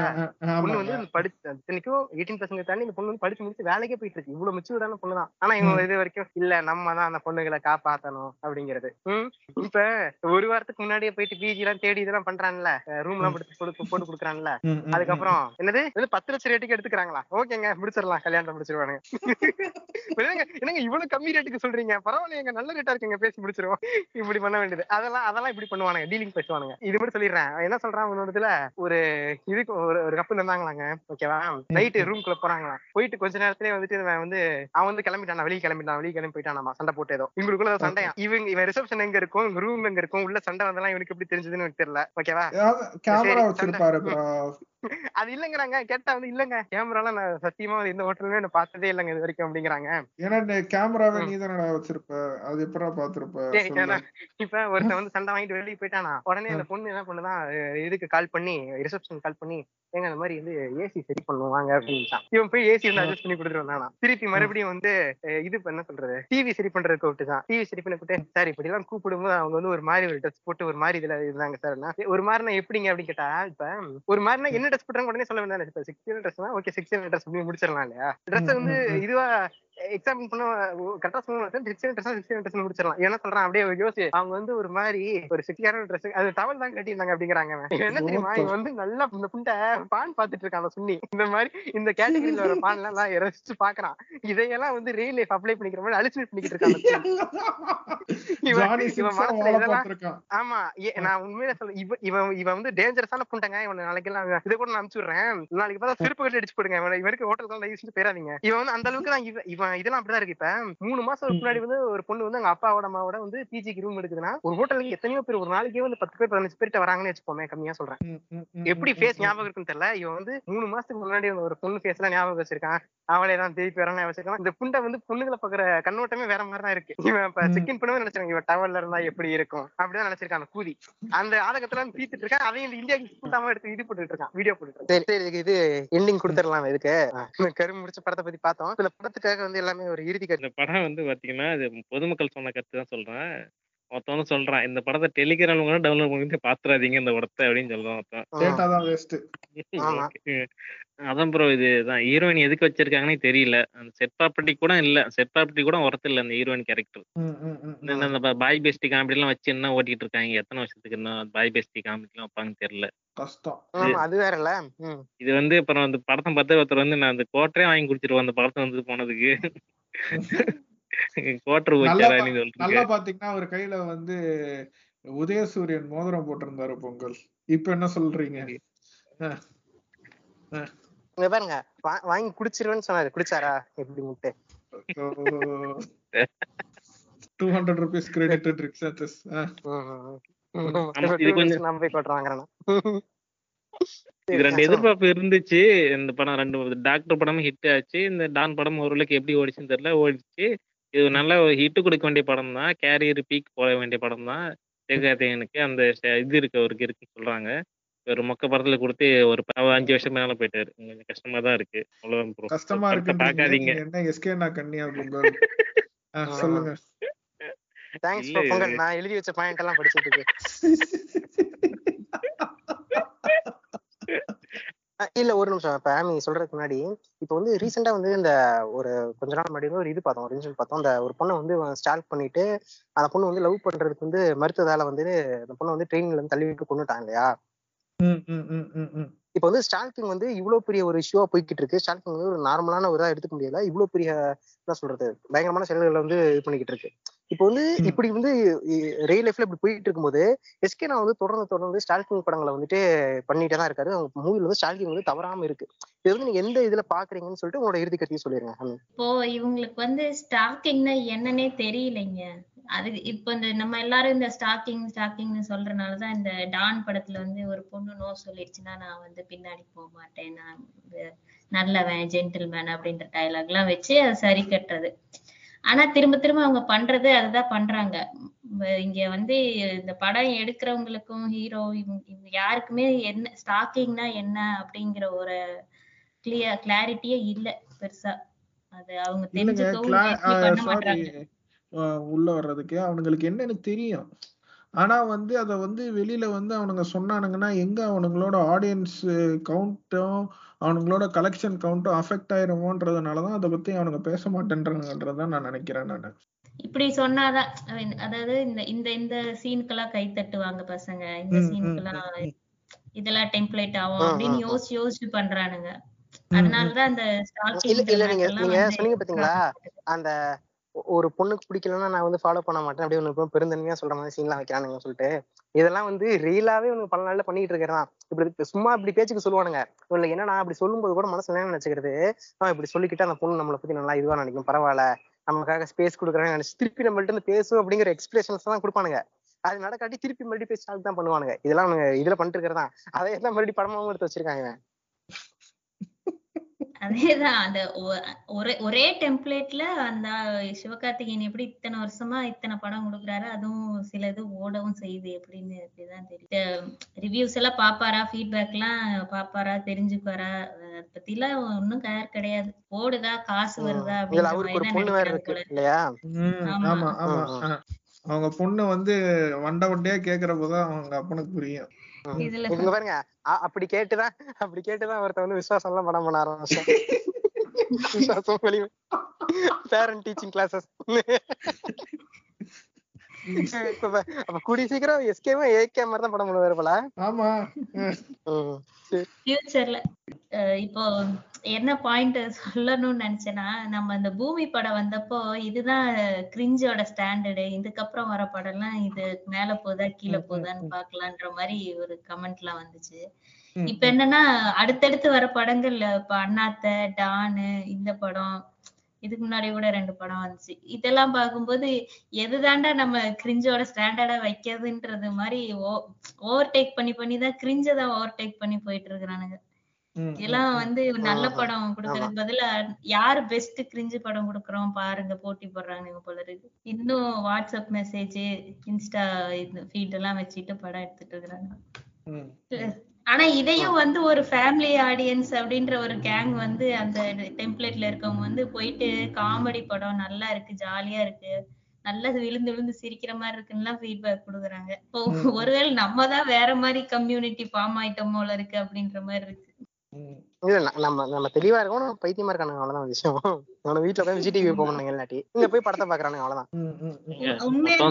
பொண்ணு வந்து படிச்சு இத்தனைக்கும் எயிட்டீன் பர்சன்ட் தாண்டி இந்த பொண்ணு வந்து படிச்சு முடிச்சு வேலைக்கே போயிட்டு இருக்கு. இவ்வளவு மெச்சூர்டான பொண்ணு தான். ஆனா இவங்க இது வரைக்கும் இல்ல நம்ம தான் அந்த பொண்ணுகளை காப்பாத்தணும் அப்படிங்கிறது. ம். இப்ப ஒரு வாரத்துக்கு முன்னாடியே போயிட்டு பிஜி எல்லாம் தேடி இதெல்லாம் பண்றான்ல. ரூம் எல்லாம் போட்டு கொடுக்குறான்ல. அதுக்கப்புறம் என்னது? பத்து லட்சம் ரேட்டுக்கு எடுத்துக்கிறாங்களா? ஓகேங்க முடிச்சிடலாம். கல்யாணத்தை முடிச்சிருவானுங்க. [LAUGHS] என்னங்க இவ்வளவு கம்மி ரேட்டுக்கு சொல்றீங்க? பரவாயில்லைங்க நல்ல ரேட்டா இருக்குங்க பேசி முடிச்சிருவோம். இப்படி பண்ண வேண்டியது. அதெல்லாம் அதெல்லாம் இப்படி பண்ணுவானுங்க டீலிங் பேசுவானுங்க. இது மட்டும் சொல்லிடுறேன். என்ன சொல்றான் உன்னோடதுல ஒரு இதுக்கு ஒரு ஒரு கப்பல் இருந்தாங்களாங்க. ஓகேவா நைட்டு ரூம்குள்ள போறாங்களாம். போயிட்டு கொஞ்ச நேரத்திலே வந்துட்டு இவன் வந்து அவன் வந்து கிளம்பிட்டான்? வெளியே கிளம்பிட்டான்? வெளியே கிளம்பி போயிட்டான் சண்டை போட்டு ஏதோ. இவங்களுக்குள்ள சண்டையா? இவங்க இவன் ரிசப்ஷன் எங்க இருக்கும்? இவங்க ரூம் எங்க இருக்கும்? உள்ள சண்டை வந்தெல்லாம் இவனுக்கு எப்படி தெரிஞ்சதுன்னு எனக்கு தெரியல. ஓகேவா கேமரா சரி, வச்சிருப்பாரு சண்டை. bro. அது இல்லங்கிறாங்க. கேட்டா வந்து இல்லங்க. கேமராலாம் நான் சத்தியமா வந்து எந்த ஹோட்டலுமே நான் பார்த்ததே இல்லைங்க இது வரைக்கும் அப்படிங்கிறாங்க. ஏன்னா இந்த கேமராவை. நீ தானடா வச்சிருப்ப. அது எப்படா பாத்திருப்ப? இப்ப ஒருத்தன் [LAUGHS] வந்து சண்டை வாங்கிட்டு வெளியே போயிட்டானா? உடனே அந்த பொண்ணு என்ன பண்ணுதான் இதுக்கு கால் பண்ணி ரிசப்ஷன் கால் பண்ணி ஏங்க அந்த மாதிரி வந்து ஏசி சரி பண்ணுவோம் வாங்க அப்படின்ட்டான் இவன் போய் ஏசி வந்து அட்ஜஸ்ட் பண்ணி கொடுத்துட்டு வந்தானா? திருப்பி மறுபடியும் வந்து இது என்ன சொல்றது? டிவி சரி பண்றதுக்கு விட்டுதான் டிவி சரி பண்ணி கூப்பிட்டு சார் இப்படி எல்லாம் கூப்பிடும்போது அவங்க வந்து ஒரு மாதிரி ஒரு ட்ரெஸ் போட்டு ஒரு மாதிரி இதுல இருந்தாங்க சார். ஒரு மாதிரினா எப்படிங்க? அப்படின்னு கேட்டா இப்ப ஒரு மாதிரினா என்ன ட்ரெஸ் போட்டாங்க உடனே சொல்ல இப்ப செக்ஷுவல் ட்ரெஸ்னா ஓகே செக்ஷுவல் ட்ரெஸ் முடிச்சிடலாம் இல்லையா ட்ரெஸ் வந்து. இதுவா எக்ஸாம்பிள் பண்ண கரெக்டா சொல்லணும் சிக்ஸ்டீன் ட்ரெஸ் சிக்ஸ்டீன் ட்ரெஸ் முடிச்சிடலாம். என்ன சொல்றான் அப்படியே யோசி அவங்க வந்து ஒரு மாதிரி ஒரு சிட்டியான ட்ரெஸ் அது டவல் தான் கட்டியிருந்தாங்க அப்படிங்கிறாங்க என்ன தெரியுமா? இவன் வந்து நல்லா இந்த புண்டை பான் பாத்துட்டு இருக்கான் அந்த சுண்ணி. இந்த மாதிரி இந்த கேட்டகரியில வர பான் எல்லாம் ரசிச்சு பாக்குறான் இதையெல்லாம் வந்து ரியல் லைஃப் அப்ளை பண்ணிக்கிற மாதிரி அலிசினேட் பண்ணிக்கிட்டு இருக்கான் இதெல்லாம் ஆமா நான் உண்மையில சொல்ல இவன் இவன் இவன் வந்து டேஞ்சரஸான புண்டங்க. இவன் நாளைக்கு எல்லாம் இதை கூட நான் அனுப்பிச்சு விடுறேன். நாளைக்கு பார்த்தா செருப்பு கட்டி அடிச்சு போடுங்க. இவன் இவருக்கு ஹோட்டலுக்கு தயவு செஞ்சு போயிடாதீங்க இவன் வந்து அந்த அளவுக்கு தான் இவன் இதெல்லாம் அப்படிதான் இருக்கு. இப்ப மூணு மாசம் முன்னாடி வந்து ஒரு பொண்ணு வந்து எங்க அப்பாவோட அம்மாவோட வந்து பிஜிக்கு ரூம் எடுக்குதுன்னா ஒரு ஹோட்டலுக்கு எத்தனையோ பேர் ஒரு நாளைக்கே வந்து பத்து பேர் பதினஞ்சு பேர்ட்ட வராங்கன்னு வச்சுப்போமே கம்மியா சொல்றேன். எப்படி ஃபேஸ். ஞாபகம் இருக்குன்னு தெரியல. இவன் வந்து மூணு மாசத்துக்கு முன்னாடி ஒரு பொண்ணு ஃபேஸ் எல்லாம் ஞாபகம் வச்சிருக்கான். அவளே தான் திருப்பி வரணும் வச்சிருக்கான். இந்த புண்டை வந்து பொண்ணுங்களை பாக்குற கண்ணோட்டமே வேற மாதிரி தான் இருக்கு. இவன் இப்ப ம். செக் இன் பண்ணவே நினைச்சிருக்கான். இவன் டவல்ல இருந்தா எப்படி இருக்கும்? அப்படிதான் நினைச்சிருக்கான் அந்த கூதி. அந்த ஆதகத்துல தீத்துட்டு இருக்கான். அதையும் இந்த இந்தியா புண்டாம எடுத்து இது போட்டுட்டு இருக்கான். வீடியோ போட்டுட்டு. சரி இது எண்டிங் கொடுத்துடலாம் இதுக்கு? கரு முடிச்ச படத்தை பத்தி பார்த்தோம். இந்த படத்துக்காக வந்து எல்லாமே ஒரு இறுதி கருத்து இந்த படம் வந்து பாத்தீங்கன்னா இது பொதுமக்கள் சொன்ன கருத்து தான் சொல்றேன். ஒருத்தன் வந்து சொல்றான் இந்த படத்தை டெலிகிராம் கூட டவுன்லோட் பண்ணிட்டு பாத்துறாதீங்க இந்த படத்தை அப்படின்னு சொல்றான். [LAUGHS] அதான் ப்ரோ இதுதான் ஹீரோயின் எதுக்கு வச்சிருக்காங்கன்னே தெரியல. அந்த செட் ப்ராப்பர்ட்டி கூட இல்ல. செட் ப்ராப்பர்ட்டி கூட ஒர்த்து இல்ல அந்த ஹீரோயின் கேரக்டர் இந்த பாய் பெஸ்டி காமெடி எல்லாம் வச்சு என்ன ஓட்டிட்டு இருக்காங்க? எத்தனை வருஷத்துக்கு என்ன பாய் பெஸ்டி காமெடி எல்லாம் வைப்பாங்கன்னு தெரியல. அது வேற இல்ல. இது வந்து அப்புறம் அந்த படத்தை பார்த்து ஒருத்தர் வந்து நான் அந்த கோட்டரே வாங்கி குடிச்சிருவோம் அந்த படத்தை வந்து போனதுக்கு. [LAUGHS] நல்லா பாத்தீங்கன்னா அவர் கையில வந்து உதயசூரியன் மோதிரம் போட்டிருந்தாரு பொங்கல். இப்ப என்ன சொல்றீங்க? இங்க பாருங்க வாங்கி குடிச்சிருவேன்னு சொன்னாரு. குடிச்சாரா? எப்படி முட்டை? டூ ஹண்ட்ரட் ருபீஸ் கிரெடிட் வாங்குறேன்னா இது ரெண்டு எதிர்பார்ப்பு இருந்துச்சு. இந்த படம் ரெண்டு டாக்டர் படமும் ஹிட் ஆச்சு. இந்த டான் படம் ஓரளவுக்கு எப்படி ஓடிச்சுன்னு தெரியல. ஓடிச்சு. இது நல்ல ஹிட் கொடுக்க வேண்டிய படம் தான். கேரியர் பீக் போட வேண்டிய படம் தான். சிவகார்த்திகேயனுக்கு அந்த ச- இது இருக்கு அவருக்கு இருக்குன்னு சொல்றாங்க. ஒரு மொக்க படத்துல கொடுத்து ஒரு ப- அஞ்சு வருஷம் மேல போயிட்டாரு. கொஞ்சம் கஷ்டமா தான் இருக்கு. அவ்வளவுதான். கஷ்டமா படத்தை இருக்கு பார்க்காதீங்க. என்ன எஸ்கே நான் கண்ணி அப்படிங்க சொல்லுங்க. தேங்க்ஸ் இல்ல இது- பொங்கல் நான் எழுதி வச்ச பாயிண்ட் எல்லாம் படிச்சதுக்கு அஹ் [LAUGHS] இல்ல ஒரு நிமிஷம். இப்ப நீங்க சொல்றதுக்கு முன்னாடி இப்ப வந்து ரீசெண்டா வந்து இந்த ஒரு கொஞ்ச நாள் முன்னாடி ஒரு இது பார்த்தோம் ஒரு இன்சிடென்ட் பார்த்தோம். அந்த ஒரு பொண்ணை வந்து ஸ்டார்ட் பண்ணிட்டு அந்த பொண்ணு வந்து லவ் பண்றதுக்கு வந்து மறுத்ததால வந்து அந்த பொண்ணை வந்து ட்ரெயின்ல இருந்து தள்ளி விட்டு கொண்டுட்டாங்க இல்லையா? இப்ப வந்து ஸ்டால்கிங் வந்து இவ்வளவு பெரிய ஒரு இஷ்யூவா போய்கிட்டு இருக்கு ஸ்டால்கிங் வந்து ஒரு நார்மலான ஒரு இதா எடுத்துக்க முடியல. இவ்வளவு பெரிய என்ன சொல்றது பயங்கரமான செயல்களை வந்து இது பண்ணிக்கிட்டு இருக்கு இப்போ வந்து. இப்படி வந்து ரியல் லைஃப்ல இப்படி போயிட்டு இருக்கும்போது எஸ்கே நான் வந்து தொடர்ந்து தொடர்ந்து ஸ்டால்கிங் படங்களை வந்துட்டு பண்ணிட்டே தான் இருக்காரு. அவங்க மூவில வந்து ஸ்டால்கிங் வந்து தவறாம இருக்கு. இது வந்து நீங்க எந்த இதுல பாக்குறீங்கன்னு சொல்லிட்டு உங்களோட இறுதி கருத்தையும் சொல்லிருங்க. இப்போ இவங்களுக்கு வந்து ஸ்டாக்கிங்னா என்னன்னே தெரியலைங்க. அது இப்போ இந்த நம்ம எல்லாரும் இந்த ஸ்டாக்கிங் ஸ்டாக்கிங்னு சொல்றதுனாலதான் இந்த டான் படத்துல வந்து ஒரு பொண்ணு நோ சொல்லிடுச்சுன்னா நான் வந்து பின்னாடி போக மாட்டேன். நான் நல்லவன் ஜென்டில்மேன் அப்படின்ற டயலாக் எல்லாம் வச்சு அதை சரி கட்டுறது. ஆனா திரும்ப திரும்ப அவங்க பண்றது அதுதான் பண்றாங்க. இங்க வந்து இந்த படம் எடுக்கிறவங்களுக்கும் ஹீரோ இவங்க யாருக்குமே என்ன ஸ்டாக்கிங்னா என்ன அப்படிங்கிற ஒரு கிளியர் கிளாரிட்டியே இல்ல பெருசா. அது அவங்க தெரிஞ்சுக்கவும் பண்ண மாட்டாங்க உள்ள வர்றதுக்கு அவனுங்களுக்கு என்னன்னு தெரியும் ஆனா வந்து அத வந்து வெளியில வந்து அவனுங்க சொன்னானுங்கன்னா எங்க அவனுங்களோட ஆடியன்ஸ் கவுண்ட்டும் அவனுங்களோட கலெக்ஷன் கவுண்ட்டும் அஃபெக்ட் ஆயிருமோன்றதுனாலதான் அதை பத்தி அவனுங்க பேச மாட்டேன்றாங்கன்றதான் நான் நினைக்கிறேன் நானு இப்படி சொன்னாதான் அதாவது இந்த இந்த இந்த சீனுக்கெல்லாம் கை தட்டுவாங்க பசங்க இந்த சீனுக்கெல்லாம். இதெல்லாம் டெம்ப்ளேட் ஆகும் அப்படின்னு. யோசிச்சு யோசிச்சு பண்றானுங்க. அதனாலதான் அந்த இல்ல நீங்க நீங்க சொன்னீங்க பாத்தீங்களா அந்த ஒரு பொண்ணுக்கு பிடிக்கலன்னா நான் வந்து ஃபாலோ பண்ண மாட்டேன். அப்படியே உனக்கு பெருந்தன்மையா சொல்ற மாதிரி சீன்லாம் வைக்கிறானுங்க சொல்லிட்டு இதெல்லாம் வந்து ரியலாவே உனக்கு பல நாள்ல பண்ணிட்டு இருக்கிறான் இப்படி சும்மா இப்படி பேச்சுக்கு சொல்லுவானுங்க. இவனுக்கு என்னன்னா அப்படி சொல்லும்போது கூட மனசுல என்ன நினைச்சுக்கிறது? அவன் இப்படி சொல்லிக்கிட்டு அந்த பொண்ணு நம்மளை பத்தி நல்லா இதுவா நினைக்கும். பரவாயில்ல. நமக்காக ஸ்பேஸ் கொடுக்குறாங்க நினைச்சு திருப்பி நம்மள்ட்ட இருந்து பேசும் அப்படிங்கிற எக்ஸ்பிரஷன்ஸ் தான் கொடுப்பானுங்க. அது நடக்காட்டி திருப்பி மறுபடியும் பேசி தான் பண்ணுவானுங்க. இதெல்லாம் இதுல பண்ணிட்டு இருக்கிறதா அதே எல்லாம் மறுபடியும் படமாவும் எடுத்து வச்சிருக்காங்க. அதேதான். அந்த ஒ- ஒரே ஒரே டெம்ப்ளேட்ல அந்த சிவகார்த்திகேயன் எப்படி இத்தனை வருஷமா இத்தனை படம் கொடுக்குறாரு அதுவும் சில இது ஓடவும் செய்யுது எப்படின்னு அப்படிதான் தெரியும் ரிவ்யூஸ் எல்லாம் பாப்பாரா? ஃபீட்பேக் எல்லாம் பாப்பாரா தெரிஞ்சுக்குவாரா அதை பத்தி எல்லாம் ஒன்னும் கேர் கிடையாது. ஓடுதா? காசு வருதா? ஆ. அவங்க பொண்ணு வந்து வண்ட வண்டையா கேக்குறப்பதான் அவங்க அப்பனுக்கு புரியும். இதுல பாருங்க. அப்படி கேட்டுதான் அப்படி கேட்டுதான் ஒருத்தன் வந்து [LAUGHS] விசுவாசம் எல்லாம் படம் பண்ண ஆரம்பிச்சான் விசுவாசம் பேரண்ட் டீச்சிங் கிளாஸஸ் அப்ப கூடிய சீக்கிரம் எஸ்கேவும் ஏகே மாதிரி தான் படம் பண்ணுவாரு போல? ஆமா. ஃபியூச்சர்ல இப்போ என்ன பாயிண்ட் சொல்லணும்னு நினைச்சேன்னா நம்ம இந்த பூமி படம் வந்தப்போ இதுதான் கிரிஞ்சோட ஸ்டாண்டர்டு இதுக்கப்புறம் வர படம்லாம் இது மேல போதா கீழே போதான்னு. பாக்கலான்ற மாதிரி ஒரு கமெண்ட்லாம் வந்துச்சு. ம், இப்ப என்னன்னா அடுத்தடுத்து வர படங்கள்ல இப்ப அண்ணாத்த டானு இந்த படம் இதுக்கு முன்னாடி கூட ரெண்டு படம் வந்துச்சு. இதெல்லாம் பார்க்கும்போது எதுதாண்டா நம்ம கிரிஞ்சோட ஸ்டாண்டர்டா வைக்கிறதுன்றது மாதிரி ஓவர் டேக் பண்ணி பண்ணி தான் கிரிஞ்ச தான் ஓவர் டேக் பண்ணி போயிட்டு இருக்கிறானுங்க இதெல்லாம் வந்து நல்ல படம் கொடுக்கறதுக்கு பதிலா யாரு பெஸ்ட் கிரிஞ்சு படம் கொடுக்கறோம் பாருங்க போட்டி போடுறாங்க போல இருக்கு. இன்னும் வாட்ஸ்அப் மெசேஜ் இன்ஸ்டா இது ஃபீட் எல்லாம் வச்சுட்டு படம் எடுத்துட்டு இருக்கிறாங்க. ஆனா இதையும் வந்து ஒரு ஃபேமிலி ஆடியன்ஸ் அப்படின்ற ஒரு கேங் வந்து அந்த டெம்ப்ளேட்ல இருக்கவங்க வந்து போயிட்டு காமெடி படம் நல்லா இருக்கு ஜாலியா இருக்கு நல்லா விழுந்து விழுந்து சிரிக்கிற மாதிரி இருக்குன்னு ஃபீட்பேக் கொடுக்குறாங்க இப்போ. ஒருவேளை நம்ம தான் வேற மாதிரி கம்யூனிட்டி ஃபார்ம் ஆயிட்டோம் போல இருக்கு அப்படின்ற மாதிரி இருக்கு. இல்ல நம்ம நம்ம தெளிவா இருக்கோம். பைத்தியமா இருக்கானுங்க. அவ்வளவுதான் விஷயம். அவன வீட்டுல உட்காந்து ஜிடிவி போகணுங்க இல்லாட்டி. இங்க போய் படத்தை பாக்குறானுங்க அவ்வளவுதான்.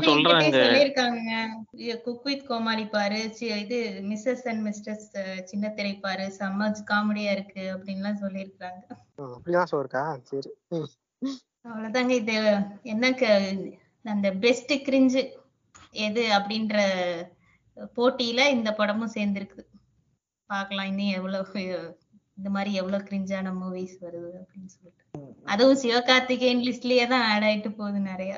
சொல்றாங்க குக் வித் கோமாளி பாரு. இது மிஸ்ஸஸ் அண்ட் மிஸ்டர்ஸ் சின்ன திரை பாரு. செம்ம காமெடியா இருக்கு அப்படின்லாம் சொல்லியிருக்காங்க. ம், அப்படிதான் ஷோ இருக்கா? சரி. அவ்வளவுதாங்க. இது என்ன அந்த பெஸ்ட் கிரிஞ்சு எது அப்படின்ற போட்டியில இந்த படமும் சேர்ந்திருக்கு. பார்க்கலாம் இன்னும் எவ்வளவு இந்த மாதிரி எவ்வளவு கிரிஞ்சான மூவிஸ் வருது அப்படின்னு சொல்லிட்டு. அதுவும் சிவகார்த்திகேயன் லிஸ்ட்லயே தான் ஆட் ஆயிட்டு போகுது நிறைய.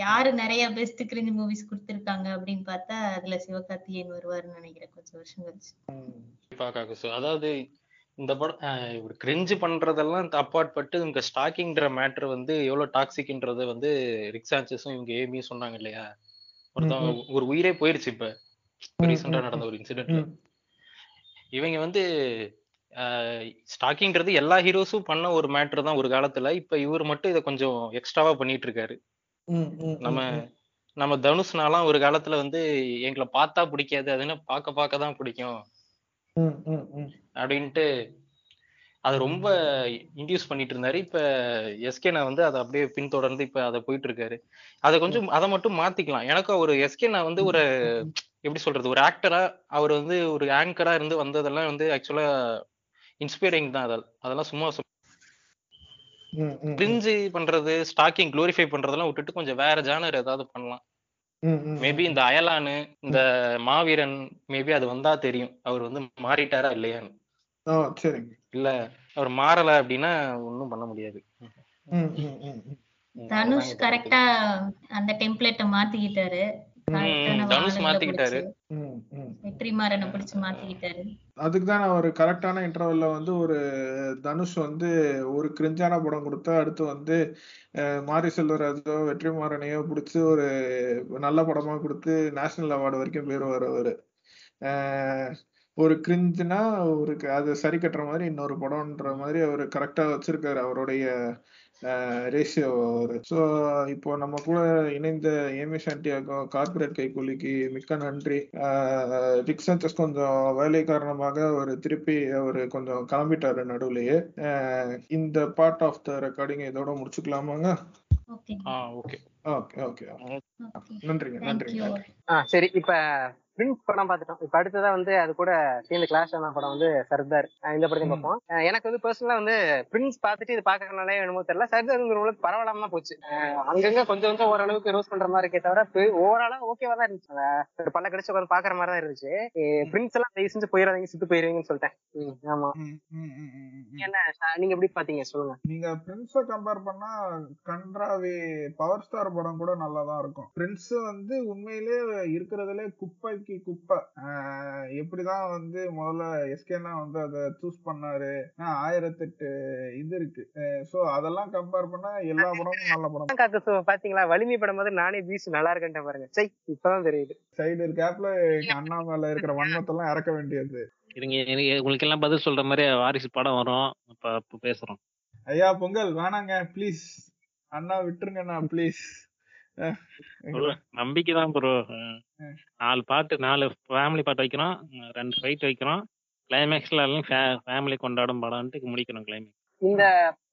யாரு நிறைய பெஸ்ட் கிரிஞ்சு மூவிஸ் கொடுத்திருக்காங்க அப்படின்னு பார்த்தா அதுல சிவகார்த்திகேயன் வருவாருன்னு நினைக்கிறேன். கொஞ்சம் வருஷம் கழிச்சு. அதாவது இந்த படம் கிரிஞ்சு பண்றதெல்லாம் அப்பாற்பட்டு இவங்க ஸ்டாக்கிங்ன்ற மேட்ரு வந்து எவ்வளவு டாக்ஸிக்ன்றது வந்து ரிக் சான்சஸும் இவங்க ஏமியும் சொன்னாங்க இல்லையா? ஒருத்தன் ம், ஒரு உயிரே போயிருச்சு இப்ப. ரீசெண்டா நடந்த ஒரு இன்சிடென்ட்ல. இவங்க வந்து ஸ்டாக்கிங்கிறது எல்லா ஹீரோஸும் பண்ண ஒரு மேட்ரு தான் ஒரு காலத்துல இப்ப இவர் மட்டும் இதை கொஞ்சம் எக்ஸ்ட்ராவா பண்ணிட்டு இருக்காரு நம்ம. நம்ம தனுஷ்னாலாம் ஒரு காலத்துல வந்து எங்களை பார்த்தா பிடிக்காது அதுன்னு பார்க்க பார்க்க தான் பிடிக்கும். அப்படின்ட்டு அது ரொம்ப இன்டியூஸ் பண்ணிட்டு இருந்தாரு இப்ப எஸ்கேனா வந்து அதை அப்படியே பின்தொடர்ந்து இப்ப அதை போயிட்டு இருக்காரு அதை கொஞ்சம் அதை மட்டும் மாத்திக்கலாம். எனக்கு ஒரு எஸ்கேனா வந்து ஒரு எப்படி சொல்றது? ஒரு ஆக்டரா அவர் வந்து ஒரு ஆங்கரா இருந்து வந்ததெல்லாம் வந்து ஆக்சுவலா இன்ஸ்பைரிங் தான் அதெல்லாம் அதெல்லாம் சும்மா. பிரிஞ்சு பண்றது ஸ்டாக்கிங் க்ளோரிஃபை பண்றதெல்லாம் விட்டுட்டு கொஞ்சம் வேற ஜானர் ஏதாவது பண்ணலாம். மேபி இந்த அயலானு இந்த மாவீரன் மேபி அது வந்தா தெரியும். அவர் வந்து மாறிட்டாரா இல்லையான்னு. சரிங்க. இல்ல அவர் மாறல அப்படின்னா ஒண்ணும் பண்ண முடியாது. தனுஷ் கரெக்டா அந்த டெம்ப்ளேட்ட மாத்திக்கிட்டாரு. தனுஷ் மாத்திக்கிட்டாரு. பிடிச்சு. வெற்றிமாறனை மாத்திக்கிட்டாரு. அதுக்கு தான் ஒரு கரெக்டான இன்டர்வல்ல வந்து ஒரு தனுஷ் வந்து ஒரு கிரிஞ்சான படம் கொடுத்தா அடுத்து வந்து மாரி செல்வராஜோ வெற்றிமாறனையோ பிடிச்சி ஒரு நல்ல படமா கொடுத்து நேஷனல் அவார்டு வரைக்கும் போயிருவார் அவரு. ஒரு கிரிஞ்சுனா ஒரு அது சரி கட்டுற மாதிரி இன்னொரு படம்ன்ற மாதிரி அவர் கரெக்டா வச்சிருக்காரு அவருடைய ரேஷியோ அவரு. ஸோ இப்போ நம்ம கூட இணைந்த ஏமி சாண்டியாகோ கார்பரேட் கைக்கூலிக்கு மிக்க நன்றி. ஆஹ் ரிக் சாnchez கொஞ்சம் வேலை காரணமாக அவர் திருப்பி அவர் கொஞ்சம் கிளம்பிட்டாரு நடுவுலயே. ஆஹ் இந்த பார்ட் ஆஃப் த ரெக்கார்டிங் இதோட முடிச்சுக்கலாமாங்க? ஓகே ஆ ஓகே. ஓகே நன்றிங்க நன்றிங்க. சரி இப்ப பிரின்ஸ் படம் பார்த்துட்டோம். இப்ப அடுத்ததா வந்து அது கூட சேர்ந்து கிளாஷ் ஆன படம் வந்து சர்தார். இந்த படத்தையும். பார்ப்போம். எனக்கு வந்து பர்சனலா வந்து பிரின்ஸ் பார்த்துட்டு இது பாக்குறதுனாலே என்னமோ தெரியல. சர்தார் ரொம்ப பரவாயில்லாம தான் போச்சு. அங்கங்க கொஞ்சம் கொஞ்சம் ஓரளவுக்கு ரோஸ் பண்ற மாதிரி இருக்கே தவிர ஓவராலா ஓகேவா தான் இருந்துச்சு. பல்ல கடிச்சு உட்காந்து பாக்குற மாதிரி தான் இருந்துச்சு. பிரின்ஸ் எல்லாம் தயவு செஞ்சு போயிடாதீங்க சுத்து போயிருவீங்கன்னு சொல்லிட்டேன். ஆமா. என்ன? நீங்க எப்படி பாத்தீங்க? சொல்லுங்க. நீங்க பிரின்ஸ கம்பேர் பண்ணா கன்றாவி பவர் ஸ்டார் படம் கூட நல்லா தான் இருக்கும். பிரின்ஸ் வந்து உண்மையிலே இருக்கிறதுலே குப்பைக்கு குப்பை. எப்படிதான் வந்து முதல்ல எஸ்கேனா வந்து அதை சூஸ் பண்ணாரு? ஆயிரத்தெட்டு இது இருக்கு. சோ அதெல்லாம் கம்பேர் பண்ணா எல்லா படமும் நல்ல படம். காக்க பாத்தீங்களா? வலிமை படம் போது நானே பீஸ் நல்லா இருக்கேன் பாருங்க. சை இப்பதான் தெரியுது. சைடு கேப்ல [LAUGHS] அண்ணா மேல இருக்கிற வன்மத்தெல்லாம் இறக்க வேண்டியது. இருங்க எனக்கு உங்களுக்கு எல்லாம் பதில் சொல்ற மாதிரி வாரிசு படம் வரும். அப்ப அப்ப பேசுறோம். ஐயா பொங்கல். வேணாங்க. Please Anna விட்டுருங்கண்ணா. ப்ளீஸ் நம்பிக்கை தான் ப்ரோ. நாலு பாட்டு நாலு ஃபேமிலி பாட்டு வைக்கிறோம். ரெண்டு ஃபைட் வைக்கிறோம். கிளைமேக்ஸ்ல எல்லாம் ஃபேமிலி கொண்டாடும் படம்ட்டு முடிக்கணும் கிளைமேக்ஸ் இந்த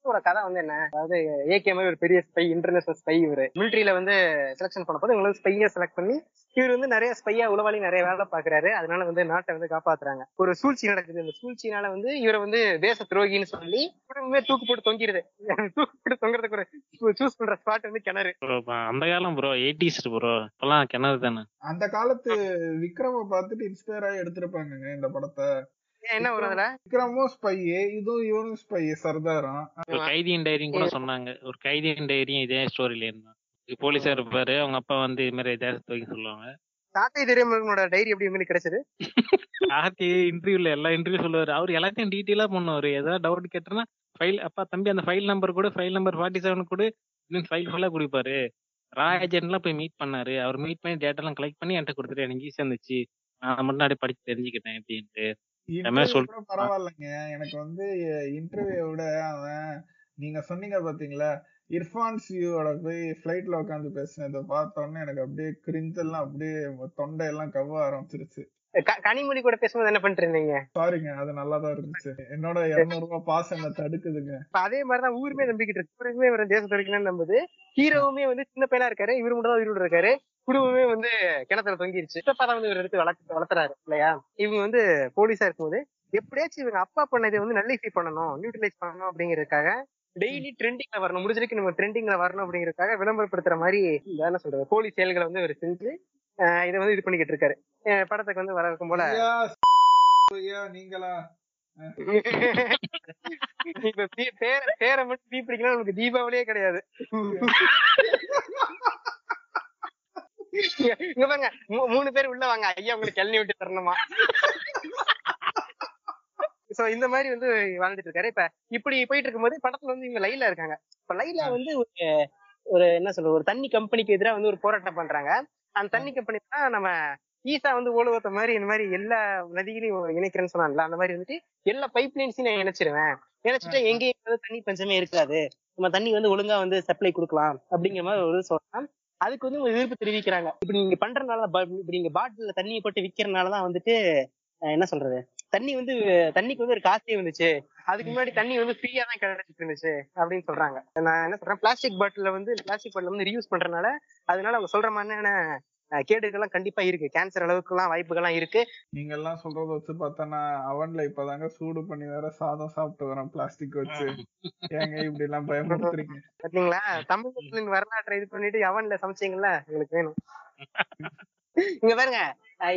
படத்தோட கதை வந்து என்ன? அதாவது ஏகே மாதிரி ஒரு பெரிய ஸ்பை இன்டர்நேஷனல் ஸ்பை இவரு. மிலிட்டரியில வந்து செலக்ஷன் பண்ண போது இவங்களை ஸ்பையா செலக்ட் பண்ணி இவர் வந்து நிறைய ஸ்பையா உளவாளி நிறைய வேலை பாக்குறாரு அதனால வந்து நாட்டை வந்து காப்பாத்துறாங்க. ஒரு சூழ்ச்சி நடக்குது. அந்த சூழ்ச்சினால வந்து இவரை வந்து தேச துரோகின்னு சொல்லி குடும்பமே தூக்கு போட்டு தொங்கிடுது [LAUGHS] தூக்கு போட்டு தொங்குறதுக்கு ஒரு சூஸ் பண்ற ஸ்பாட் வந்து கிணறு. ப்ரோ அந்த காலம் ப்ரோ எயிட்டிஸ் ப்ரோ இப்பெல்லாம் கிணறு தானே. அந்த காலத்து விக்ரம பார்த்துட்டு இன்ஸ்பயர் ஆகி எடுத்திருப்பாங்கங்க இந்த படத்தை. என்ன வரும் அதுல விக்ரமும் ஸ்பை இதுவும் இவனும் ஸ்பை சர்தாரம் ஒரு கைதியின் டைரியும் கூட சொன்னாங்க. ஒரு கைதியின் டைரியும் இதே ஸ்டோரியில இருந்தான். போலீஸா இருப்பாரு. அவங்க அப்பா வந்து இது மாதிரி தேசத்தை வைக்க சொல்லுவாங்க. தாத்தா தெரியாம டைரி எப்படி உங்களுக்கு கிடைச்சது? [LAUGHS] கார்த்தி இன்டர்வியூல எல்லா இன்டர்வியூ சொல்லுவாரு. அவர் எல்லாத்தையும் டீட்டெயிலா பண்ணுவாரு. ஏதாவது டவுட் கேட்டனா ஃபைல் அப்பா தம்பி அந்த ஃபைல் நம்பர் கூட ஃபைல் நம்பர் ஃபார்ட்டி செவன் கூட ஃபைல் ஃபுல்லா கொடுப்பாரு. ரா ஏஜென்ட்லாம் போய் மீட் பண்ணாரு. அவர் மீட் பண்ணி டேட்டா எல்லாம் கலெக்ட் பண்ணி என்கிட்ட கொடுத்துட்டு எனக்கு ஈஸியா இருந்துச்சு. நான் மட்டும் அப்படியே படிச்சு தெரிஞ்சுக்கிட்டேன் கூட பரவாயில்லைங்க. எனக்கு வந்து இன்டர்வியூ விட அவன் நீங்க சொன்னீங்க பாத்தீங்களா இர்ஃபான் சியோட போய் ஃபிளைட்ல உட்காந்து பேசினதை பார்த்தோன்னே எனக்கு அப்படியே கிரிஞ்செல்லாம் அப்படியே தொண்டையெல்லாம் கவ்வ ஆரம்பிச்சிருச்சு. கனிமொழி கூட பேசும்போது என்ன பண்ணிட்டு இருந்தீங்க சாரிங்க அது நல்லா தான் இருந்துச்சு. என்னோட இருநூறு ரூபாய் பாஸ் என்ன தடுக்குதுங்க. இப்ப அதே மாதிரிதான் ஊருமே நம்பிக்கிட்டு இருக்கு. ஊருமே இவர் தேச துறைக்கணும்னு நம்புது. ஹீரோவுமே வந்து சின்ன பையனா இருக்காரு. இவரு மட்டும் தான் உயிரோட இருக்காரு. குடும்பமே வந்து கிணத்துல தொங்கிருச்சு. சித்தப்பா தான் வந்து இவர் எடுத்து வளர்த்து வளர்த்துறாரு இல்லையா? இவங்க வந்து போலீஸா இருக்கும்போது எப்படியாச்சும் இவங்க அப்பா பண்ணதை வந்து நல்லிஃபை பண்ணணும் நியூட்ரலைஸ் பண்ணணும் அப்படிங்கறதுக்காக டெய்லி ட்ரெண்டிங்ல வரணும். முடிஞ்ச வரைக்கும் நம்ம ட்ரெண்டிங்ல வரணும் அப்படிங்கறதுக்காக விளம்பரப்படுத்துற மாதிரி என்ன சொல்றது போலி செயல்களை வந்து இவர் செஞ்சு இதை வந்து இது பண்ணிக்கிட்டு இருக்காரு. படத்துக்கு வந்து வர இருக்கும் போல. நீங்களா? இப்ப பே- பேரை மட்டும் தீ பிடிக்கலாம் நமக்கு தீபாவளியே கிடையாது. இங்க பாருங்க மூணு பேர் உள்ள வாங்க. ஐயா உங்களுக்கு கிளநி விட்டு தரணுமா? சோ இந்த மாதிரி வந்து வாழ்ந்துட்டு இருக்காரு. இப்ப இப்படி போயிட்டு இருக்கும்போது படத்துல வந்து இவங்க லைல இருக்காங்க. இப்ப லைல வந்து ஒரு ஒரு என்ன சொல்ற ஒரு தண்ணி கம்பெனிக்கு எதிராக வந்து ஒரு போராட்டம் பண்றாங்க. அந்த தண்ணி கம்பெனி தான் நம்ம ஈசா வந்து ஓடுவத்த மாதிரி இந்த மாதிரி எல்லா நதிகளையும் இணைக்கிறேன்னு சொன்னான்ல அந்த மாதிரி வந்துட்டு எல்லா பைப் லைன்ஸையும் நான் இணைச்சிருவேன். இணைச்சிட்டா எங்கேயும் வந்து தண்ணி பஞ்சமே இருக்காது. நம்ம தண்ணி வந்து ஒழுங்கா வந்து சப்ளை கொடுக்கலாம் அப்படிங்கிற மாதிரி ஒரு சொல்லலாம் அதுக்கு வந்து எதிர்ப்பு தெரிவிக்கிறாங்க. இப்படி நீங்க பண்றதுனால ப- இப்படி நீங்க பாட்டில தண்ணியை போட்டு விக்கிறதுனாலதான் வந்துட்டு என்ன சொல்றது? தண்ணி வந்து தண்ணிக்கு வந்து ஒரு காசே வந்துச்சு அதுக்கு முன்னாடி தண்ணி வந்து ஃப்ரீயா தான் கிடைச்சிட்டு இருந்துச்சு அப்படின்னு சொல்றாங்க. நான் என்ன சொல்றேன்? பிளாஸ்டிக் பாட்டில வந்து பிளாஸ்டிக் பாட்டில் வந்து ரீயூஸ் பண்றதுனால அதனால அவங்க சொல்ற மாதிரியான கேடுகள்லாம் கண்டிப்பா இருக்கு. கேன்சர் அளவுக்கு எல்லாம் வாய்ப்புகள்லாம் இருக்கு. நீங்க எல்லாம் சொல்றத வச்சு பார்த்தா அவன்ல இப்பதாங்க சூடு பண்ணி வேற சாதம் சாப்பிட்டு வரேன் பிளாஸ்டிக் வச்சு. ஏங்க இப்படி எல்லாம் பயமுறுத்துறீங்க? பாத்தீங்களா? தமிழ் வரலாற்றை இது பண்ணிட்டு அவன்ல சமைச்சீங்கல்ல? உங்களுக்கு வேணும். இங்க பாருங்க.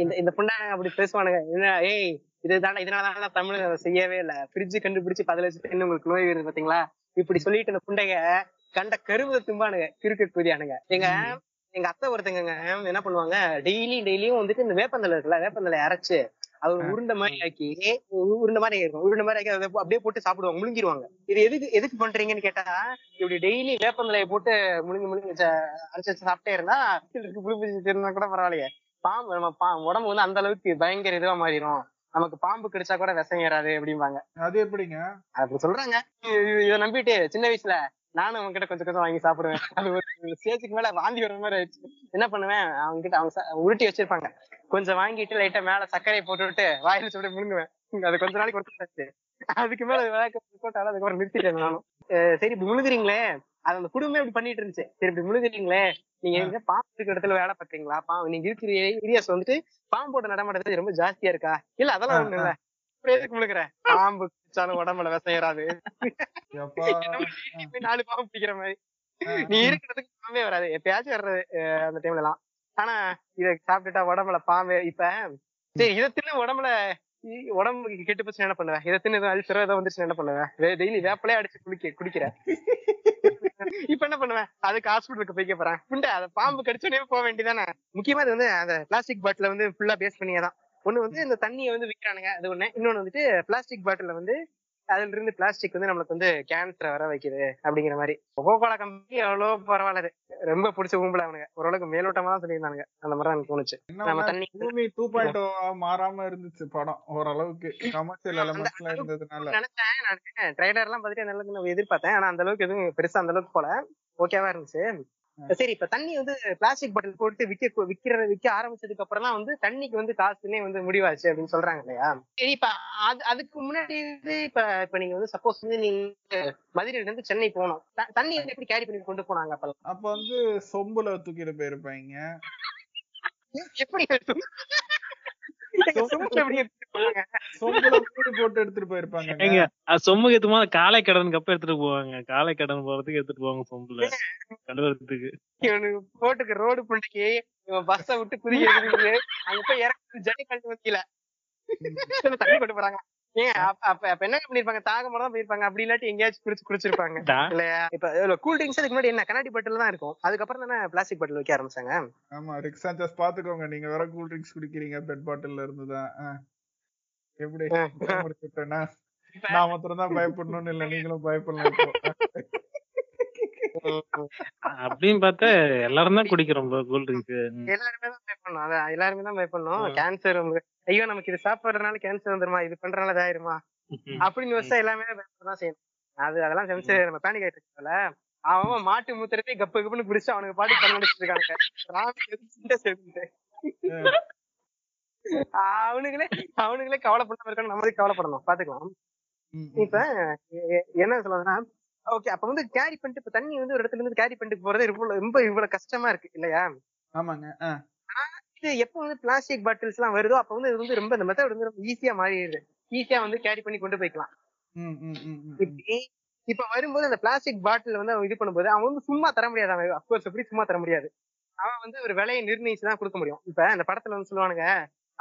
இந்த இந்த புண்டாங்க அப்படி பேசுவானுங்க. ஏய் இதுதானே இதனால தமிழ் செய்யவே இல்ல. ஃப்ரிட்ஜ் கண்டுபிடிச்சு பதில் வச்சுட்டு உங்களுக்கு நோய் வருது பாத்தீங்களா இப்படி சொல்லிட்டு இந்த புண்டைங்க கண்ட கருவத தும்பானுங்க கிரிக்கெட் புதியானுங்க எங்க எங்க அத்தை ஒருத்தங்க என்ன பண்ணுவாங்க டெய்லி டெய்லியும் வந்துட்டு இந்த வேப்பந்தலை இருக்குல்ல வேப்பந்தலை அரைச்சு அது ஒரு உருண்டை மாதிரி ஆக்கி உருண்டை மாதிரி இருக்கும் உருண்டை மாதிரி ஆக்கி அதை அப்படியே போட்டு சாப்பிடுவாங்க முழுங்கிருவாங்க. இது எதுக்கு எதுக்கு பண்றீங்கன்னு கேட்டா இப்படி டெய்லி வேப்பந்தலையை போட்டு முழுங்கி முழுங்கி அரைச்சு வச்சு சாப்பிட்டே இருந்தா பிடிச்சி இருந்தா கூட பரவாயில்லையே. பாம்பு நம்ம பா உடம்பு வந்து அந்த அளவுக்கு பயங்கர இதுவா மாறிடும் நமக்கு பாம்பு கடிச்சா கூட விஷம் ஏறாது அப்படிம்பாங்க. அது எப்படிங்க? அப்படி சொல்றாங்க. இத நம்பிட்டு சின்ன வயசுல நானும் அவங்க கிட்ட கொஞ்சம் கொஞ்சம் வாங்கி சாப்பிடுவேன். அது ஒரு ஸ்டேஜுக்கு மேல வாந்தி வர மாதிரி ஆயிடுச்சு. என்ன பண்ணுவேன்? அவங்க கிட்ட அவங்க உருட்டி வச்சிருப்பாங்க. கொஞ்சம் வாங்கிட்டு லைட்டா மேல சர்க்கரையை போட்டு விட்டு வாயில சொல்லி முழுங்குவேன். அது கொஞ்ச நாளைக்கு கொடுத்தாச்சு அதுக்கு மேல போட்டாலும் அதுக்கப்புறம் நிறுத்திட்டேன் நானும். சரி இப்படி முழுகுறீங்களே அது அந்த குடும்பமே இப்படி பண்ணிட்டு இருந்துச்சு. சரி இப்படி முழுகுறீங்களே. நீங்க எங்க பாம்பு இருக்கிற இடத்துல வேலை பாக்குறீங்களா பாம்பு நீங்க இருக்கிற ஏரியாஸ் வந்துட்டு பாம்போட நடமாட்டது ரொம்ப ஜாஸ்தியா இருக்கா? இல்ல அதெல்லாம் ஒண்ணு இல்ல. எதுக்கு முழுகுற? பாம்பு பிடிச்சாலும் உடம்புல விஷம் ஏறாது. நாலு பாம்பு பிடிக்கிற மாதிரி. நீ இருக்கிறதுக்கு பாம்பே வராது. எப்பயாச்சும் வர்றது அந்த டைம்ல எல்லாம் ஆனா இத சாப்பிட்டுட்டா உடம்புல பாம்பு இப்ப சரி இதை உடம்புல உடம்பு உடம்புக்கு கெட்டு போச்சு என்ன பண்ணுவேன் இதை தின்னு எதுவும் அல்சரோ ஏதோ என்ன பண்ணுவேன் டெய்லி வேப்பிலே அடிச்சு குளிக்க குடிக்கிற. இப்ப என்ன பண்ணுவேன் அதுக்கு ஹாஸ்பிட்டலுக்கு போய்க்க போறேன். புண்டை அதை பாம்பு கடிச்சோடனே போக வேண்டியதானே முக்கியமா இது வந்து அந்த பிளாஸ்டிக் பாட்டில வந்து ஃபுல்லா பேஸ் பண்ணியே தான் ஒண்ணு வந்து இந்த தண்ணியை வந்து விக்கிறானுங்க அது ஒண்ணு. இன்னொன்னு வந்துட்டு பிளாஸ்டிக் பாட்டில வந்து அதுல இருந்து பிளாஸ்டிக் வந்து நம்மளுக்கு வந்து கேன்சர் வர வைக்குது அப்படிங்கிற மாதிரி. கோகோலா கம்பெனி எவ்வளவு பரவாயில்ல. ரொம்ப பிடிச்ச கும்பல அவனுங்க. ஓரளவுக்கு மேலோட்டமா தான் சொல்லியிருந்தாங்க அந்த மாதிரி எனக்கு தோணுச்சு. நம்ம தண்ணி பூமி டூ பாயிண்ட் மாறாம இருந்துச்சு படம். ஓரளவுக்கு கமர்ஷியல் எலமெண்ட்ஸ்ல இருந்ததுனால. நினைச்சேன் நான் ட்ரைலர் எல்லாம் பார்த்துட்டு அந்த அளவுக்கு நான் எதிர்பார்த்தேன். ஆனா அந்த அளவுக்கு எதுவும் பெருசா அந்த அளவுக்கு போல. ஓகேவா இருந்துச்சு. சரி இப்ப தண்ணி வந்து பிளாஸ்டிக் பாட்டில் போட்டு விக்க விக்கிற விக்க ஆரம்பிச்சதுக்கு அப்புறம் தான் வந்து தண்ணிக்கு வந்து காசுனே வந்து முடிவாச்சு அப்படின்னு சொல்றாங்க இல்லையா? சரி இப்ப அது அதுக்கு முன்னாடி வந்து இப்ப இப்ப நீங்க வந்து சப்போஸ் வந்து நீங்க மதுரையில இருந்து சென்னை த- தண்ணி வந்து எப்படி கேரி பண்ணி கொண்டு போனாங்க அப்பெல்லாம்? அப்ப வந்து சொம்புல தூக்கிட்டு போயிருப்பாங்க எப்படி சொம்புக்கு ஏத்துமா காலை கடனுக்கு அப்ப எடுத்துட்டு போவாங்க. காலை கடன் போறதுக்கு எடுத்துட்டு போவாங்க சொம்புல. கழுவுறதுக்கு இவனுக்கு போட்டுக்கு ரோடு புண்டிக்கு இவன் பஸ்ஸ விட்டு குதிக்கிறது அங்க போய் இறக்குறது ஜடி கழட்டு வக்கீல தண்ணி கொண்டு போறாங்க. ஏன்? அப்ப என்ன பண்ணிருப்பாங்க? தாகமரம் தான் போயிருப்பாங்க. அப்படி இல்லாட்டி எங்கேயாச்சும் குடிச்சு குடிச்சிருப்பாங்க. இல்லையா இப்ப கூல் ட்ரிங்க்ஸ் அதுக்கு முன்னாடி என்ன? கண்ணாடி பாட்டில் தான் இருக்கும். அதுக்கப்புறம் தானே பிளாஸ்டிக் பாட்டில் வைக்க ஆரம்பிச்சாங்க? ஆமா ரிக் சாnchez பாத்துக்கோங்க. நீங்க வேற கூல் ட்ரிங்க்ஸ் குடிக்கிறீங்க பெட் பாட்டில்ல இருந்துதான் ஆ. எப்படி? நான் மாத்திரம் தான் பயப்படணும்னு இல்ல. நீங்களும் பயப்படலாம் அப்படின்னு பார்த்தா எல்லாரும் தான் குடிக்கிறோம் கூல் ட்ரிங்க்ஸ் எல்லாருமே தான் பயப்படணும் அதான் எல்லாருமே தான் பயப்படணும் கேன்சர் ஐயோ நமக்கு இது சாப்பிடுறதுனால கேன்சர் வந்துருமா? இது பண்றதுனால இதாயிருமா அப்படின்னு யோசிச்சா எல்லாமே பயப்படதான் செய்யணும். அது அதெல்லாம் செஞ்சு நம்ம பேனிக் ஆயிட்டு இருக்கல அவன் மாட்டு மூத்திரத்தை கப்பு கப்புன்னு குடிச்சு அவனுக்கு பாட்டு பண்ணடிச்சிட்டு இருக்காங்க. அவனுங்களே அவனுங்களே கவலைப்படாம இருக்கணும். நம்மளே கவலைப்படணும்? பாத்துக்கலாம். இப்ப என்ன சொல்லுவாங்கன்னா ஓகே அப்ப வந்து கேரி பண்ணிட்டு இப்ப தண்ணி வந்து ஒரு இடத்துல இருந்து கேரி பண்ணிட்டு போறது இவ்வளவு ரொம்ப இவ்வளவு கஷ்டமா இருக்கு இல்லையா? ஆமாங்க. இது எப்ப வந்து பிளாஸ்டிக் பாட்டில்ஸ் எல்லாம் வருதோ அப்ப வந்து இது வந்து ரொம்ப இந்த மெத்தட் வந்து ரொம்ப ஈஸியா மாறிடுது. ஈஸியா வந்து கேரி பண்ணி கொண்டு போய்க்கலாம். இப்ப வரும்போது அந்த பிளாஸ்டிக் பாட்டில் வந்து அவன் இது பண்ணும்போது அவன் வந்து சும்மா தர முடியாது அவன் அப்கோர்ஸ் எப்படி சும்மா தர முடியாது. அவன் வந்து ஒரு விலையை நிர்ணயிச்சு தான் கொடுக்க முடியும். இப்ப அந்த படத்துல வந்து சொல்லுவானுங்க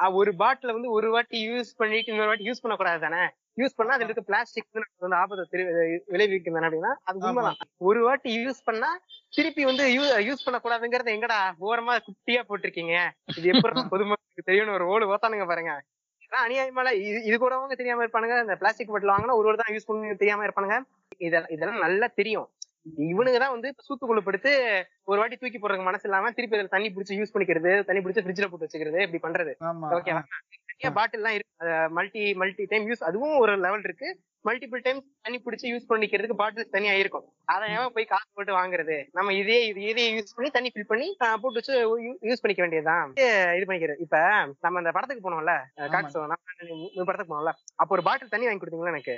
ஒரு பாட்டில வந்து ஒரு வாட்டி யூஸ் பண்ணிட்டு இன்னொரு வாட்டி யூஸ் பண்ணக்கூடாது தானே? யூஸ் பண்ணா அதுல இருக்க பிளாஸ்டிக் வந்து ஆபத்தை தெரி- விளைவிக்கும் தானே அப்படின்னா? அது உண்மைதான். ஒரு வாட்டி யூஸ் பண்ணா திருப்பி வந்து யூஸ் பண்ணக்கூடாதுங்கறத எங்கடா? ஓரமா குட்டியா போட்டிருக்கீங்க. இது எப்படி பொதுமக்களுக்கு தெரியும்னு ஒரு ஓடு ஓத்தானுங்க பாருங்க. அநியாயமால இது இது கூட அவங்க தெரியாம இருப்பானுங்க. இந்த பிளாஸ்டிக் பாட்டில் வாங்கினா ஒரு ஒரு தான் யூஸ் பண்ணி தெரியாம இருப்பானுங்க. இதெல்லாம் நல்லா தெரியும். இவனுங்க தான் வந்து சூத்துக்குள்ள படுத்து ஒரு வாட்டி தூக்கி போடுறதுக்கு மனசு இல்லாம திருப்பி அதுல தண்ணி பிடிச்சி யூஸ் பண்ணிக்கிறது தண்ணி பிடிச்சி ஃப்ரிட்ஜ்ல போட்டு வச்சுக்கிறது இப்படி பண்றது. ஓகேவா நிறைய பாட்டில் எல்லாம் இருக்கு. மல்டி மல்டி டைம் யூஸ் அதுவும் ஒரு லெவல் இருக்கு. மல்டிபிள் டைம் தண்ணி பிடிச்சி யூஸ் பண்ணிக்கிறதுக்கு பாட்டில்ஸ் தனியா இருக்கும். அதை ஏன் போய் காசு போட்டு வாங்குறது? நம்ம இதே இது இதே யூஸ் பண்ணி தண்ணி ஃபில் பண்ணி போட்டு வச்சு யூஸ் பண்ணிக்க வேண்டியதுதான் இது பண்ணிக்கிறது. இப்ப நம்ம அந்த படத்துக்கு போனோம்ல நம்ம படத்துக்கு போனோம்ல அப்போ ஒரு பாட்டில் தண்ணி வாங்கி கொடுத்தீங்களா எனக்கு?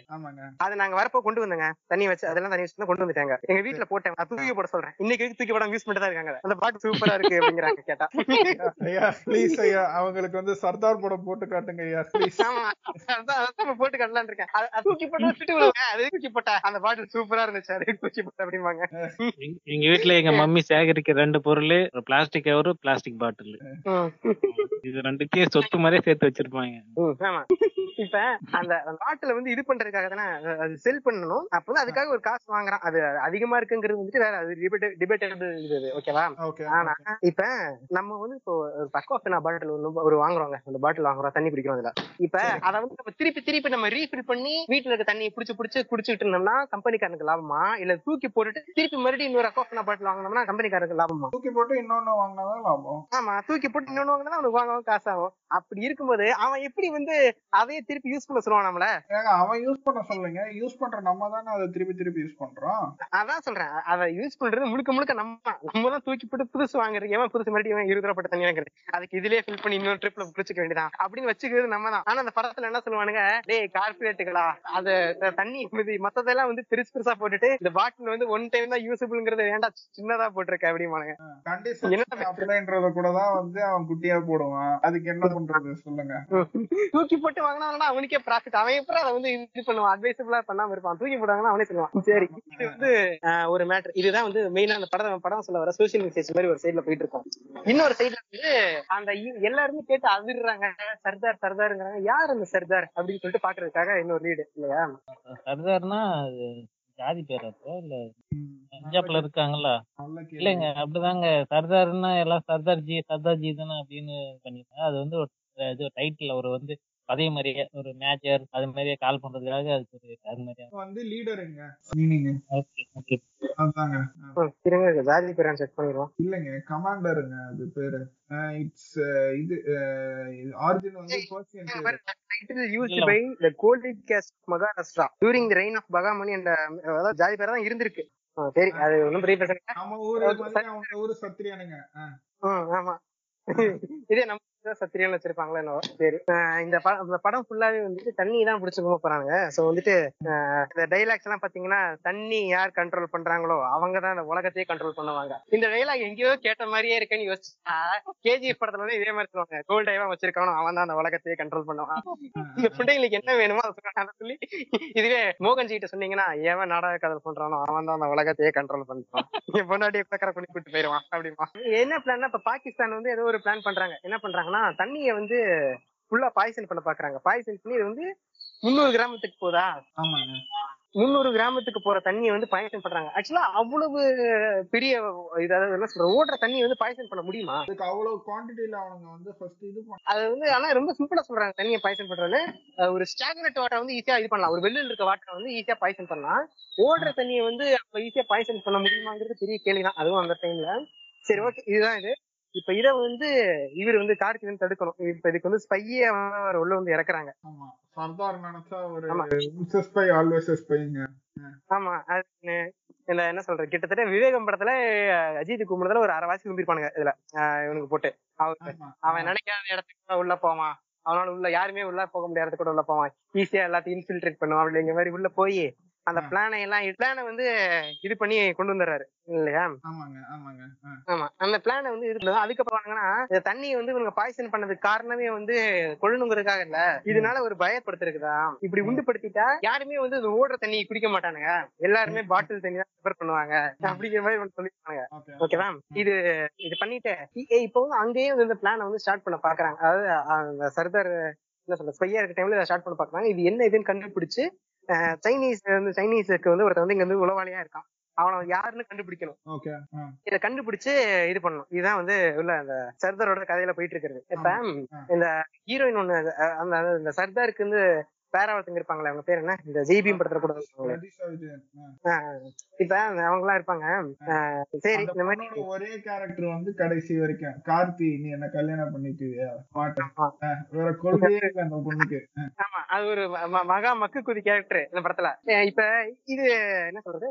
அதை நாங்க வரப்போ கொண்டு வந்தோங்க. தண்ணி வச்சு அதெல்லாம் தண்ணி வச்சு கொண்டு வந்துட்டாங்க. எங்க வீட்டுல போட்டேன். தூக்கி போட சொல்றேன். இன்னைக்கு தூக்கி போடாம யூஸ் பண்ணிட்டு தான் இருக்காங்க? அந்த பாட்டு சூப்பரா இருக்கு அப்படிங்கிறாங்க கேட்டா. ப்ளீஸ் ஐயா அவங்களுக்கு வந்து சர்தார் படம் போட்டு காட்டுங்க ஐயா போட்டு கட்டலாம்னு இருக்கேன். தூக்கி போட்டு போட்டா அந்த பாட்டில் சூப்பரா இருந்துச்சு தூக்கி போட்ட அப்படிம்பாங்க. எங்க- வீட்ல எங்க மம்மி சேகரிக்க ரெண்டு பொருள் ஒரு பிளாஸ்டிக் கவர் பிளாஸ்டிக் பாட்டில். இது ரெண்டுத்தையும் சொத்து மாதிரியே சேர்த்து வச்சிருப்பாங்க. இப்ப அந்த பாட்டில வந்து இது பண்றதுக்காக தானே அது- செல் பண்ணணும். அப்ப அதுக்காக ஒரு காசு வாங்குறான். அது அதிகமா இருக்குங்கிறது வந்துட்டு வேற அது டிபேட்டபிள் இது ஓகேவா ஓகே ஆனா இப்ப நம்ம வந்து இப்போ ஒரு பக்கோஃபினா பாட்டில் ஒண்ணு ஒரு வாங்குறோங்க. அந்த பாட்டில் வாங்குறோம் தண்ணி பிடிக்கிறோம் அதுல. இப்ப அத வந்து நம்ம திருப்பி திருப்பி நம்ம ரீஃபில் பண்ணி வீட்டுல இருக்க தண்ணியை புடிச்சு புடிச்சு குடிச்சுட்டு இருந்தோம்னா கம்பெனிக்காரனுக்கு லாபமா? இல்ல தூக்கி போட்டுட்டு திருப்பி மறுபடியும் இன்னொரு அக்கோஃபினா பாட்டில் வாங்கினோம்னா கம்பெனிக்காரனுக்கு லாபமா? தூக்கி போட்டு இன்னொன்னு வாங்கினாதான் லாபம். ஆமா தூக்கி போட்டு இன்னொன்னு வாங்கினா அவனுக்கு வாங்கவும் காசு ஆகும் அப்படி இருக்கும்போது அவன் எப்படி வந்து அதையே திருப்பி யூஸ் பண்ண சொல்லுவான் நம்மள? அவன் யூஸ் பண்ண சொல்லுங்க. யூஸ் பண்ற நம்ம தானே அதை திருப்பி திருப்பி யூஸ் பண்றோம். அதான் சொல்றேன். அதை யூஸ் பண்றது முழுக்க முழுக்க நம்ம. நம்ம தான் தூக்கி போட்டு புதுசு வாங்குறது ஏன் புதுசு மறுபடியும் இருபது ரூபா போட்டு தண்ணி வாங்குறது? அதுக்கு இதுலயே ஃபில் பண்ணி இன்னொரு ட்ரிப்ல குளிச்சுக்க வேண்டியதான் அப்படின்னு வச்சுக்கிறது நம்ம தான். ஆனா அந்த படத்துல என்ன சொல்லுவானுங்க? டேய் கார்பரேட்டுகளா அது தண்ணி இது மத்ததெல்லாம் வந்து பெருசு பெருசா போட்டுட்டு இந்த பாட்டில் வந்து ஒன் டைம் தான் யூசபிள்ங்கிறது ஏன்டா சின்னதா போட்டிருக்க அப்படிமானுங்க அப்படின்றத கூட தான் வந்து அவன் குட்டியா போடுவான். அதுக்கு என்ன பண்றது சொல்லுங்க. தூக்கி போட்டு வாங்கினா அவனுக்கே ப்ராஃபிட் அவன் எப்படி அதை வந்து இது பண்ணுவான்? அட்வைசபிளா பண்ணாம இருப்பான். தூக்கி போட்டாங்கன்னா அவனே சொல்லுவான். சரி இது வந்து ஒரு மேட்டர் இதுதான் வந்து மெயினா அந்த படம் படம் சொல்ல வர சோசியல் மெசேஜ் மாதிரி ஒரு சைடுல போயிட்டு இருக்கும். இன்னொரு சைடுல வந்து அந்த எல்லாருமே கேட்டு அதிர்றாங்க. சர்தார் சர்தாருங்கிறாங்க. யார் அந்த சர்தார்? அப்படின்னு சொல்லிட்டு பாக்குறதுக்காக இன்னொரு லீடு இல்லையா? சர்தார்னா ஜாதி பேர் அப்போ இல்ல பஞ்சாப்ல இருக்காங்கல்ல இல்லைங்க அப்படிதாங்க. சர்தார்னா எல்லாம் சர்தார்ஜி சர்தார்ஜி தானே அப்படின்னு பண்ணிருக்காங்க அது வந்து ஒரு இது டைட்டில் ஒரு வந்து அதே மாதிரியே ஒரு மேஜர் அது மாதிரியே கால் பண்றதுக்காக அதுக்கு ஒரு அது மாதிரியே. வந்து லீடருங்க மீனிங் ஓகே ஓகே அதாங்க. இருங்க ஜாதி பேரான் செக் பண்ணிடுவோம். இல்லைங்க கமாண்டருங்க அது பேரு. இட்ஸ் இது ஆரிஜின் வந்து பர்சியன் பேரு It is used by the golden caste of Maharashtra. During the reign of Bagamani and uh, அதாவது ஜாதி பேரா தான் இருந்திருக்கு. சரி அது ஒன்றும் பெரிய பிரச்சனை. நம்ம ஊரு அவங்க ஊரு சத்திரியானுங்க. ஆமா. [LAUGHS] இதே நம்ம சத்திரியன் வச்சிருப்பாங்களோ சரி இந்த படம் இந்த படம் ஃபுல்லாவே வந்துட்டு தண்ணி தான் பிடிச்சு போக போறாங்க சோ வந்துட்டு இந்த டைலாக்ஸ் எல்லாம் பாத்தீங்கன்னா தண்ணி யார் கண்ட்ரோல் பண்றாங்களோ அவங்க தான் இந்த உலகத்தையே கண்ட்ரோல் பண்ணுவாங்க. இந்த டைலாக் எங்கேயோ கேட்ட மாதிரியே இருக்குன்னு யோசிச்சா கேஜிஎஃப் படத்துல வந்து இதே மாதிரி சொல்லுவாங்க. கோல் டைவா வச்சிருக்கானோ அவன் தான் அந்த உலகத்தையே கண்ட்ரோல் பண்ணுவான். இந்த பிள்ளைங்களுக்கு என்ன வேணுமோ அதை சொல்றாங்க. சொல்லி இதுவே மோகன்ஜி கிட்ட சொன்னீங்கன்னா ஏவன் நாடக கதை பண்றானோ அவன் தான் அந்த உலகத்தையே கண்ட்ரோல் பண்றான். என் பொண்டாட்டியை பக்கற பண்ணி கூட்டு போயிருவான் அப்படிமா என்ன பிளான்னா இப்ப பாகிஸ்தான் வந்து ஏதோ ஒரு பிளான் பண்றாங்க. என்ன பண்றாங்க? பண்றாங்கன்னா தண்ணிய வந்து ஃபுல்லா பாய்சன் பண்ண பாக்குறாங்க. பாய்சன் பண்ணி இது வந்து முந்நூறு கிராமத்துக்கு போதா? ஆமாங்க. முந்நூறு கிராமத்துக்கு போற தண்ணியை வந்து பாய்சன் பண்றாங்க. ஆக்சுவலா அவ்வளவு பெரிய இதாவது என்ன சொல்ற ஓடுற தண்ணியை வந்து பாய்சன் பண்ண முடியுமா? அதுக்கு அவ்வளவு குவான்டிட்டில அவனுங்க வந்து ஃபர்ஸ்ட் இது பண்ண அது வந்து ஆனா ரொம்ப சிம்பிளா சொல்றாங்க தண்ணியை பாய்சன் பண்றதுன்னு அஹ் ஒரு ஸ்டாக்னட் வாட்டர் வந்து ஈஸியா இது பண்ணலாம். ஒரு வெள்ளில் இருக்க வாட்டர் வந்து ஈஸியா பாய்சன் பண்ணலாம். ஓடுற தண்ணியை வந்து அப்ப ஈஸியா பாய்சன் பண்ண முடியுமாங்கிறது பெரிய கேள்விதான். அதுவும் அந்த டைம்ல சரி ஓகே இதுதான் இது. இப்ப இத வந்து இவர் வந்து கார்த்தி வந்து தடுக்கணும். இப்ப இதுக்கு வந்து ஸ்பையே அவர் உள்ள வந்து இறக்குறாங்க. ஆமா. சர்தார் நினைச்சா ஒரு. ஸ்பை ஆல்வேஸ் ஸ்பைங்க ஆமா. என்ன சொல்றது? கிட்டத்தட்ட விவேகம் படத்துல அஜித் கும்பிடுறதுல ஒரு அரைவாசி கும்பிருப்பானுங்க இதுல. இவனுக்கு போட்டு. அவன் நினைக்காத இடத்துக்கு உள்ள போவான். அவனால உள்ள யாருமே உள்ள போக முடியாத இடத்துக்கு கூட உள்ள போவான். ஈஸியா எல்லாத்தையும் இன்ஃபில்ட்ரேட் பண்ணுவான். அப்படிங்கிற மாதிரி உள்ள போய் அந்த. பிளானை எல்லாம் பிளானை வந்து இது பண்ணி கொண்டு வந்துடுறாரு இல்லையா. ஆமா. அந்த பிளானை வந்து பண்ணுது அதுக்கப்புறம் இந்த தண்ணியை வந்து இவங்க பாய்சன் பண்ணதுக்கு காரணமே வந்து கொள்ளணுங்கிறதுக்காக இல்ல. இதனால ஒரு பயப்படுத்திருக்குதா? இப்படி உண்டுபடுத்திட்டா யாருமே வந்து இந்த ஓடுற தண்ணி குடிக்க மாட்டானுங்க. எல்லாருமே பாட்டில் தண்ணி தான் ப்ரிஃபர் பண்ணுவாங்க. அப்படிங்கிற மாதிரி ஒண்ணு சொல்லிருக்காங்க ஓகே ஓகேவா? இது இது பண்ணிட்டு இப்போ வந்து அங்கேயே வந்து இந்த பிளானை வந்து ஸ்டார்ட் பண்ண பாக்குறாங்க. அதாவது அந்த சர்தார் என்ன சொல்ற ஸ்பையா இருக்க டைம்ல ஸ்டார்ட் பண்ண பாக்குறாங்க. இது என்ன இதுன்னு கண்டுபிடிச்சு சைனீஸ் வந்து சைனீஸுக்கு வந்து ஒருத்தன் வந்து இங்க வந்து உளவாளியா இருக்கான் அவனை யாருன்னு கண்டுபிடிக்கணும். இத கண்டுபிடிச்சு இது பண்ணணும் இதுதான் வந்து உள்ள அந்த சர்தாரோட கதையில போயிட்டு இருக்கிறது இப்ப. இந்த ஹீரோயின் ஒண்ணு அந்த- இந்த சர்தாருக்கு வந்து பேரா ஒருத்தங்க இருப்பாங்களே அவங்க பேர் என்ன? இந்த ஜெய்பீம் படத்துல கூட இப்ப அவங்க எல்லாம் இருப்பாங்க சரி இந்த மாதிரி ஒரே கேரக்டர் வந்து கடைசி வரைக்கும். கார்த்தி நீ என்ன கல்யாணம். ஆ, வேற கொள்கையே அந்த பொண்ணுக்கு. ஆமா அது ஒரு மகா மக்கு குதி கேரக்டர் இந்த படத்துல. இப்ப இது என்ன சொல்றது?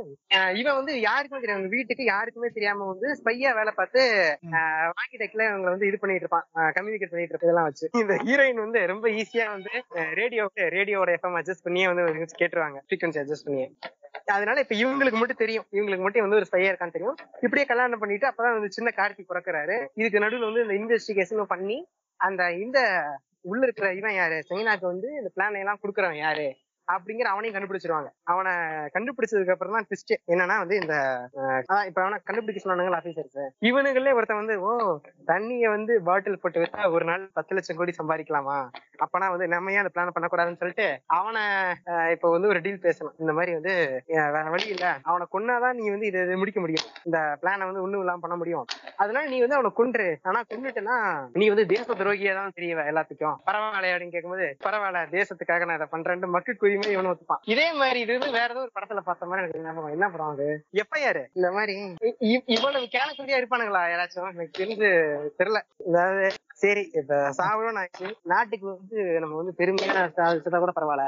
இவன் வந்து யாருக்குமே தெரியாது. அவங்க வீட்டுக்கு யாருக்குமே தெரியாம வந்து ஸ்பையா வேலை பார்த்து வாங்கி டெக்ல இவங்களை வந்து இது பண்ணிட்டு இருப்பான். கம்யூனிகேட் பண்ணிட்டு இருப்பான் இதெல்லாம் வச்சு. இந்த ஹீரோயின் வந்து ரொம்ப ஈஸியா வந்து ரேடியோ ரேடியோட எஃப்எம் அட்ஜஸ்ட் பண்ணியே வந்து கேட்டுருவாங்க. ஃப்ரீக்வன்சி அட்ஜஸ்ட் பண்ணியே. அதனால இப்ப இவங்களுக்கு மட்டும் தெரியும். இவங்களுக்கு மட்டும் வந்து ஒரு ஸ்பையா இருக்கான்னு தெரியும். இப்படியே கல்யாணம் பண்ணிட்டு அப்பதான் வந்து சின்ன கார்த்தி பிறக்கிறாரு. இதுக்கு நடுவுல வந்து இந்த இன்வெஸ்டிகேஷன் பண்ணி அந்த இந்த உள்ள இருக்கிற இவன் யாரு? சைனாக்கு வந்து இந்த பிளான் எல்லாம் குடுக்கறவன் யாரு? அப்படிங்கிற அவனையும் கண்டுபிடிச்சிருவாங்க. அவனை கண்டுபிடிச்சதுக்கு அப்புறம் தான் ட்விஸ்ட் என்னன்னா வந்து இந்த இப்ப அவனை கண்டுபிடிக்க சொன்னாங்க ஆபீசர்ஸ் இவனுங்களே ஒருத்தன் வந்து ஓ தண்ணிய வந்து பாட்டில் போட்டு வச்சா ஒரு நாள் பத்து லட்சம் கோடி சம்பாதிக்கலாமா? அப்பனா வந்து நம்ம ஏன் அந்த பிளான் பண்ணக்கூடாதுன்னு சொல்லிட்டு அவனை இப்ப வந்து ஒரு டீல் பேசணும். இந்த மாதிரி வந்து வேற வழி இல்ல. அவனை கொன்னாதான் நீ வந்து இதை முடிக்க முடியும். இந்த பிளானை வந்து ஒண்ணும் இல்லாம பண்ண முடியும். அதனால நீ வந்து அவனை கொன்று. ஆனா கொண்டுட்டுனா நீ வந்து தேச துரோகியா தான் தெரியவ எல்லாத்துக்கும். பரவாயில்ல அப்படின்னு கேட்கும்போது பரவாயில்ல தேசத்துக்காக நான் இதை மக்கள் மக்கு குறியுமே இவனை ஒத்துப்பான் இதே மாதிரி இது வந்து வேற ஏதோ ஒரு படத்துல பார்த்த மாதிரி எனக்கு ஞாபகம். என்ன படம் அது? எஃப்ஐஆர். இந்த மாதிரி இவ்வளவு கேனக்குரியா இருப்பானுங்களா யாராச்சும்? எனக்கு தெரிஞ்சு தெரியல. அதாவது சரி இப்ப ஆயிடுச்சு. நாட்டுக்கு வந்து நம்ம வந்து பெருமையா சாதிச்சதா கூட பரவாயில்ல.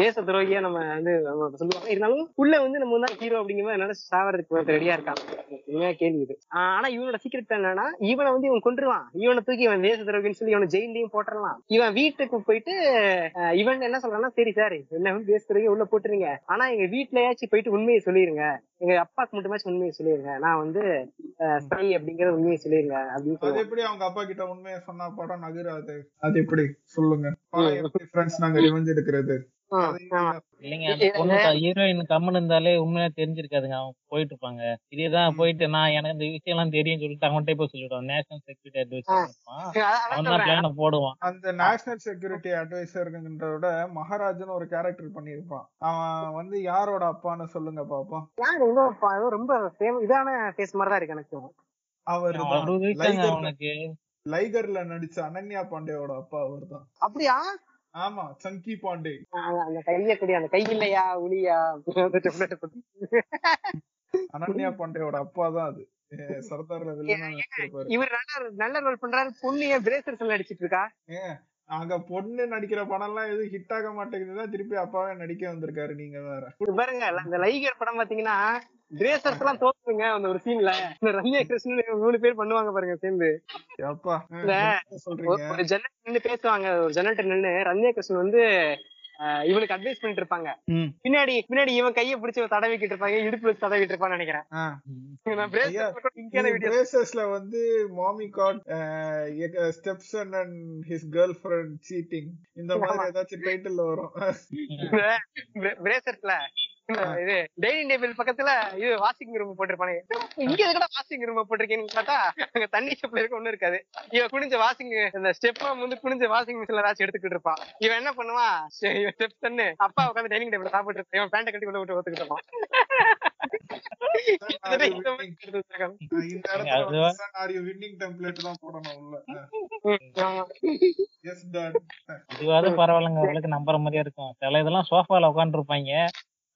தேச துரோகியா நம்ம வந்து அவங்க சொல்லுவாங்க. இருந்தாலும் உள்ள வந்து நம்ம வந்து ஹீரோ அப்படிங்கிற மாதிரி நினைச்சு சாவறதுக்கு ரெடியா இருக்கான் உண்மையா கேள்வி இது. ஆனா இவனோட சீக்கிரட் என்னன்னா இவனை வந்து இவன் கொண்டுருவான் இவனை தூக்கி இவன் தேச துரோகின்னு சொல்லி இவனை ஜெயிலையும் போட்டுடலாம் இவன் வீட்டுக்கு போயிட்டு இவன் என்ன சொல்றான்னா சரி சார் என்ன வந்து தேச துரோகி உள்ள போட்டுருங்க. ஆனா எங்க வீட்டுலயாச்சும் போயிட்டு உண்மையை சொல்லிருங்க. எங்க அப்பாக்கு மட்டுமாச்சும் உண்மையை சொல்லிருங்க. நான் வந்து ஸ்பை அப்படிங்கிற உண்மையை சொல்லிருங்க அப்படின்னு அது எப்படி அவங்க அப்பா கிட்ட உண்மையை சொன்னா படம் நகராது. அது எப்படி? சொல்லுங்க. நாங்க ரிவெஞ்ச் எடுக்கிறது. ஆமா இல்லைங்க அந்த பொண்ணு ஹீரோயின் கம்மன் இருந்தாலே உண்மையா தெரிஞ்சிருக்காதுங்க. அவன் போயிட்டு இருப்பாங்க இதேதான் போயிட்டு நான் எனக்கு இந்த விஷயம் எல்லாம் தெரியும் சொல்லிட்டு அவன்கிட்ட போய் சொல்லிடுவான். நேஷனல் செக்யூரிட்டி இருப்பான். அதான் அவன் தான் சொல்றேன். பிளான போடுவான். அந்த நேஷனல் செக்யூரிட்டி அட்வைசர்ன்றத மகாராஜன் ஒரு கேரக்டர் பண்ணியிருப்பான். அவன் வந்து யாரோட அப்பான்னு சொல்லுங்க பாப்போம். யாரு? ப- ரொம்ப fam- இதான ஃபேஸ் மாதிரி தான் இருக்கு எனக்கு. அவர் அறுபது வயசாங்க அவனுக்கு. லைகர்ல நடிச்ச அனன்யா பாண்டேவோட அப்பா அவர் தான் அப்படியா? ஆமா சங்கி பாண்டே. அந்த கைய கடி அந்த கை இல்லையா உளியா. அனன்யா பாண்டேவோட அப்பா தான் அது. சர்தார்ல இவர் நல்ல நல்ல ரோல் பண்றாரு. பொண்ணு ஏன் பிரேசர்ஸ் நடிச்சிட்டு இருக்கா அங்க பொண்ணு நடிக்கிற படம் எல்லாம் எதுவும் ஹிட் ஆக மாட்டேங்குதுதான் திருப்பி அப்பாவே நடிக்க வந்திருக்காரு நீங்க வேற. பாருங்க அந்த லைகர் படம் பாத்தீங்கன்னா பிரேசர்ஸ் எல்லாம் தோத்துருங்க அந்த ஒரு சீன்ல இந்த ரம்யா கிருஷ்ணன் மூணு பேர் பண்ணுவாங்க பாருங்க சேர்ந்து. ஒரு- ஜன்னல் நின்னு பேசுவாங்க ஒரு ஜன்னல்ட்ட நின்னு. ரம்யா கிருஷ்ணன் வந்து இவனுக்கு அட்வைஸ் பண்ணிட்டு இருப்பாங்க. பின்னாடி பின்னாடி இவன் கையை பிடிச்சி தடவிக்கிட்டு இருப்பாங்க இடுப்பு வச்சு தடவிட்டு இருப்பான்னு நினைக்கிறேன். வந்து மாமி got steps and his girlfriend cheating இந்த மாதிரி ஏதாச்சும் டைட்டில் வரும். பிரேசர்ஸ்ல இது டைனிங் டேபிள் பக்கத்துல இது வாஷிங் ரூம் போட்டிருப்பானே இங்க எதுக்கடா வாஷிங் ரூம் போட்டிருக்கேன்னு பார்த்தா அங்க தண்ணி சப்ளை இருக்க ஒண்ணு இருக்காது. இவன் குனிஞ்ச வாஷிங் இந்த ஸ்டெப் வந்து குனிஞ்ச வாஷிங் மிஷின்ல ஏதாச்சும் எடுத்துக்கிட்டு இருப்பான். இவன் என்ன பண்ணுவான்? ஸ்டெப் தண்ணு அப்பா உட்காந்து டைனிங் டேபிள் சாப்பிட்டு இருப்பான் இவன் பேண்ட கட்டி உள்ள விட்டு ஒத்துக்கிட்டு [LAUGHS] இதுவாவது பரவாயில்லைங்க. அவளுக்கு நம்புற மாதிரியா இருக்கும். சில இதெல்லாம் சோஃபால உட்காந்து இருப்பாங்க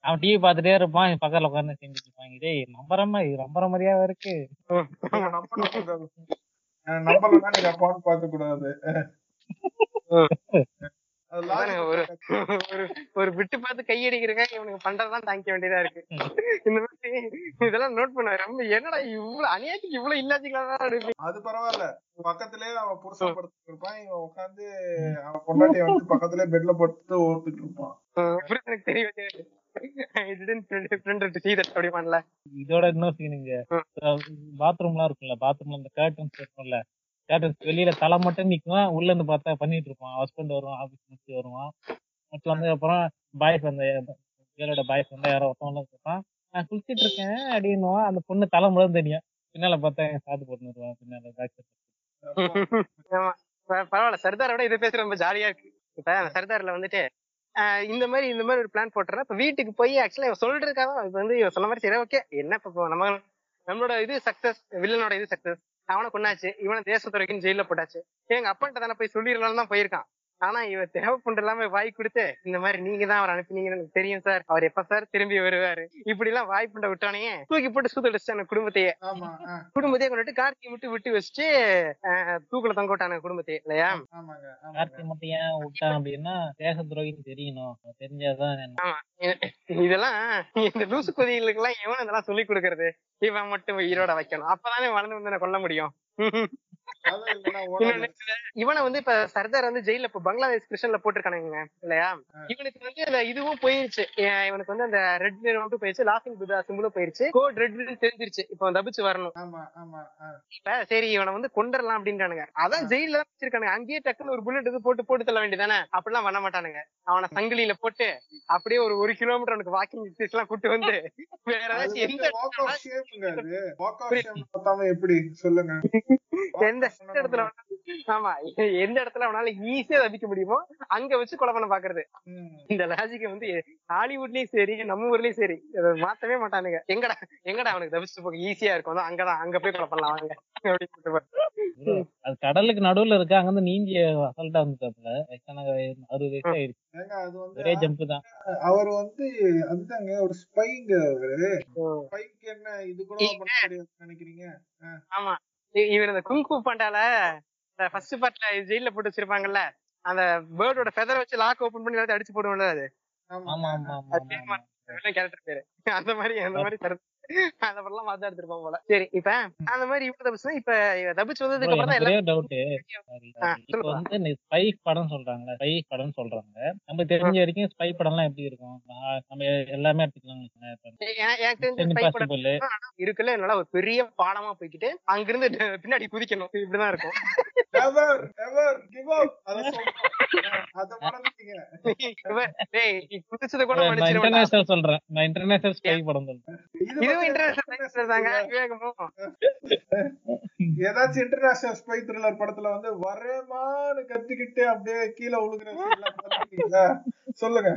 அவன் டிவி பார்த்துட்டே இருப்பான் பக்கத்துல உட்காந்து செஞ்சுட்டு இருப்பாங்க டேய் நம்புற மாதிரி நம்புற மாதிரியா இருக்கு. [LAUGHS] நம்பலன்னா நீங்க அப்பான்னு பார்க்க கூடாது. [LAUGHS] ஒரு ஒரு விட்டு பார்த்து கையடிக்கிறக்க இவனுக்கு பண்றதுதான் தாங்கிக்க வேண்டியதா இருக்கு. இந்த மாதிரி இதெல்லாம் நோட் பண்ண. ரொம்ப என்னடா இவ்வளவு அநியாயத்துக்கு இவ்வளவு இல்லாதீங்களா அது பரவாயில்ல. பக்கத்திலே அவன் புருஷன் படுத்துட்டு இருப்பான். இவன் உட்காந்து அவன் பொண்டாட்டிய வந்து பக்கத்திலே பெட்ல படுத்து ஓத்துட்டு இருப்பான். எனக்கு தெரிய அப்படி பண்ணல. இதோட இன்னொரு சீனுங்க பாத்ரூம்லாம் இருக்குல்ல பாத்ரூம்ல இந்த கர்டன்ஸ் இருக்கும்ல. கர்டன்ஸ் வெளியில தலை மட்டும் நிக்கும் உள்ள இருந்து பார்த்தா பண்ணிட்டு இருப்பான். ஹஸ்பண்ட் வருவான் ஆபீஸ் முடிச்சு வருவான். முடிச்சு வந்ததுக்கு அப்புறம் பாய்ஸ் அந்த கேர்ளோட பாய்ஸ் வந்து யாரோ ஒருத்தவங்க இருப்பான். நான் குளிச்சிட்டு இருக்கேன் அப்படின்னுவான் அந்த பொண்ணு தலை முழுவதும் தெரியும். பின்னால பார்த்தா என் சாது போட்டு வருவான் பின்னால பேக் பரவாயில்ல சர்தாரை விட இது பேசுறது ரொம்ப ஜாலியா இருக்கு. இப்ப அந்த சர்தார்ல வந்துட்டு இந்த மாதிரி இந்த மாதிரி ஒரு பிளான் போட்டுறா இப்ப வீட்டுக்கு போய் ஆக்சுவலா இவன் சொல்றதுக்காக இப்ப வந்து இவன் சொன்ன மாதிரி சரி ஓகே என்ன இப்போ நம்ம நம்மளோட இது சக்சஸ் வில்லனோட இது சக்சஸ் அவனை கொண்டாச்சு இவனை தேசத்துறைக்குன்னு ஜெயில போட்டாச்சு. எங்க அப்பன்ட்ட தானே போய் சொல்லிடலாம்னு தான் போயிருக்கான். ஆனா இவன் தேவைப்பண்டு இல்லாம வாய் கொடுத்து இந்த மாதிரி நீங்க தான் அவர் அனுப்பினீங்கன்னு எனக்கு தெரியும் சார். அவர் எப்ப சார் திரும்பி வருவாரு? இப்படி எல்லாம் வாய் புண்டை விட்டானே தூக்கி போட்டு சூத்தடிச்சான குடும்பத்தையே. ஆமா குடும்பத்தையே கொண்டுட்டு கார்த்தி விட்டு விட்டு வச்சுட்டு ஆஹ் தூக்குல தொங்க விட்டானுங்க குடும்பத்தையே இல்லையா? கார்த்தி மட்டும் ஏன் விட்டான் அப்படின்னா தேச துரோகின்னு தெரியணும். தெரிஞ்சாதான் என்ன. இதெல்லாம் இந்த லூசு கொதிகளுக்கு எல்லாம் இவன் இதெல்லாம் சொல்லி கொடுக்கறது. இவன் மட்டும் உயிரோட வைக்கணும். அப்பதானே வளர்ந்து வந்து கொல்ல முடியும். [LAUGHS] இவனை வந்து இப்ப சர்தார் வந்து ஜெயில இப்ப பங்களாதேஷ் கிருஷ்ணன்ல போட்டிருக்கானுங்க இல்லையா? இவனுக்கு வந்து இதுவும் போயிருச்சு. இவனுக்கு வந்து அந்த ரெட் மட்டும் போயிருச்சு லாஃபிங் புதா சிம்பிளும் போயிருச்சு. கோட் ரெட் தெரிஞ்சிருச்சு. இப்ப தப்பிச்சு வரணும். இப்ப சரி இவனை வந்து கொண்டுறலாம் அப்படின்றானுங்க. அதான் ஜெயில வச்சிருக்கானுங்க. அங்கேயே டக்குன்னு ஒரு புல்லட் இது போட்டு போட்டு தள்ள வேண்டியதானே அப்படிலாம் பண்ண மாட்டானுங்க. அவனை சங்கிலியில போட்டு அப்படியே ஒரு ஒரு கிலோமீட்டர் அவனுக்கு வாக்கிங் எல்லாம் கூட்டு வந்து வேற ஏதாச்சும் எந்த எப்படி? சொல்லுங்க. [LAUGHS] எந்த இடத்துல வேணாலும் ஆமா எந்த இடத்துல அவனால ஈஸியா தப்பிக்க முடியுமோ அங்க வச்சு கொலை பண்ண பாக்குறது. இந்த லாஜிக்க வந்து ஹாலிவுட்லயும் சரி நம்ம ஊர்லயும் சரி மாத்தவே மாட்டானுங்க. எங்கடா எங்கடா அவனுக்கு தப்பிச்சு போக ஈஸியா இருக்கும்? அங்கதான் அங்க போய் கொலை பண்ணலாம் வாங்க. அப்படின்னு அது கடலுக்கு நடுவுல இருக்கு அங்க இருந்து நீஞ்சி அசல்ட்டா வந்துட்டாப்ல வயசான அறுபது வயசு ஆயிடுச்சு. ஏங்க அது வந்து ஒரே ஜம்ப் தான். அவர் வந்து அதுதாங்க ஒரு ஸ்பைங்க அவரு. ஸ்பைக்கு என்ன இது கூட நினைக்கிறீங்க? ஆமா. இவர் இந்த குங்கு பாண்டால ஃபர்ஸ்ட் பார்ட்ல ஜெயில போட்டு வச்சிருப்பாங்கல்ல அந்த பேர்டோட ஃபெதரை வச்சு லாக் ஓபன் பண்ணி எல்லாத்தையும் அடிச்சு போடுவோம்ல அது. ஆமா ஆமா கேரக்டர் பேரு? அந்த மாதிரி அந்த மாதிரி அந்த படம்லாம் மாத்தா எடுத்திருப்பாங்க போல. சரி இப்ப அந்த மாதிரி இவங்க தப்பிச்சு இப்ப தப்பிச்சு வந்ததுக்கு அப்புறம் தான் எல்லாம் டவுட். வந்து ஸ்பை படம் சொல்றாங்கல்ல ஸ்பை படம் சொல்றாங்க. நம்ம தெரிஞ்ச வரைக்கும் ஸ்பை படம்லாம் எப்படி இருக்கும்? நம்ம எல்லாமே எடுத்துக்கலாம் எனக்கு தெரிஞ்ச spy படம் இருக்குல்ல என்னால ஒரு பெரிய பாடமா போய்க்கிட்டு அங்கிருந்து பின்னாடி குதிக்கணும். இப்படிதான் இருக்கும். [LAUGHS] சொல்றேன். நான் இன்டர்நேஷனல் ஸ்பை படம் சொல்றேன். ஏதாச்சும் இன்டர்நேஷனல் ஸ்பை த்ரில்லர் படத்துல வந்து வரேமான்னு கத்திக்கிட்டு அப்படியே கீழே பார்த்திருக்கீங்களா? சொல்லுங்க.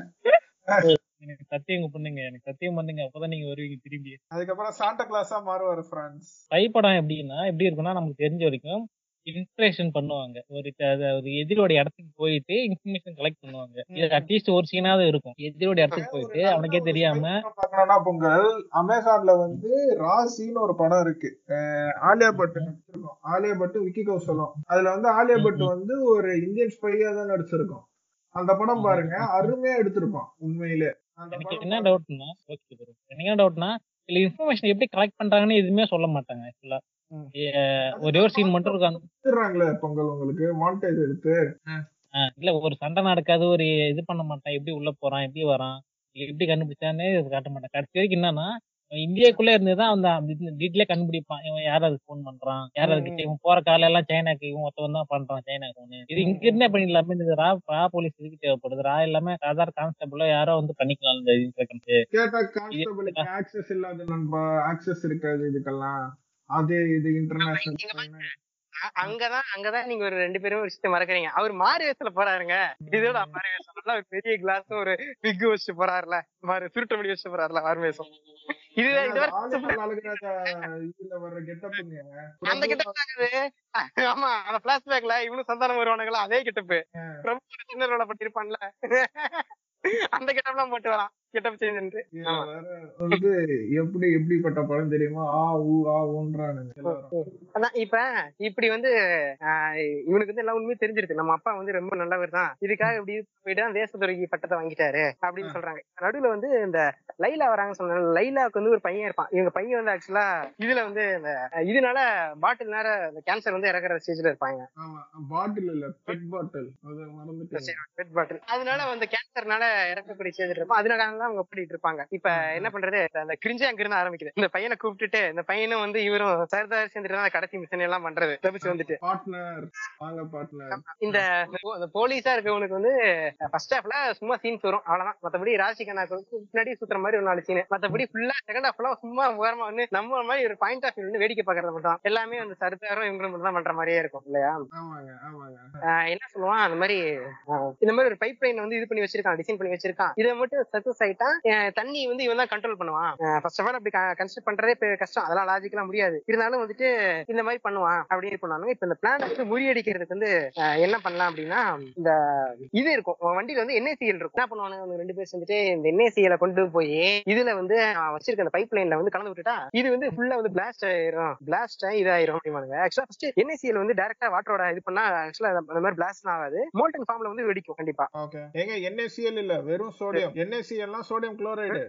எனக்கு சத்தியம் பண்ணுங்க. எனக்கு சத்தியம் பண்ணுங்க. அப்பதான் நீங்க வருவீங்க திரும்பி. அதுக்கப்புறம் சாண்டா கிளாஸா மாறுவாரு பிரான்ஸ் ஸ்பை படம் எப்படின்னா எப்படி இருக்கும்னா நமக்கு தெரிஞ்ச வரைக்கும் இன்ஸ்பிரேஷன் பண்ணுவாங்க. ஒரு க- அது ஒரு எதிரோட இடத்துக்கு போயிட்டு இன்ஃபர்மேஷன் கலெக்ட் பண்ணுவாங்க. இது அட்லீஸ்ட் ஒரு சீனாவது இருக்கும். எதிரோட இடத்துக்கு போயிட்டு அவனுக்கே தெரியாம பாக்கணும்னா பொங்கல் அமேசான்ல வந்து ராசின்னு ஒரு படம் இருக்கு. அஹ் ஆலியா பட் நடிச்சிருக்கோம் ஆலியா பட் விக்கி கௌசலம் அதுல வந்து ஆலியா பட் வந்து ஒரு இந்தியன் ஸ்பையா தான் நடிச்சிருக்கோம். அந்த படம் பாருங்க. அருமையா எடுத்திருப்பான் உண்மையிலே. அந்த எனக்கு படம் என்ன டவுட்னா ஓகே ப்ரோ எனக்கு என்ன டவுட்னா இதுல இன்ஃபர்மேஷன் எப்படி கலெக்ட் பண்றாங்கன்னு எதுவுமே சொல்ல மாட்டாங்க ஆக்சுவலா. ஒரே ஒரு சீன் மட்டும் எடுத்துடுறாங்களே பொங்கல் உங்களுக்கு? மாண்டேஜ் எடுத்து. இல்ல ஒரு சண்டை நடக்காது ஒரு இது பண்ண மாட்டான் எப்படி உள்ள போறான் எப்படி வரான் எப்படி கண்டுபிடிச்சான்னு இது காட்ட மாட்டான். கடைசி வரைக்கும் என்னன்னா இந்தியாக்குள்ள இருந்துதான் அந்த டீட்டெயிலே கண்டுபிடிப்பான். இவன் யார் அதுக்கு ஃபோன் பண்றான்? யார் அதுக்கு இவன் போற கால எல்லாம் சைனாக்கு இவன் ஒருத்தவன் தான் பண்றான் சைனா ஃபோன் இது இங்க இருந்தே பண்ணிடலாமே இந்த ரா ரா போலீஸ் இதுக்கு தேவைப்படுது. ரா இல்லாம சாதாரண கான்ஸ்டபிளோ யாரோ வந்து பண்ணிக்கலாம் இந்த இன்ஸ்பெக்டர் கேட்டா கான்ஸ்டபிளுக்கு ஆக்சஸ் இல்லாத நண்பா ஆக்சஸ் இருக்காது இதுக்கெல்லாம். அது இது இன்டர்நேஷனல் அங்கதான் அங்கதான் நீங்க ஒரு ரெண்டு பேரும் ஒரு விஷயத்த மறக்கறீங்க. அவர் மாறு வேஷத்துல போறாருங்க. இதோட மாறு வேஷம் ஒரு பெரிய கிளாஸ் ஒரு விக் வச்சுட்டு போறாருல. மாறு சுருட்ட முடி வச்சுட்டு போறாருல மாறு வேஷம் இது அந்த கெட்டப் ஆமா அந்த பிளாஷ்பேக்ல இவனும் சந்தானம் வருவானுங்களா? அதே கெட்டப்பு. பிரபு சின்ன ரோல பண்ணிருப்பான்ல அந்த கெட்டப்லாம் போட்டு வரான் வந்து எப்படி எப்படிப்பட்ட படம் தெரியுமா ஆ ஊ ஆ ஊன்றானுங்க. அதான் இப்ப இப்படி வந்து இவனுக்கு வந்து எல்லா உண்மையும் தெரிஞ்சிருக்கு நம்ம அப்பா வந்து ரொம்ப நல்லவர் தான். இதுக்காக இப்படி போயிட்டு தேசத்துறைக்கு பட்டத்தை வாங்கிட்டாரு அப்படின்னு சொல்றாங்க. நடுவுல வந்து இந்த லைலா வராங்க சொன்னாங்க. லைலாவுக்கு வந்து ஒரு பையன் இருப்பான். இவங்க பையன் வந்து ஆக்சுவலா இதுல வந்து இந்த இதனால பாட்டில் நேர இந்த கேன்சர் வந்து இறக்குற ஸ்டேஜ்ல இருப்பாங்க. பாட்டில் இல்ல பெட் பாட்டில் பெட் அதனால வந்து கேன்சர்னால இறக்கக்கூடிய ஸ்டேஜ் இருப்போம் அதனால தான் அவங்க பண்ணிட்டு இருப்பாங்க. இப்ப என்ன பண்றது? அந்த கிரிஞ்சே அங்க இருந்து ஆரம்பிக்குது. இந்த பையனை கூப்பிட்டுட்டு இந்த பையனும் வந்து இவரும் சர்தார் சேர்ந்துட்டு கடைசி மிஷன் எல்லாம் பண்றது. தப்பிச்சு வந்துட்டு. இந்த போலீஸா இருக்கவனுக்கு வந்து ஃபர்ஸ்ட் ஹாஃப்ல சும்மா சீன்ஸ் வரும். அவ்வளவுதான். மத்தபடி ராசிகனாக்கு பின்னாடி சுத்துற மாதிரி ஒரு நாலு சீன் மத்தபடி ஃபுல்லா செகண்ட் ஹாஃப்ல சும்மா ஓரமா வந்து நம்ம மாதிரி ஒரு பாயிண்ட் ஆஃப் வியூ வேடிக்கை பாக்குறது மட்டும். எல்லாமே வந்து சர்தாரும் இவங்களும் மட்டும் தான் பண்ற மாதிரியே இருக்கும் இல்லையா? என்ன சொல்லுவான்? அந்த மாதிரி இந்த மாதிரி ஒரு பைப் லைன் வந்து இது பண்ணி வச்சிருக்கான் டிசைன் பண்ணி வச்சிருக்கான். இதை மட்டும் சக்சஸ் ஆயிட்டா தண்ணி வந்து இவன் தான் கண்ட்ரோல் பண்ணுவான் ஃபர்ஸ்ட் ஆஃப் ஆல் அப்படி கன்ஸ்ட்ரக்ட் பண்றதே கஷ்டம். அதெல்லாம் லாஜிக்கலாம் முடியாது. இருந்தாலும் வந்துட்டு இந்த மாதிரி பண்ணுவான். அப்படின்னு பண்ணாலும் இப்ப இந்த பிளான் வந்து முறியடிக்கிறதுக்கு வந்து என்ன பண்ணலாம் அப்படின்னா இந்த இது இருக்கும். வண்டியில வந்து என்ஏசிஎல் இருக்கும். என்ன பண்ணுவானுங்க? ரெண்டு பேர் வந்துட்டு இந்த என்ஏசிஎல கொண்டு போய் இதுல வந்து வச்சிருக்க அந்த பைப் லைன்ல வந்து கலந்து விட்டுட்டா இது வந்து ஃபுல்லா வந்து பிளாஸ்ட் ஆயிரும். பிளாஸ்ட் இதாயிரும் அப்படிமானுங்க ஆக்சுவலா ஃபர்ஸ்ட் என்ஏசிஎல் வந்து டைரக்டா வாட்டரோட இது பண்ணா ஆக்சுவலா அந்த மாதிரி பிளாஸ்ட் ஆகாது. மோல்டன் ஃபார்ம்ல வந்து வெடிக்கும் கண்டிப்பா. ஓகே ஏங்க NaCl இல்ல வெறும் சோடியம் NaCl சோடியம் குளோரைடு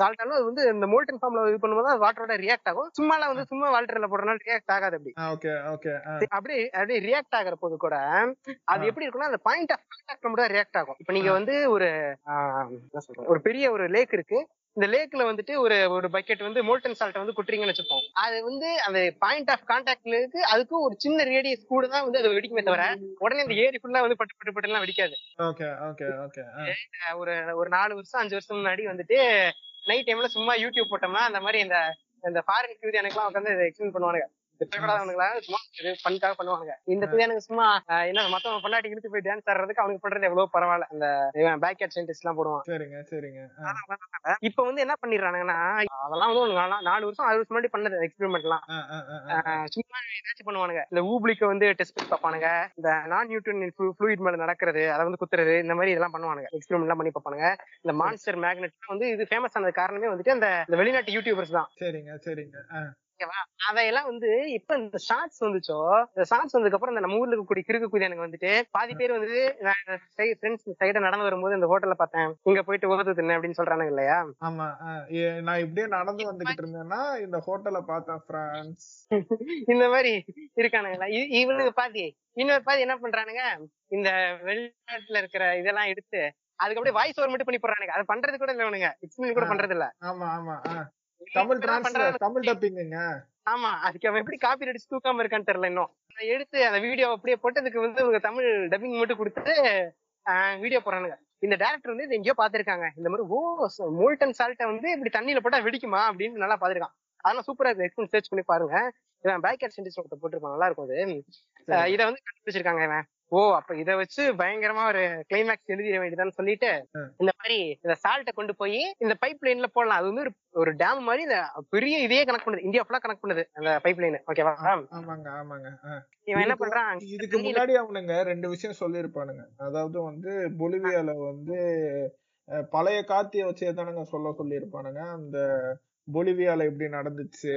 சால்ட்டாலும் அது வந்து இந்த மோல்டன் ஃபார்ம்ல இது பண்ணும்போது வாட்டரோட ரியாக்ட் ஆகும். சும்மாலாம் வந்து சும்மா வாட்டர்ல போடுறனால ரியாக்ட் ஆகாது அப்படி. ஓகே ஓகே அப்படியே அப்படியே ரியாக்ட் ஆகிற போது கூட அது எப்படி இருக்கும்னா அந்த பாயிண்ட் ஆஃப் கான்டாக்ட் மட்டும் ரியாக்ட் ஆகும். இப்போ நீங்க வந்து ஒரு என்ன ஒரு பெரிய ஒரு லேக் இருக்கு. இந்த லேக்ல வந்துட்டு ஒரு ஒரு பக்கெட் வந்து மோல்டன் சால்ட் வந்து குட்டுறீங்கன்னு வச்சுப்போம் அது வந்து அந்த பாயிண்ட் ஆஃப் கான்டாக்ட்ல இருக்கு. அதுக்கும் ஒரு சின்ன ரேடியஸ் கூட தான் வந்து அது வெடிக்குமே தவிர உடனே இந்த ஏரி ஃபுல்லா வந்து பட்டு பட்டு பட்டு எல்லாம் வெடிக்காது ஒரு ஒரு நாலு வருஷம் அஞ்சு வருஷம் முன்னாடி வந்துட்டு நைட் டைம்ல சும்மா யூடியூப் போட்டோம்னா அந்த மாதிரி இந்த இந்த ஃபாரின் கியூரியானுக்குலாம் உட்காந்து எக்ஸ்பிளைன் பண்ணுவானுங்க. திட்டக்கூடாதவனுங்களா சும்மா இது பண்ணுக்காக பண்ணுவாங்க இந்த கியூரியானுக்கு சும்மா என்ன மத்தவங்க பொண்டாட்டி இழுத்து போய் டான்ஸ் ஆடுறதுக்கு அவனுக்கு பண்றது எவ்வளவு பரவாயில்ல. அந்த பேக் கேட் சயின்டிஸ்ட் எல்லாம் போடுவான். சரிங்க சரிங்க. இப்ப வந்து என்ன பண்ணிடுறானுங்கன்னா அதெல்லாம் வந்து நாலா- வருஷம் ஆறு வருஷம் முன்னாடி பண்ணது எக்ஸ்பெரிமெண்ட் எல்லாம் சும்மா ஏதாச்சும் பண்ணுவானுங்க. இந்த ஊப்ளிக்க வந்து டெஸ்ட் பார்ப்பானுங்க இந்த நான் ஃப்ளூயிட் மேல நடக்கிறது அதை வந்து குத்துறது இந்த மாதிரி இதெல்லாம் பண்ணுவானுங்க. எக்ஸ்பெரிமெண்ட் எல்லாம் பண்ணி பார்ப்பானுங்க இந்த மான்ஸ்டர் மேக்னெட் வந்து இது ஃபேமஸ் ஆனது காரணமே வந்துட்டு அந்த இந்த வெளிநாட்டு யூடியூபர்ஸ் தான். சரிங்க சரிங்க. ஓகேவா? அதையெல்லாம் வந்து இப்ப இந்த ஷார்ட்ஸ் வந்துச்சோ இந்த ஷார்ட்ஸ் வந்ததுக்கு அப்புறம் நம்ம ஊர்ல இருக்கக்கூடிய கிறுக்கு குதி எனக்கு வந்துட்டு பாதி பேர் வந்து ஃப்ரெண்ட்ஸ் சைட நடந்து வரும்போது இந்த ஹோட்டல்ல பார்த்தேன். இங்க போயிட்டு ஓது தின்னு அப்படின்னு சொல்றானுங்க இல்லையா? ஆமா. நான் இப்படியே நடந்து வந்துகிட்டு இருந்தேன்னா இந்த ஹோட்டலை பார்த்தேன் பிரான்ஸ் இந்த மாதிரி இருக்கானுங்களா இ- இவனுங்க பாதி இன்னொரு பாதி என்ன பண்றானுங்க? இந்த வெளிநாட்டுல இருக்கிற இதெல்லாம் எடுத்து அதுக்கு அப்படியே வாய்ஸ் ஓவர் மட்டும் பண்ணி போடுறானுங்க. அது பண்றது கூட இல்ல இவனுங்க. எக்ஸ்பிளைன் கூட. பண்றது இல்ல ஆமா ஆமா. தமிழ் இப்படிதான் டிரான்ஸ்ல பண்றானுங்க. தமிழ் டப்பிங்குங்க ஆமா அதுக்கு அவன் எப்படி காப்பி அடிச்சு தூக்காம இருக்கான்னு தெரியல இன்னும். எடுத்து அந்த வீடியோ அப்படியே போட்டு அதுக்கு வந்து இவங்க தமிழ் டப்பிங் மட்டும் கொடுத்துட்டு வீடியோ போடுறானுங்க. இந்த டேரக்டர் வந்து இது எங்கேயோ பாத்திருக்காங்க இந்த மாதிரி ஓ மோல்டன் சால்ட்டை வந்து இப்படி தண்ணியில போட்டா வெடிக்குமா? அப்படின்னு நல்லா பாத்திருக்கான் அதெல்லாம் சூப்பரா இருக்கு. எக்ஸ்பிளைன் சர்ச் பண்ணி பாருங்க. இவன் பேக் சென்டிஸ்ட் ஒருத்தர் போட்டிருப்பான். நல்லா இருக்கும் அது. இதை வந்து கண்டுபிடிச்சிருக்காங்க இவன். ஓ அப்ப இத வச்சு பயங்கரமா ஒரு கிளைமேக்ஸ் எழுதிட வேண்டியதான்னு சொல்லிட்டு இந்த மாதிரி இந்த சால்ட்டை கொண்டு போய் இந்த பைப் லைன்ல போடலாம். அது வந்து ஒரு ஒரு டேம் மாதிரி இந்த பெரிய இதையே கனெக்ட் பண்ணுது. இந்தியா ஃபுல்லா கனெக்ட் பண்ணுது அந்த பைப் லைன் ஓகேவா ஆமாங்க ஆமாங்க. இவன் என்ன பண்றான்? இதுக்கு முன்னாடி அவனுங்க ரெண்டு விஷயம் சொல்லியிருப்பானுங்க. அதாவது வந்து பொலிவியால வந்து பழைய காத்திய வச்சே தானுங்க சொல்ல சொல்லியிருப்பானுங்க. அந்த பொலிவியால இப்படி நடந்துச்சு?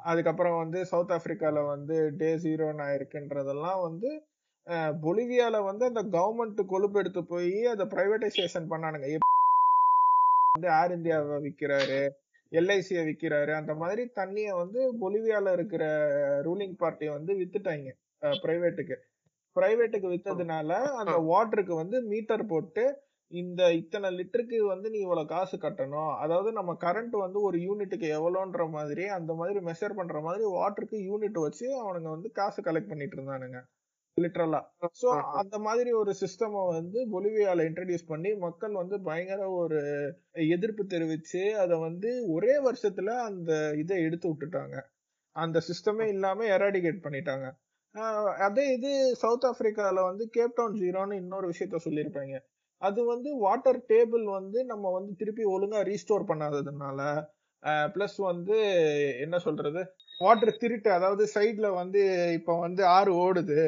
அதுக்கப்புறம் வந்து சவுத் ஆப்பிரிக்கால வந்து டே ஜீரோ இருக்குன்றதெல்லாம் வந்து பொலிவியால வந்து அந்த கவர்மெண்ட் கொழுப்பெடுத்து போய் அதை பிரைவேடைசேஷன் பண்ணானுங்க. வந்து ஏர் இந்தியாவை விக்கிறாரு எல்ஐசியை விக்கிறாரு அந்த மாதிரி தண்ணிய வந்து பொலிவியால இருக்கிற ரூலிங் பார்ட்டி வந்து வித்துட்டாங்க பிரைவேட்டுக்கு பிரைவேட்டுக்கு வித்ததுனால அந்த வாட்டருக்கு வந்து மீட்டர் போட்டு இந்த இத்தனை லிட்டருக்கு வந்து நீ இவ்வளவு காசு கட்டணும்? அதாவது நம்ம கரண்ட் வந்து ஒரு யூனிட்டுக்கு எவ்வளோன்ற மாதிரி அந்த மாதிரி மெஷர் பண்ற மாதிரி வாட்டருக்கு யூனிட் வச்சு அவனுங்க வந்து காசு கலெக்ட் பண்ணிட்டு இருந்தானுங்க. லிட்டரலா சோ அந்த மாதிரி ஒரு சிஸ்டம் வந்து பொலிவியால இன்ட்ரடியூஸ் பண்ணி மக்கள் வந்து பயங்கர ஒரு எதிர்ப்பு தெரிவிச்சு அதை வந்து ஒரே வருஷத்துல அந்த இதை எடுத்து விட்டுட்டாங்க. அந்த சிஸ்டமே இல்லாம எராடிகேட் பண்ணிட்டாங்க. அதே இது சவுத் ஆப்பிரிக்கால வந்து கேப் டவுன் ஜீரோன்னு இன்னொரு விஷயத்த சொல்லியிருப்பாங்க. அது வந்து வாட்டர் டேபிள் வந்து நம்ம வந்து திருப்பி ஒழுங்கா ரீஸ்டோர் பண்ணாததுனால பிளஸ் வந்து என்ன சொல்றது? வாட்டர் திருட்டு அதாவது சைட்ல வந்து இப்ப வந்து ஆறு ஓடுது.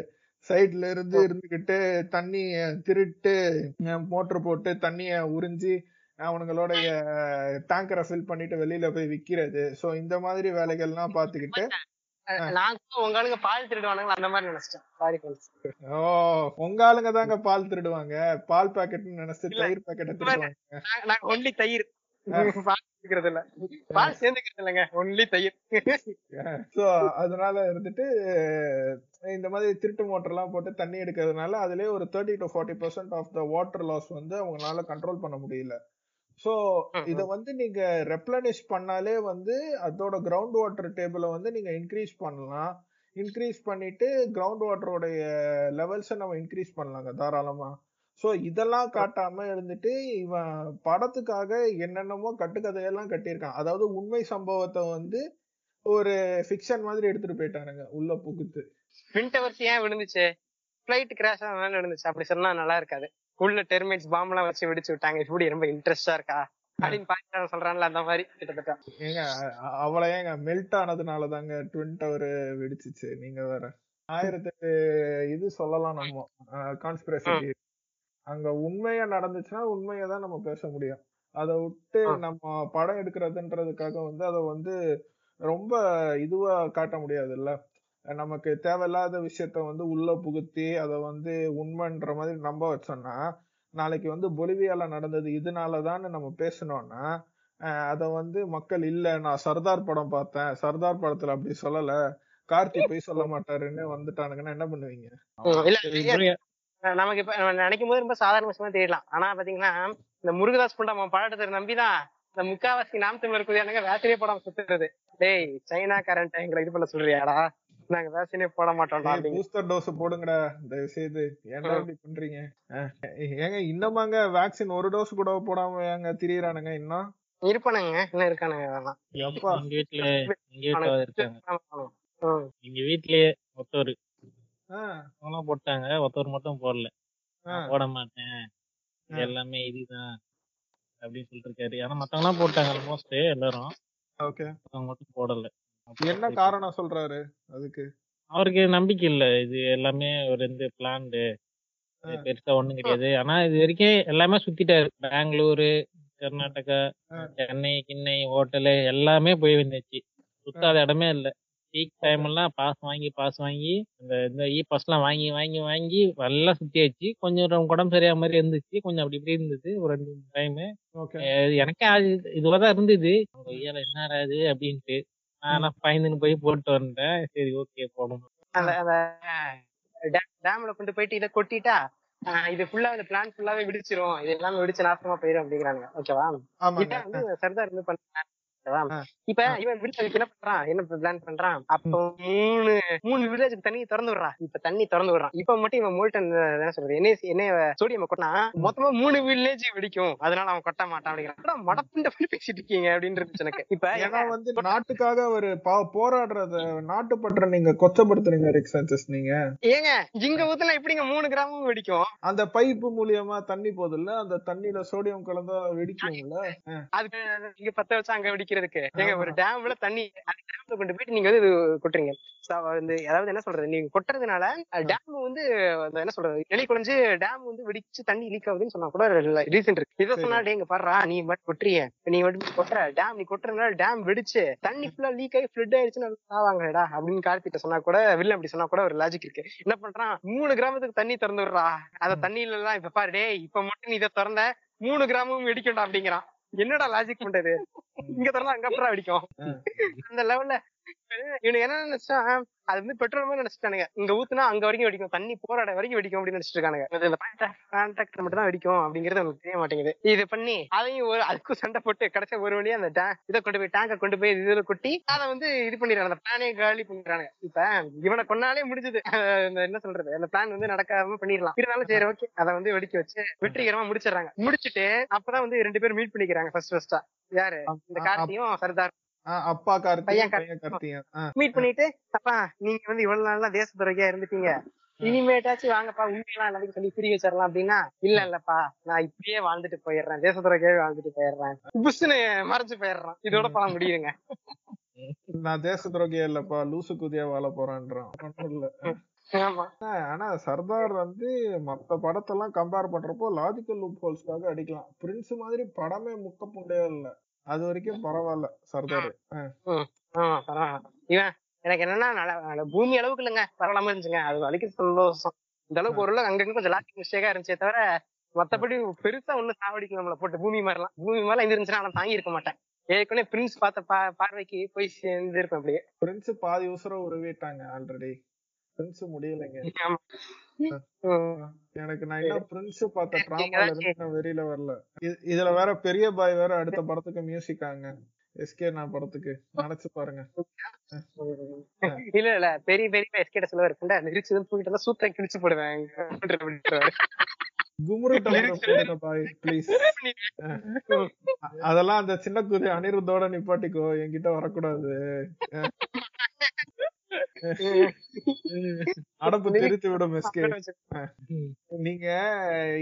சைட்ல இருந்து இருந்துகிட்டு தண்ணிய திருட்டு மோட்டர் போட்டு தண்ணிய உறிஞ்சி அவனுங்களோடைய டேங்கரை ஃபில் பண்ணிட்டு வெளியில போய் விக்கிறது. சோ இந்த மாதிரி வேலைகள்லாம் [LAUGHS] பாத்துக்கிட்டு நான் உங்க ஆளுங்க பால் திருடுவானுங்க அந்த மாதிரி நினைச்சிட்டேன். சாரி ஓ உங்க ஆளுங்க தாங்க பால் திருடுவாங்க. பால் பாக்கெட்னு நினைச்சு. தயிர் பாக்கெட்டை திருடுவாங்க. நான் ஒன்லி தயிர். [LAUGHS] இல்ல. பால் சேர்ந்துக்கிறது இல்லைங்க. ஒன்லி தயிர். சோ அதனால இருந்துட்டு இந்த மாதிரி திருட்டு மோட்டர் எல்லாம் போட்டு தண்ணி எடுக்கிறதுனால அதுலயே ஒரு thirty to forty percent of the water loss வந்து அவங்களால கண்ட்ரோல் பண்ண முடியல. சோ இத வந்து நீங்க ரெப்ளனிஷ் பண்ணாலே வந்து அதோட கிரவுண்ட் வாட்டர் டேபிள வந்து நீங்க இன்க்ரீஸ் பண்ணலாம். இன்க்ரீஸ் பண்ணிட்டு கிரவுண்ட் வாட்டரோடைய லெவல்ஸை நம்ம இன்க்ரீஸ் பண்ணலாங்க தாராளமா. சோ இதெல்லாம் காட்டாம இருந்துட்டு இவன் படத்துக்காக என்னென்னமோ கட்டுக்கதையெல்லாம் கட்டியிருக்கான். அதாவது உண்மை சம்பவத்தை வந்து ஒரு ஃபிக்ஷன் மாதிரி எடுத்துட்டு போயிட்டானுங்க உள்ள புகுத்து. ட்வின் டவர்ஸ் ஏன் விழுந்துச்சு? ஃபிளைட் கிராஷ் விழுந்துச்சு அப்படி சொன்னா நல்லா இருக்காது. உள்ள டெர்மிட்ஸ் பாம்பு எல்லாம் வச்சு வெடிச்சு விட்டாங்க. இப்படி ரொம்ப இன்ட்ரெஸ்டா இருக்கா? அப்படின்னு சொல்றான்ல அந்த மாதிரி கிட்டத்தட்ட. ஏங்க அவளை ஏங்க மெல்ட் ஆனதுனால தாங்க ட்வின் டவர் வெடிச்சிச்சு நீங்க வேற. ஆயிரத்தெட்டு இது சொல்லலாம் நம்ம கான்ஸ்பிரசி அங்க உண்மையா நடந்துச்சுன்னா உண்மையை தான் நம்ம பேச முடியும். அதை விட்டு. நம்ம படம் எடுக்கிறதுன்றதுக்காக வந்து அதை வந்து ரொம்ப இதுவா காட்ட முடியாதுல்ல? நமக்கு தேவையில்லாத விஷயத்த வந்து உள்ள புகுத்தி அதை வந்து உண்மைன்ற மாதிரி நம்ப வச்சோம்னா நாளைக்கு வந்து பொலிவியால நடந்தது இதனாலதான் நம்ம பேசணும்னா அஹ் அத வந்து மக்கள் இல்ல நான் சர்தார் படம் பார்த்தேன். சர்தார் படத்துல அப்படி சொல்லல. கார்த்தி போய் சொல்ல மாட்டாருன்னு வந்துட்டானுங்கன்னா என்ன பண்ணுவீங்க? நமக்கு இப்ப நம்ம நினைக்கும் போது ரொம்ப சாதாரண விஷயமா தெரியலாம். ஆனா பாத்தீங்கன்னா இந்த முருகதாஸ் புண்டா பாடத்தை நம்பிதான் இந்த முக்காவாசி நாம் தமிழர் குதியானுங்க வேசனே படம் சுத்துறது. டேய் சைனா கரண்ட் எங்களை இது பண்ண சொல்றியாடா? நாங்க வேசனே போட அப்படின்னு பூஸ்டர் டோஸ் போடுங்கடா. தயவு செய்து ஏன்டா இப்படி பண்றீங்க? ஏங்க இன்னமாங்க வேக்சின் ஒரு டோஸ் கூட போடாம ஏங்க திரியறானுங்க இன்னும்? இருப்பானுங்க. இன்னும் இருக்கானுங்க அதெல்லாம். எப்பா? எங்க வீட்டுல எங்க வீட்டுல இருக்காங்க. ம். எங்க வீட்லயே ஆஹ் அவங்களாம் போட்டாங்க. ஒருத்தர் மட்டும் போடல. போட மாட்டேன். எல்லாமே இதுதான் அப்படின்னு சொல்லிட்டு இருக்காரு. ஆனா மத்தவங்க எல்லாம் போட்டாங்க ஆல்மோஸ்ட் எல்லாரும். ஓகே. அவங்க மட்டும் போடல. என்ன காரணம் சொல்றாரு அதுக்கு? அவருக்கு நம்பிக்கை இல்ல. இது எல்லாமே ஒரு இந்த பிளான்டு. பெருசா ஒண்ணும் கிடையாது. ஆனா இது வரைக்கும் எல்லாமே சுத்திட்டாரு. பெங்களூரு கர்நாடகா. சென்னை கிண்ணை ஹோட்டலு எல்லாமே போய் வந்துச்சு. சுத்தாத இடமே இல்ல. பீக் டைம் எல்லாம் பாஸ் வாங்கி பாஸ் வாங்கி இந்த இந்த இ பாஸ் எல்லாம் வாங்கி வாங்கி வாங்கி எல்லாம் சுத்தியாச்சு. கொஞ்சம் உடம்பு சரியா மாதிரி இருந்துச்சு. கொஞ்சம் அப்படி இப்படி இருந்தது. ஒரு ரெண்டு டைம் எனக்கே இதுவாதான் இருந்தது. என்னடா இது அப்படின்ட்டு. நானா பயந்துன்னு போய் போட்டு வந்துட்டேன் சரி ஓகே அந்த டேம்ல கொண்டு போயிட்டு இதை கொட்டிட்டா இது ஃபுல்லா இந்த பிளான் ஃபுல்லாவே வெடிச்சிரும். இது எல்லாமே வெடிச்சு நாசமா போயிரும் அப்படிங்கிறாங்க ஓகேவா இதான் வந்து சர்தார் வந்து? ஆ. இப்ப இவன் வில்லேஜ் என்ன பண்றான் என்ன பிளான் பண்றான்? அப்போ மூணு மூணு வில்லேஜுக்கு தண்ணி திறந்து விடுறான் இப்ப தண்ணி திறந்து விடுறான். இப்ப மட்டும் இவன் மோல்டன் என்ன சொல்றது? என்ன என்ன சோடியம் கொட்டினா மொத்தமா மூணு வில்லேஜ் வெடிக்கும். அதனால அவன் கொட்ட மாட்டான் அப்படிங்கிறான். மடப்புண்ட பண்ணி பேசிட்டு இருக்கீங்க அப்படின்னு இருந்துச்சு எனக்கு இப்ப ஏன்னா வந்து நாட்டுக்காக ஒரு போராடுறத நாட்டுப்பற்ற நீங்க கொச்சப்படுத்துறீங்க ரிக் சாnchez நீங்க. ஏங்க இங்க ஊத்துல எப்படிங்க மூணு கிராமம் வெடிக்கும்? அந்த பைப்பு மூலியமா தண்ணி போகுதுல்ல? அந்த தண்ணியில சோடியம் கலந்தா வெடிக்கும்ல? அதுக்கு இங்க பத்த வச்சா அங்க வெடிக்கிறதுக்கு ஏங்க. ஒரு டேம்ல தண்ணி அந்த டேம்ல கொண்டு போயிட்டு நீங்க வந்து இது கொட்டுறீங்க வந்து அதாவது என்ன சொல்றது நீங்க கொட்டுறதுனால டேம் வந்து என்ன சொல்றது எலி குறைஞ்சு டேம் வந்து வெடிச்சு தண்ணி லீக் ஆகுதுன்னு சொன்னா கூட ரீசன் இருக்கு. இதை. சொன்னா டேங்க பாடுறா நீ மட்டும் கொட்டுறிய. நீ மட்டும் கொட்டுற. டேம் நீ கொட்டுறதுனால டேம் வெடிச்சு தண்ணி ஃபுல்லா லீக் ஆகி ஃபிளட் ஆயிடுச்சுன்னு ஆவாங்கடா அப்படின்னு கார்த்திட்ட சொன்னா கூட வில்ல அப்படி சொன்னா கூட ஒரு லாஜிக் இருக்கு. என்ன பண்றான் மூணு கிராமத்துக்கு தண்ணி திறந்து விடுறா அத தண்ணியில எல்லாம் இப்ப பாரு டேய் இப்ப மட்டும் நீ இதை திறந்த மூணு கிராமமும் வெடிக்கும்டா அப்படிங்கிறான். என்னடா லாஜிக் பண்றது? இங்க திறந்தா அங்க அப்புறம் வெடிக்கும்? அந்த லெவல்ல இவனுக்கு என்ன நினைச்சா அது வந்து பெட்ரோல் மாதிரி நினைச்சிட்டானுங்க. இங்க ஊத்துனா அங்க வரைக்கும் வெடிக்கும். தண்ணி இடம் வரைக்கும் வெடிக்கும் அப்படின்னு நினைச்சிட்டு இருக்கானுங்க. கான்ட்ராக்டர் மட்டும் தான் வெடிக்கும் அப்படிங்கிறது அவனுக்கு தெரிய மாட்டேங்குது. இது பண்ணி அதையும் ஒரு அதுக்கும் சண்டை போட்டு கடைசியா ஒரு வழியா அந்த டே- இதை கொண்டு போய் டேங்க கொண்டு போய் இதுல கொட்டி அதை வந்து இது பண்ணிடுறாங்க. அந்த பிளானே காலி பண்ணிடுறாங்க இப்ப இவனை கொன்னாலே முடிஞ்சது. என்ன சொல்றது? அந்த பிளான் வந்து நடக்காம பண்ணிடலாம். இருந்தாலும் சரி ஓகே அதை வந்து வெடிக்க வச்சு வெற்றிகரமா முடிச்சிடுறாங்க. முடிச்சிட்டு அப்பதான் வந்து ரெண்டு பேரும் மீட் பண்ணிக்கிறாங்க ஃபர்ஸ்ட் ஃபர்ஸ்டா யாரு? இந்த கார்த்தியும் சர்தார். அப்பா கார்த்தியும் பையன் ஆஹ் மீட் பண்ணிட்டு அப்பா நீங்க வந்து இவ்வளவு நாளா தேச துறையா இருந்துட்டீங்க. இனிமேட்டாச்சும் வாங்கப்பா உண்மையெல்லாம் எல்லாத்தையும் சொல்லி புரிய வச்சிடலாம் அப்படின்னா இல்ல இல்லப்பா நான் இப்படியே வாழ்ந்துட்டு போயிடுறேன். தேச துறைக்கே வாழ்ந்துட்டு போயிடுறேன். புஷ்னு மறைஞ்சு போயிடுறான். இதோட படம் முடியுதுங்க. நான் தேச துரோகியா இல்லப்பா லூசு குதியா வாழ போறான்றான். இல்ல. ஆனா சர்தார் வந்து மத்த படத்தெல்லாம் கம்பேர் பண்றப்போ லாஜிக்கல் லூப் ஹோல்ஸ்க்காக அடிக்கலாம். பிரின்ஸ் மாதிரி படமே முக்க புண்டையா இல்ல. அது வரைக்கும் பரவாயில்ல சர்தார். இவன் எனக்கு என்னன்னா பூமி அளவுக்கு இல்லைங்க. பரவாயில்லாம இருந்துச்சுங்க. அது வலிக்கு சந்தோஷம். இந்த அளவுக்கு ஒரு அங்கங்க கொஞ்சம் லாஸ்டிக் மிஸ்டேக்கா இருந்துச்சே தவிர மத்தபடி பெருசா ஒண்ணும் சாவடிக்கல நம்மள போட்டு பூமி மாதிரிலாம். பூமி மேல இருந்துச்சுன்னா நான் தாங்கி இருக்க மாட்டேன். ஏற்கனவே பிரின்ஸ் பார்த்த பார்வைக்கு போய் சேர்ந்திருப்பேன் அப்படியே. பிரின்ஸ் பாதி உசுர உருவிட்டாங்க ஆல்ரெடி. பிரின்ஸ் முடியலைங்க. எனக்கு நான் இன்னும் பிரின்ஸ் பார்த்த ட்ராமால இருந்து வெளியில வரல. இது- இதுல வேற பெரிய பாய் வேற அடுத்த படத்துக்கு மியூசிக் ஆங்க. எஸ்கே நான் படத்துக்கு. நினைச்சு பாருங்க. இல்ல இல்ல. பெரிய பெரிய எஸ்கேட்ட சொல்லுவாரு புண்டா நெரிச்சு தூக்கிட்டு தான் சூத்த கிழிச்சு போடுவேன். குமுரு பாய் ப்ளீஸ் அதெல்லாம் அந்த சின்ன குதி அனிருத்தோட நிப்பாட்டிக்கோ. என்கிட்ட வரக்கூடாது. அடப்பு தெரித்து விடும் எஸ்கே நீங்க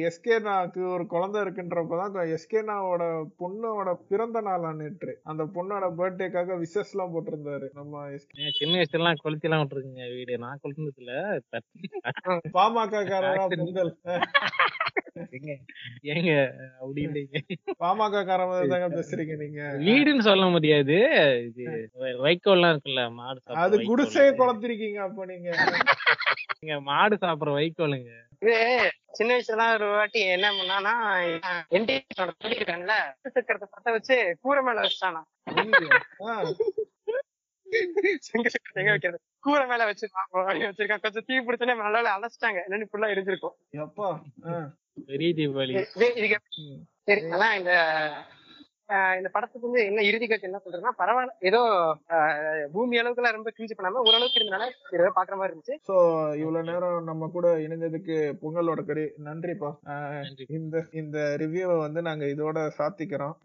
எஸ்கேனாக்கு ஒரு குழந்தை இருக்குன்றப்பதான் எஸ்கேனாவோட பொண்ணோட பிறந்த நாள் நேற்று அந்த பொண்ணோட பர்த்டேக்காக விசஸ் எல்லாம் போட்டிருந்தாரு. நம்ம சின்ன வயசுல எல்லாம் கொளுத்தி எல்லாம் விட்டுருக்குங்க வீடு. நான் கொளுத்துனது இல்ல [LAUGHS] பாமக காரரா பொங்கல். ஏங்க அப்படி இல்லைங்க. பாமக காரங்க பேசுறீங்க நீங்க. வீடுன்னு சொல்ல முடியாது. இது வைக்கோல்லாம் இருக்குல்ல மாடு அது வைக்கோல். குடிசையை குளத்திருக்கீங்க அப்ப நீங்க. இங்க மாடு சாப்பிடுற வைக்கோலுங்க. சின்ன வயசுல ஒரு வாட்டி என்ன பண்ணானா என்டிஆர் தோடி இருக்கான்ல சக்கரத்தை பத்த வச்சு கூரை மேல வச்சுட்டானா. எங்க வைக்கிறது? கூரை மேல வச்சிருக்கான் வச்சிருக்கான். கொஞ்சம் தீ பிடிச்சனே நல்லா அழைச்சிட்டாங்க என்னன்னு ஃபுல்லா எரிஞ்சிருக்கும். பெரிய தீபாவளி. சரி இந்த இந்த படத்துக்கு வந்து என்ன இறுதி கட்டு என்ன சொல்றேன்னா பரவாயில்ல. ஏதோ பூமி அளவுக்கு எல்லாம் ரொம்ப கிழிச்சு பண்ணாம ஓரளவுக்கு இருந்தனால ஏதோ பாக்குற மாதிரி இருந்துச்சு. சோ இவ்வளவு நேரம் நம்ம கூட இணைஞ்சதுக்கு பொங்கலோட கறி நன்றிப்பா. இந்த இந்த ரிவ்யூவை வந்து நாங்க இதோட சாத்திக்கிறோம்.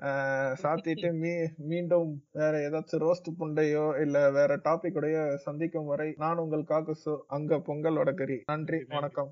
சாத்திட்டு மீ மீண்டும் வேற ஏதாச்சும் ரோஸ்ட் புண்டையோ இல்ல வேற டாபிக் உடைய சந்திக்கும் வரை நான் உங்கள் காக்குசு அங்க பொங்கலோட கறி நன்றி. வணக்கம்.